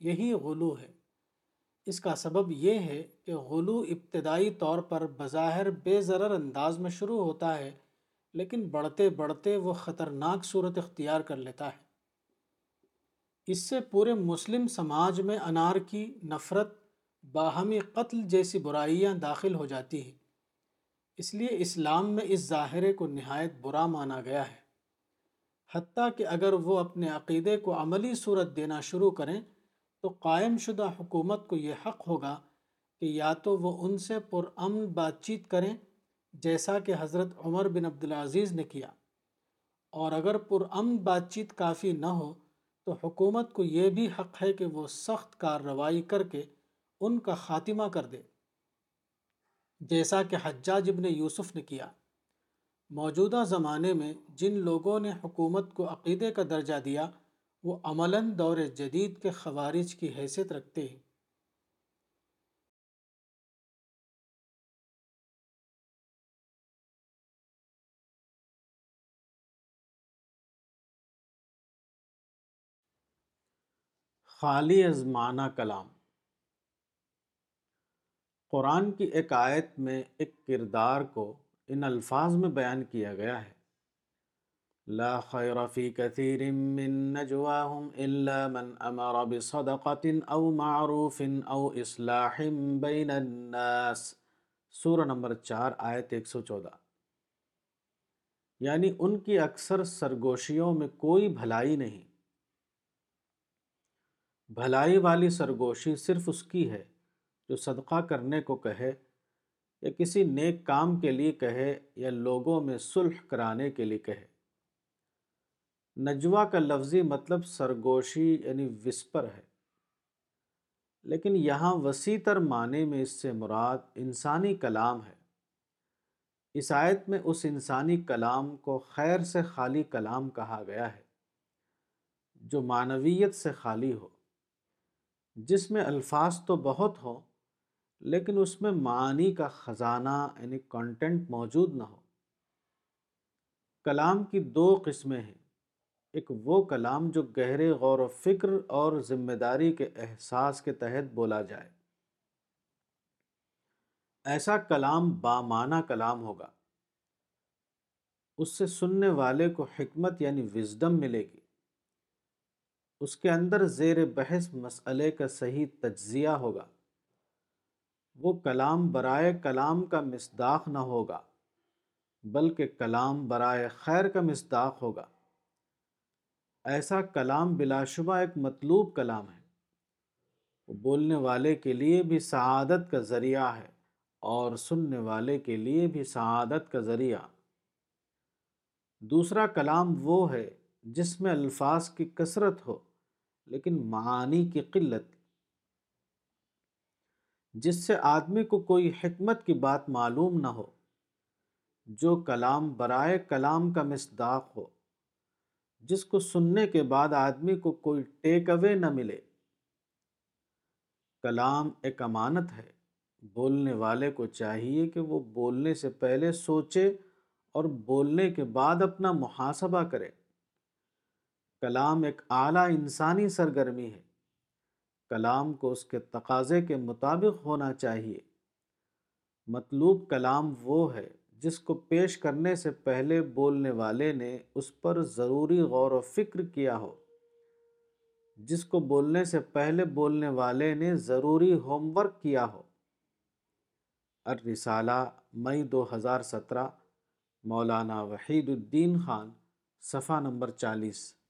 یہی غلو ہے۔ اس کا سبب یہ ہے کہ غلو ابتدائی طور پر بظاہر بے ضرر انداز میں شروع ہوتا ہے، لیکن بڑھتے بڑھتے وہ خطرناک صورت اختیار کر لیتا ہے۔ اس سے پورے مسلم سماج میں انار کی نفرت، باہمی قتل جیسی برائیاں داخل ہو جاتی ہیں۔ اس لیے اسلام میں اس ظاہرے کو نہایت برا مانا گیا ہے۔ حتیٰ کہ اگر وہ اپنے عقیدے کو عملی صورت دینا شروع کریں، تو قائم شدہ حکومت کو یہ حق ہوگا کہ یا تو وہ ان سے پرامن بات چیت کریں، جیسا کہ حضرت عمر بن عبدالعزیز نے کیا۔ اور اگر پرامن بات چیت کافی نہ ہو، تو حکومت کو یہ بھی حق ہے کہ وہ سخت کارروائی کر کے ان کا خاتمہ کر دے۔ جیسا کہ حجاج ابن یوسف نے کیا۔ موجودہ زمانے میں جن لوگوں نے حکومت کو عقیدے کا درجہ دیا، وہ عملاً دور جدید کے خوارج کی حیثیت رکھتے ہیں۔ خالی از معنی کلام۔ قرآن کی ایک آیت میں ایک کردار کو ان الفاظ میں بیان کیا گیا ہے۔ لا خیر فی کثیر من نجواہم الا من امر بصدقت او معروف او اصلاح بین الناس۔ سورہ نمبر چار، آیت ایک سو چودہ۔ یعنی ان کی اکثر سرگوشیوں میں کوئی بھلائی نہیں۔ بھلائی والی سرگوشی صرف اس کی ہے جو صدقہ کرنے کو کہے یا کسی نیک کام کے لیے کہے یا لوگوں میں صلح کرانے کے لیے کہے۔ نجوہ کا لفظی مطلب سرگوشی یعنی وسپر ہے۔ لیکن یہاں وسیع تر معنی میں اس سے مراد انسانی کلام ہے۔ اس آیت میں اس انسانی کلام کو خیر سے خالی کلام کہا گیا ہے، جو معنویت سے خالی ہو، جس میں الفاظ تو بہت ہوں لیکن اس میں معانی کا خزانہ یعنی کانٹینٹ موجود نہ ہو۔ کلام کی دو قسمیں ہیں۔ ایک وہ کلام جو گہرے غور و فکر اور ذمہ داری کے احساس کے تحت بولا جائے۔ ایسا کلام بامانہ کلام ہوگا۔ اس سے سننے والے کو حکمت یعنی وزڈم ملے گی۔ اس کے اندر زیر بحث مسئلے کا صحیح تجزیہ ہوگا۔ وہ کلام برائے کلام کا مصداق نہ ہوگا، بلکہ کلام برائے خیر کا مصداق ہوگا۔ ایسا کلام بلا شبہ ایک مطلوب کلام ہے۔ وہ بولنے والے کے لیے بھی سعادت کا ذریعہ ہے اور سننے والے کے لیے بھی سعادت کا ذریعہ۔ دوسرا کلام وہ ہے جس میں الفاظ کی کثرت ہو، لیکن معانی کی قلت۔ جس سے آدمی کو کوئی حکمت کی بات معلوم نہ ہو، جو کلام برائے کلام کا مصداق ہو، جس کو سننے کے بعد آدمی کو کوئی ٹیک اوے نہ ملے۔ کلام ایک امانت ہے، بولنے والے کو چاہیے کہ وہ بولنے سے پہلے سوچے اور بولنے کے بعد اپنا محاسبہ کرے۔ کلام ایک اعلیٰ انسانی سرگرمی ہے۔ کلام کو اس کے تقاضے کے مطابق ہونا چاہیے۔ مطلوب کلام وہ ہے جس کو پیش کرنے سے پہلے بولنے والے نے اس پر ضروری غور و فکر کیا ہو۔ جس کو بولنے سے پہلے بولنے والے نے ضروری ہوم ورک کیا ہو۔ الرسالہ، مئی دو ہزار سترہ، مولانا وحید الدین خان، صفحہ نمبر چالیس۔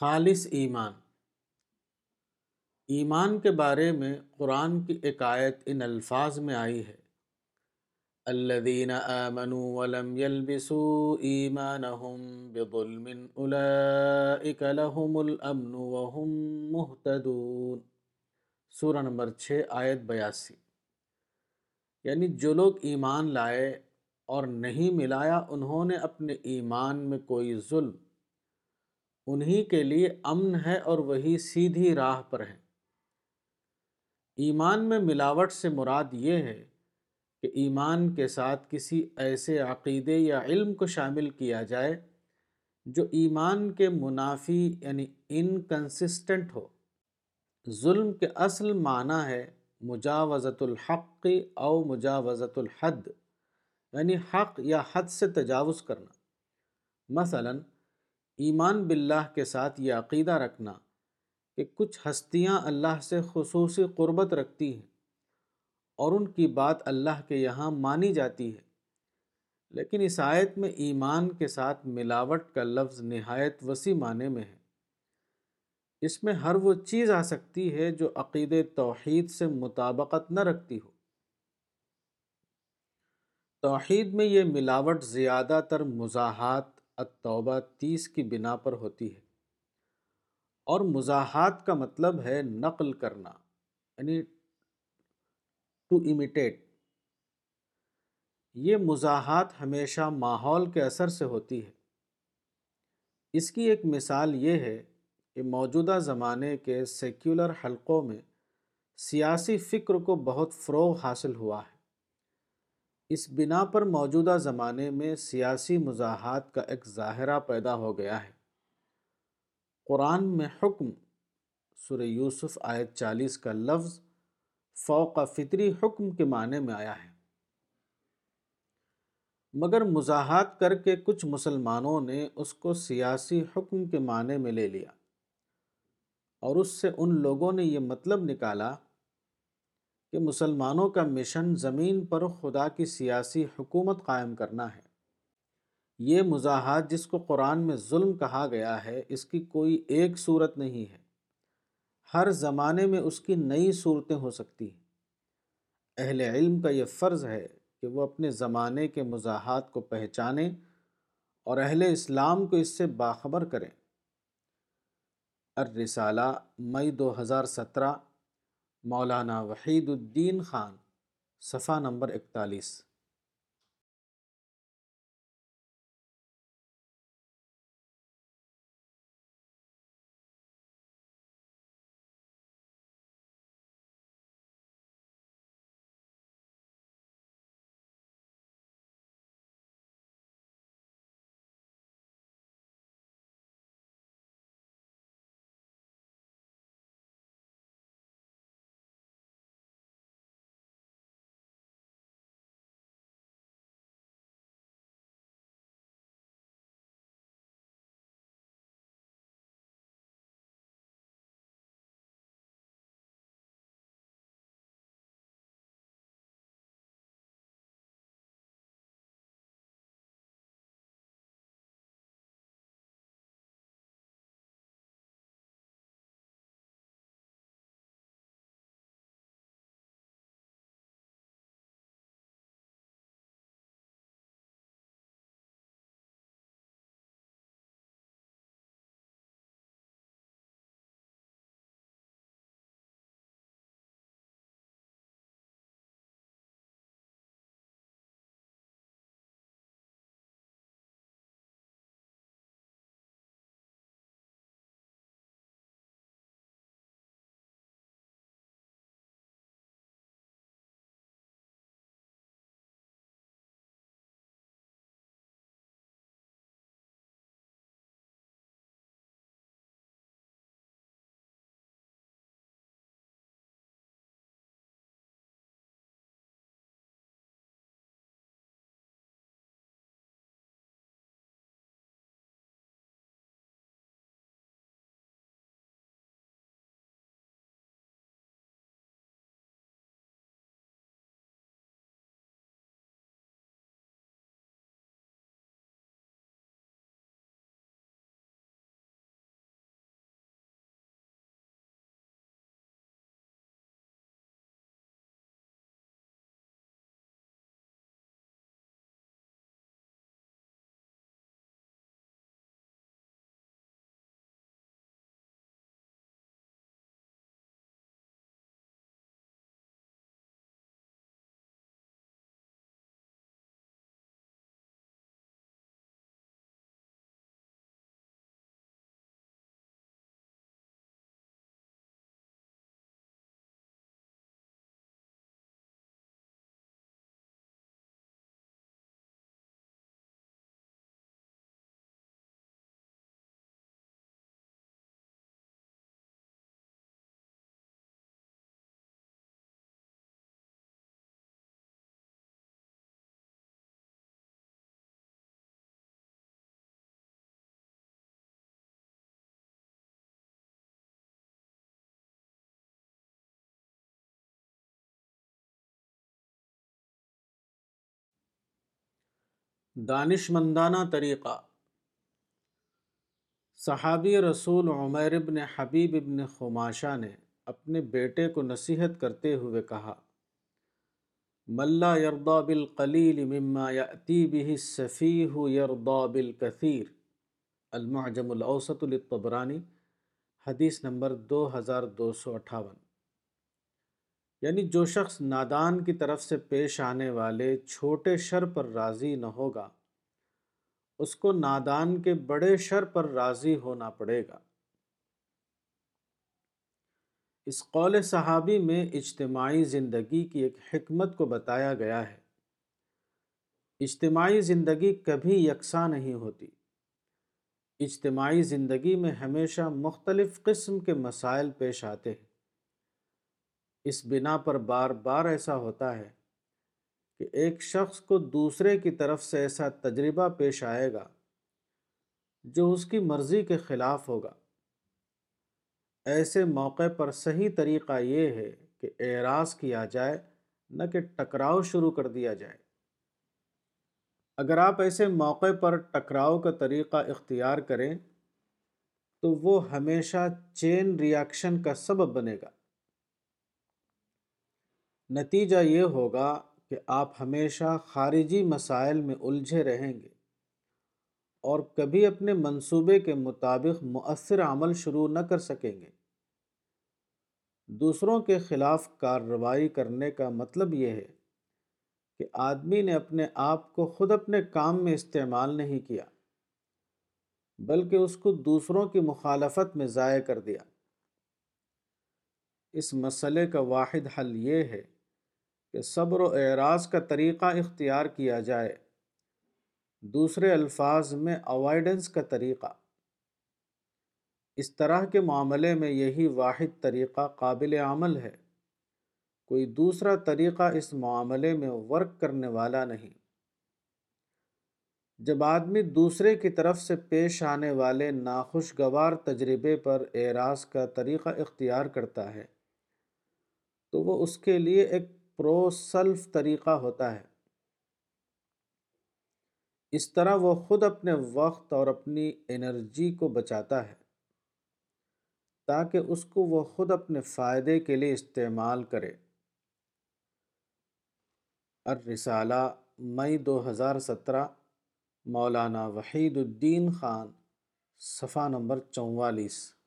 خالص ایمان۔ ایمان کے بارے میں قرآن کی ایک آیت ان الفاظ میں آئی ہے۔ الذين آمنوا ولم يلبسوا إيمانهم بظلم أولئك لهم الأمن وهم مهتدون۔ سورہ نمبر 6 آیت بیاسی۔ یعنی جو لوگ ایمان لائے اور نہیں ملایا، انہوں نے اپنے ایمان میں کوئی ظلم انہی کے لیے امن ہے اور وہی سیدھی راہ پر ہے۔ ایمان میں ملاوٹ سے مراد یہ ہے کہ ایمان کے ساتھ کسی ایسے عقیدے یا علم کو شامل کیا جائے جو ایمان کے منافی یعنی انکنسسٹنٹ ہو۔ ظلم کے اصل معنی ہے مجاوزت الحق او مجاوزت الحد یعنی حق یا حد سے تجاوز کرنا۔ مثلا ایمان باللہ کے ساتھ یہ عقیدہ رکھنا کہ کچھ ہستیاں اللہ سے خصوصی قربت رکھتی ہیں اور ان کی بات اللہ کے یہاں مانی جاتی ہے۔ لیکن اس آیت میں ایمان کے ساتھ ملاوٹ کا لفظ نہایت وسیع معنی میں ہے۔ اس میں ہر وہ چیز آ سکتی ہے جو عقید توحید سے مطابقت نہ رکھتی ہو۔ توحید میں یہ ملاوٹ زیادہ تر مزاحات التوبہ تیس کی بنا پر ہوتی ہے۔ اور مزاحات کا مطلب ہے نقل کرنا یعنی ٹو امیٹیٹ یہ مزاحات ہمیشہ ماحول کے اثر سے ہوتی ہے۔ اس کی ایک مثال یہ ہے کہ موجودہ زمانے کے سیکولر حلقوں میں سیاسی فکر کو بہت فروغ حاصل ہوا ہے۔ اس بنا پر موجودہ زمانے میں سیاسی مزاحات کا ایک ظاہرہ پیدا ہو گیا ہے۔ قرآن میں حکم، سورہ یوسف آیت چالیس کا لفظ فوق فطری حکم کے معنی میں آیا ہے۔ مگر مزاحات کر کے کچھ مسلمانوں نے اس کو سیاسی حکم کے معنی میں لے لیا اور اس سے ان لوگوں نے یہ مطلب نکالا کہ مسلمانوں کا مشن زمین پر خدا کی سیاسی حکومت قائم کرنا ہے۔ یہ مزاحات جس کو قرآن میں ظلم کہا گیا ہے، اس کی کوئی ایک صورت نہیں ہے۔ ہر زمانے میں اس کی نئی صورتیں ہو سکتی ہیں۔ اہل علم کا یہ فرض ہے کہ وہ اپنے زمانے کے مزاحات کو پہچانیں اور اہل اسلام کو اس سے باخبر کریں۔ الرسالہ مئی دو ہزار سترہ مولانا وحید الدین خان صفحہ نمبر اکتالیس۔ دانش مندانہ طریقہ۔ صحابی رسول عمیر ابن حبیب ابن خماشہ نے اپنے بیٹے کو نصیحت کرتے ہوئے کہا، ملا یردا بالقلیل مما یأتی به السفیح یردا بالکثیر۔ المعجم الاوسط للطبرانی، حدیث نمبر دو ہزار دو سو اٹھاون۔ یعنی جو شخص نادان کی طرف سے پیش آنے والے چھوٹے شر پر راضی نہ ہوگا، اس کو نادان کے بڑے شر پر راضی ہونا پڑے گا۔ اس قول صحابی میں اجتماعی زندگی کی ایک حکمت کو بتایا گیا ہے۔ اجتماعی زندگی کبھی یکساں نہیں ہوتی۔ اجتماعی زندگی میں ہمیشہ مختلف قسم کے مسائل پیش آتے ہیں۔ اس بنا پر بار بار ایسا ہوتا ہے کہ ایک شخص کو دوسرے کی طرف سے ایسا تجربہ پیش آئے گا جو اس کی مرضی کے خلاف ہوگا۔ ایسے موقع پر صحیح طریقہ یہ ہے کہ اعراض کیا جائے، نہ کہ ٹکراؤ شروع کر دیا جائے۔ اگر آپ ایسے موقع پر ٹکراؤ کا طریقہ اختیار کریں، تو وہ ہمیشہ چین ریاکشن کا سبب بنے گا۔ نتیجہ یہ ہوگا کہ آپ ہمیشہ خارجی مسائل میں الجھے رہیں گے اور کبھی اپنے منصوبے کے مطابق مؤثر عمل شروع نہ کر سکیں گے۔ دوسروں کے خلاف کارروائی کرنے کا مطلب یہ ہے کہ آدمی نے اپنے آپ کو خود اپنے کام میں استعمال نہیں کیا، بلکہ اس کو دوسروں کی مخالفت میں ضائع کر دیا۔ اس مسئلے کا واحد حل یہ ہے کہ صبر و اعراض کا طریقہ اختیار کیا جائے۔ دوسرے الفاظ میں اوائڈنس کا طریقہ۔ اس طرح کے معاملے میں یہی واحد طریقہ قابل عمل ہے۔ کوئی دوسرا طریقہ اس معاملے میں ورک کرنے والا نہیں۔ جب آدمی دوسرے کی طرف سے پیش آنے والے ناخوشگوار تجربے پر اعراض کا طریقہ اختیار کرتا ہے، تو وہ اس کے لیے ایک پرو سلف طریقہ ہوتا ہے۔ اس طرح وہ خود اپنے وقت اور اپنی انرجی کو بچاتا ہے، تاکہ اس کو وہ خود اپنے فائدے کے لیے استعمال کرے۔ الرسالہ، مئی دو ہزار سترہ، مولانا وحید الدین خان، صفحہ نمبر چوالیس۔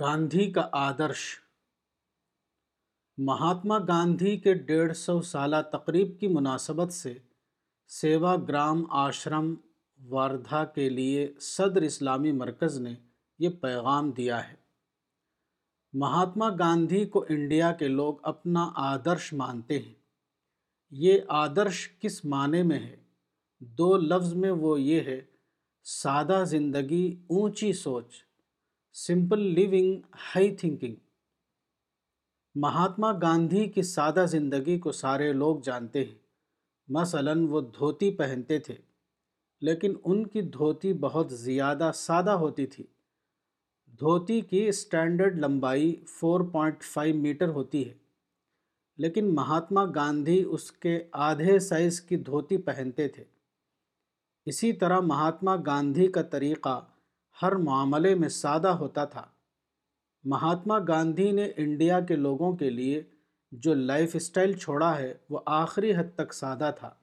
گاندھی کا آدرش۔ مہاتما گاندھی کے ڈیڑھ سو سالہ تقریب کی مناسبت سے سیوا گرام آشرم واردھا کے لیے صدر اسلامی مرکز نے یہ پیغام دیا ہے۔ مہاتما گاندھی کو انڈیا کے لوگ اپنا آدرش مانتے ہیں۔ یہ آدرش کس معنی میں ہے؟ دو لفظ میں وہ یہ ہے، سادہ زندگی، اونچی سوچ۔ Simple living high thinking Mahatma Gandhi کی سادہ زندگی کو سارے لوگ جانتے ہیں۔ مثلاً وہ دھوتی پہنتے تھے، لیکن ان کی دھوتی بہت زیادہ سادہ ہوتی تھی۔ دھوتی کی اسٹینڈرڈ لمبائی فور پوائنٹ فائیو میٹر ہوتی ہے، لیکن مہاتما گاندھی اس کے آدھے سائز کی دھوتی پہنتے تھے۔ اسی طرح مہاتما گاندھی کا طریقہ ہر معاملے میں سادہ ہوتا تھا۔ مہاتما گاندھی نے انڈیا کے لوگوں کے لیے جو لائف اسٹائل چھوڑا ہے، وہ آخری حد تک سادہ تھا۔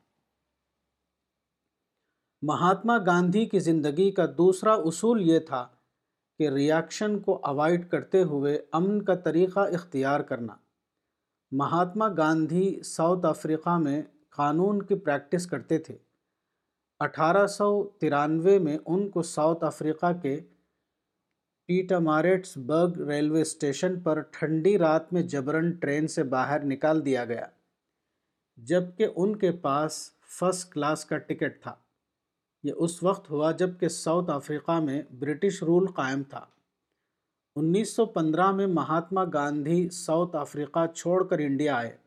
مہاتما گاندھی کی زندگی کا دوسرا اصول یہ تھا کہ ریاکشن کو اوائڈ کرتے ہوئے امن کا طریقہ اختیار کرنا۔ مہاتما گاندھی ساؤتھ افریقہ میں قانون کی پریکٹس کرتے تھے۔ اٹھارہ سو ترانوے میں ان کو ساؤتھ افریقہ کے پیٹاماریٹس برگ ریلوے اسٹیشن پر ٹھنڈی رات میں جبرن ٹرین سے باہر نکال دیا گیا، جبکہ ان کے پاس فرسٹ کلاس کا ٹکٹ تھا۔ یہ اس وقت ہوا جبکہ ساؤتھ افریقہ میں برٹش رول قائم تھا۔ انیس سو پندرہ میں مہاتما گاندھی ساؤتھ افریقہ چھوڑ کر انڈیا آئے۔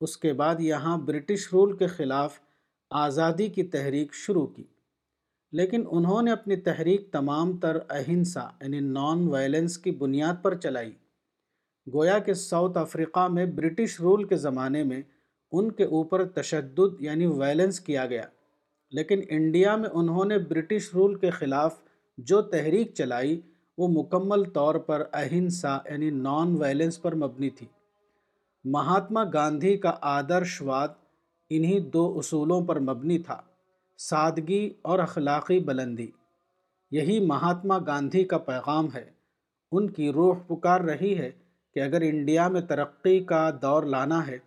اس کے بعد یہاں برٹش رول کے خلاف آزادی کی تحریک شروع کی۔ لیکن انہوں نے اپنی تحریک تمام تر اہنسا یعنی نان وائلنس کی بنیاد پر چلائی۔ گویا کہ ساؤتھ افریقہ میں برٹش رول کے زمانے میں ان کے اوپر تشدد یعنی وائلنس کیا گیا۔ لیکن انڈیا میں انہوں نے برٹش رول کے خلاف جو تحریک چلائی، وہ مکمل طور پر اہنسا یعنی نان وائلنس پر مبنی تھی۔ مہاتما گاندھی کا آدرش واد انہی دو اصولوں پر مبنی تھا، سادگی اور اخلاقی بلندی۔ یہی مہاتما گاندھی کا پیغام ہے۔ ان کی روح پکار رہی ہے کہ اگر انڈیا میں ترقی کا دور لانا ہے،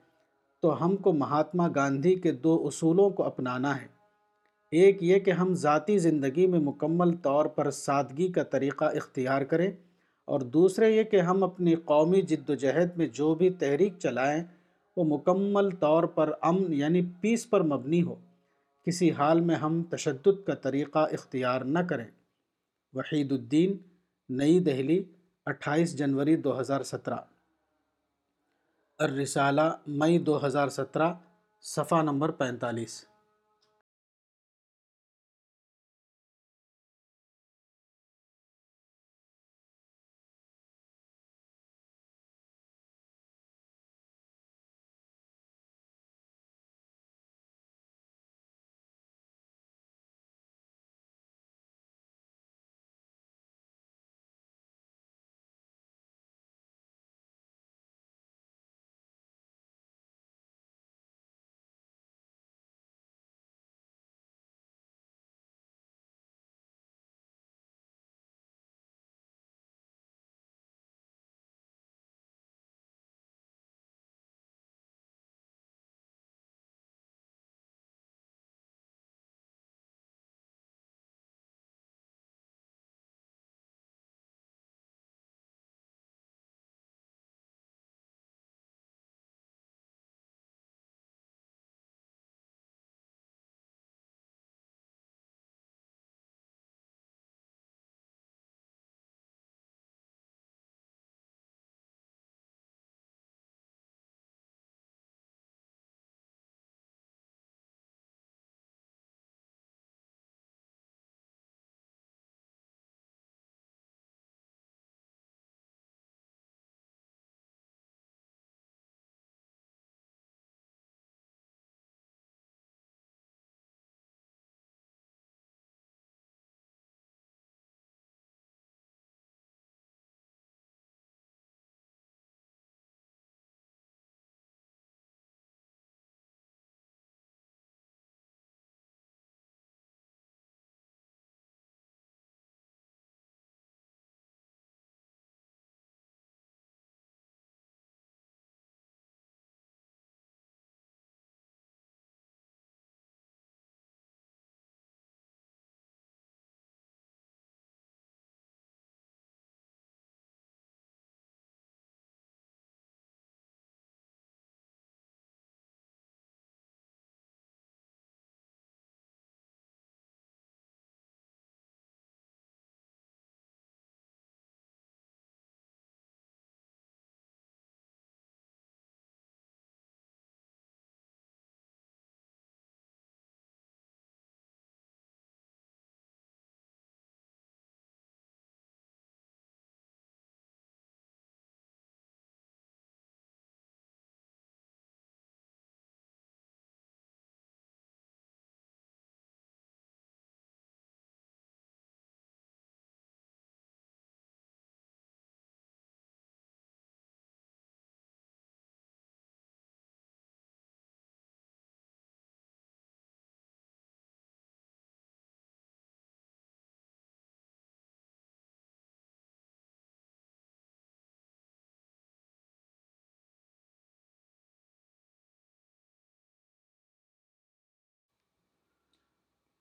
تو ہم کو مہاتما گاندھی کے دو اصولوں کو اپنانا ہے۔ ایک یہ کہ ہم ذاتی زندگی میں مکمل طور پر سادگی کا طریقہ اختیار کریں، اور دوسرے یہ کہ ہم اپنی قومی جد و جہد میں جو بھی تحریک چلائیں وہ مکمل طور پر امن یعنی پیس پر مبنی ہو۔ کسی حال میں ہم تشدد کا طریقہ اختیار نہ کریں۔ وحید الدین، نئی دہلی، اٹھائیس جنوری دو ہزار سترہ۔ الرسالہ، مئی دو ہزار سترہ، صفحہ نمبر پینتالیس۔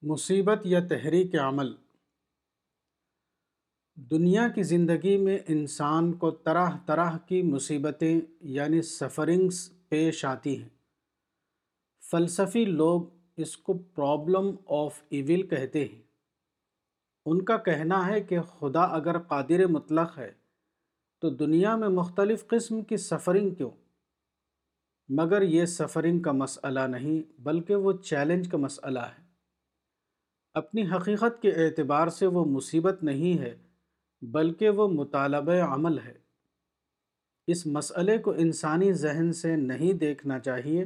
مصیبت یا تحریک عمل۔ دنیا کی زندگی میں انسان کو طرح طرح کی مصیبتیں یعنی سفرنگس پیش آتی ہیں۔ فلسفی لوگ اس کو پرابلم آف ایول کہتے ہیں۔ ان کا کہنا ہے کہ خدا اگر قادر مطلق ہے تو دنیا میں مختلف قسم کی سفرنگ کیوں؟ مگر یہ سفرنگ کا مسئلہ نہیں، بلکہ وہ چیلنج کا مسئلہ ہے۔ اپنی حقیقت کے اعتبار سے وہ مصیبت نہیں ہے، بلکہ وہ مطالبہ عمل ہے۔ اس مسئلے کو انسانی ذہن سے نہیں دیکھنا چاہیے،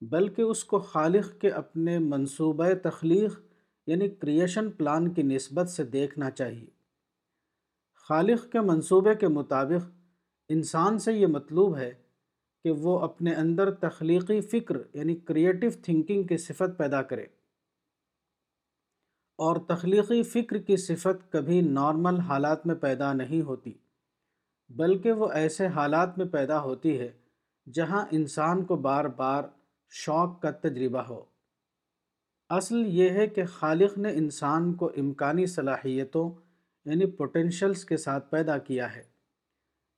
بلکہ اس کو خالق کے اپنے منصوبہ تخلیق یعنی کریشن پلان کی نسبت سے دیکھنا چاہیے۔ خالق کے منصوبے کے مطابق، انسان سے یہ مطلوب ہے کہ وہ اپنے اندر تخلیقی فکر یعنی کریٹو تھنکنگ کی صفت پیدا کرے۔ اور تخلیقی فکر کی صفت کبھی نارمل حالات میں پیدا نہیں ہوتی، بلکہ وہ ایسے حالات میں پیدا ہوتی ہے جہاں انسان کو بار بار شوق کا تجربہ ہو۔ اصل یہ ہے کہ خالق نے انسان کو امکانی صلاحیتوں یعنی پوٹینشلز کے ساتھ پیدا کیا ہے۔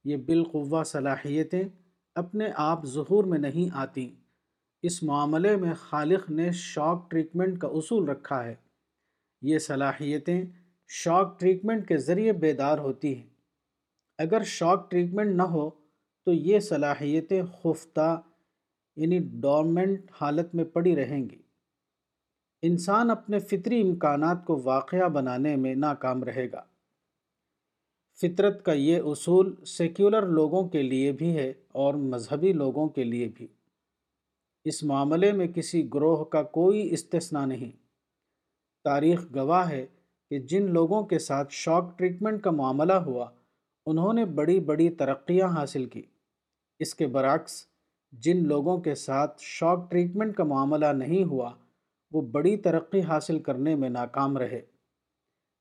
یہ بالقوہ صلاحیتیں اپنے آپ ظہور میں نہیں آتیں۔ اس معاملے میں خالق نے شوق ٹریٹمنٹ کا اصول رکھا ہے۔ یہ صلاحیتیں شاک ٹریٹمنٹ کے ذریعے بیدار ہوتی ہیں۔ اگر شاک ٹریٹمنٹ نہ ہو تو یہ صلاحیتیں خفتہ یعنی ڈورمنٹ حالت میں پڑی رہیں گی۔ انسان اپنے فطری امکانات کو واقعہ بنانے میں ناکام رہے گا۔ فطرت کا یہ اصول سیکولر لوگوں کے لیے بھی ہے اور مذہبی لوگوں کے لیے بھی۔ اس معاملے میں کسی گروہ کا کوئی استثنا نہیں۔ تاریخ گواہ ہے کہ جن لوگوں کے ساتھ شاک ٹریٹمنٹ کا معاملہ ہوا، انہوں نے بڑی بڑی ترقیاں حاصل کی۔ اس کے برعکس، جن لوگوں کے ساتھ شاک ٹریٹمنٹ کا معاملہ نہیں ہوا، وہ بڑی ترقی حاصل کرنے میں ناکام رہے۔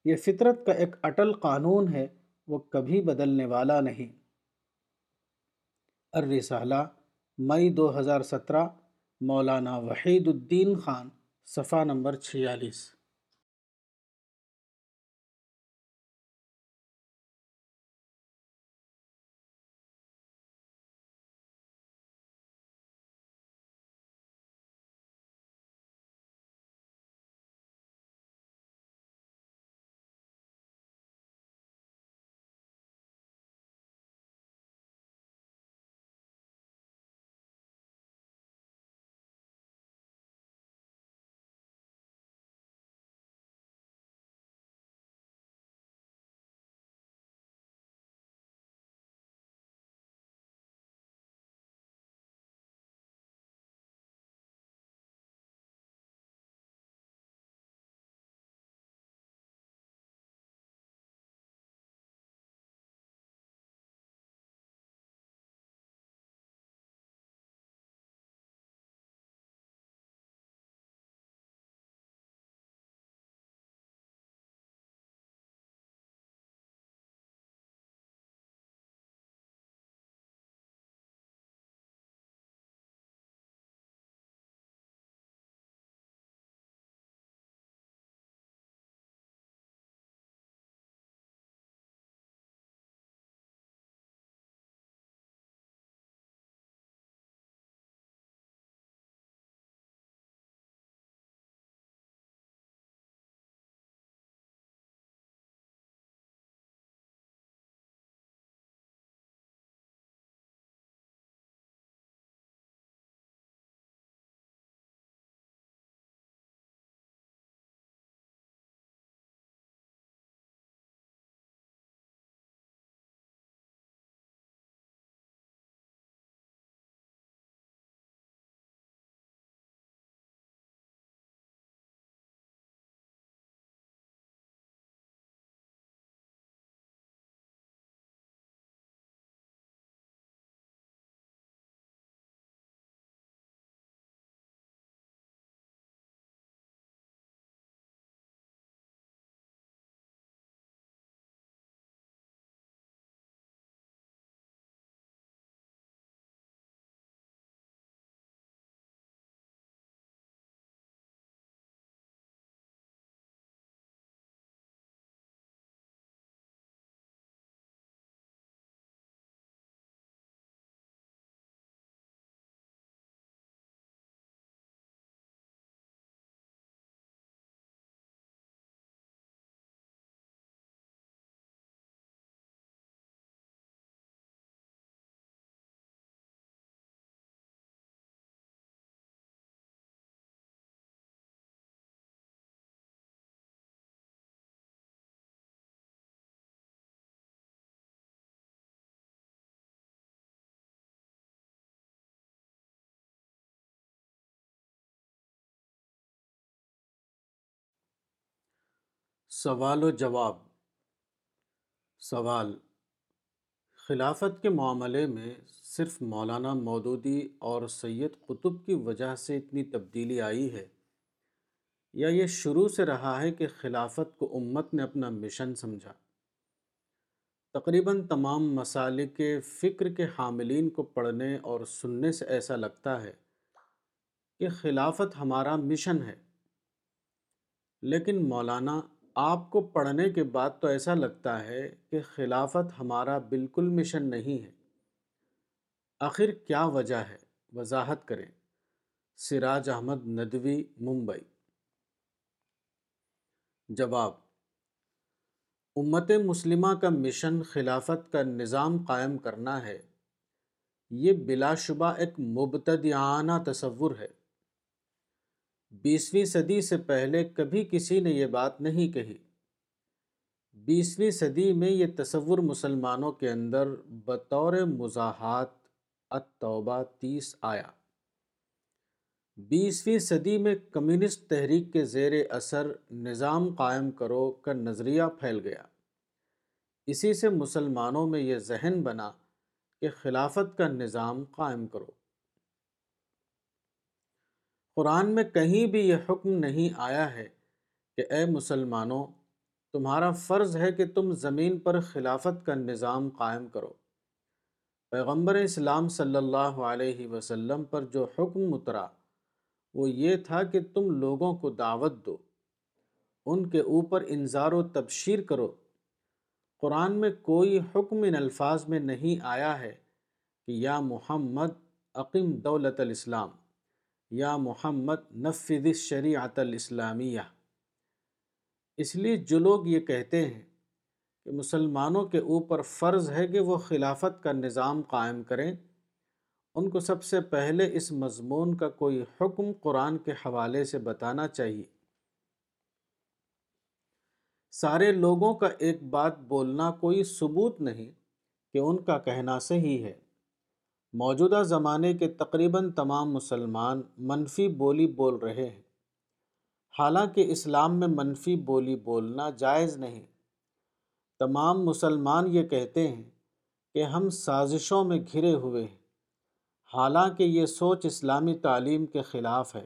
یہ فطرت کا ایک اٹل قانون ہے، وہ کبھی بدلنے والا نہیں۔ الرسالہ، مئی دو ہزار سترہ، مولانا وحید الدین خان، صفحہ نمبر چھیالیس۔ سوال و جواب۔ سوال خلافت کے معاملے میں صرف مولانا مودودی اور سید قطب کی وجہ سے اتنی تبدیلی آئی ہے؟ یا یہ شروع سے رہا ہے کہ خلافت کو امت نے اپنا مشن سمجھا؟ تقریباً تمام مسالے کے فکر کے حاملین کو پڑھنے اور سننے سے ایسا لگتا ہے کہ خلافت ہمارا مشن ہے۔ لیکن مولانا آپ کو پڑھنے کے بعد تو ایسا لگتا ہے کہ خلافت ہمارا بالکل مشن نہیں ہے۔ آخر کیا وجہ ہے؟ وضاحت کریں۔ سراج احمد ندوی، ممبئی۔ جواب امت مسلمہ کا مشن خلافت کا نظام قائم کرنا ہے۔ یہ بلا شبہ ایک مبتدیانہ تصور ہے۔ بیسویں صدی سے پہلے کبھی کسی نے یہ بات نہیں کہی۔ بیسویں صدی میں یہ تصور مسلمانوں کے اندر بطور مزاحات التوبہ تیس آیا۔ بیسویں صدی میں کمیونسٹ تحریک کے زیر اثر نظام قائم کرو کا نظریہ پھیل گیا۔ اسی سے مسلمانوں میں یہ ذہن بنا کہ خلافت کا نظام قائم کرو۔ قرآن میں کہیں بھی یہ حکم نہیں آیا ہے کہ اے مسلمانوں، تمہارا فرض ہے کہ تم زمین پر خلافت کا نظام قائم کرو۔ پیغمبر اسلام صلی اللہ علیہ وسلم پر جو حکم اترا، وہ یہ تھا کہ تم لوگوں کو دعوت دو۔ ان کے اوپر انظار و تبشیر کرو۔ قرآن میں کوئی حکم ان الفاظ میں نہیں آیا ہے کہ یا محمد عقیم دولت الاسلام۔ یا محمد نفذ شریعت الاسلامیہ۔ اس لیے جو لوگ یہ کہتے ہیں کہ مسلمانوں کے اوپر فرض ہے کہ وہ خلافت کا نظام قائم کریں، ان کو سب سے پہلے اس مضمون کا کوئی حکم قرآن کے حوالے سے بتانا چاہیے۔ سارے لوگوں کا ایک بات بولنا کوئی ثبوت نہیں کہ ان کا کہنا صحیح ہے۔ موجودہ زمانے کے تقریباً تمام مسلمان منفی بولی بول رہے ہیں۔ حالانکہ اسلام میں منفی بولی بولنا جائز نہیں۔ تمام مسلمان یہ کہتے ہیں کہ ہم سازشوں میں گھرے ہوئے ہیں۔ حالانکہ یہ سوچ اسلامی تعلیم کے خلاف ہے۔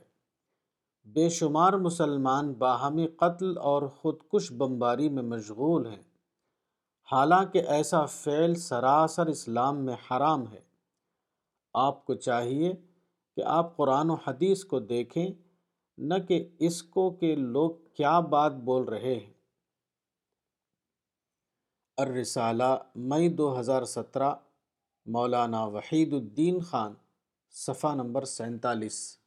بے شمار مسلمان باہمی قتل اور خودکش بمباری میں مشغول ہیں۔ حالانکہ ایسا فعل سراسر اسلام میں حرام ہے۔ آپ کو چاہیے کہ آپ قرآن و حدیث کو دیکھیں، نہ کہ اس کو کہ لوگ کیا بات بول رہے ہیں۔ الرسالہ مئی دو ہزار سترہ، مولانا وحید الدین خان، صفحہ نمبر سینتالیس۔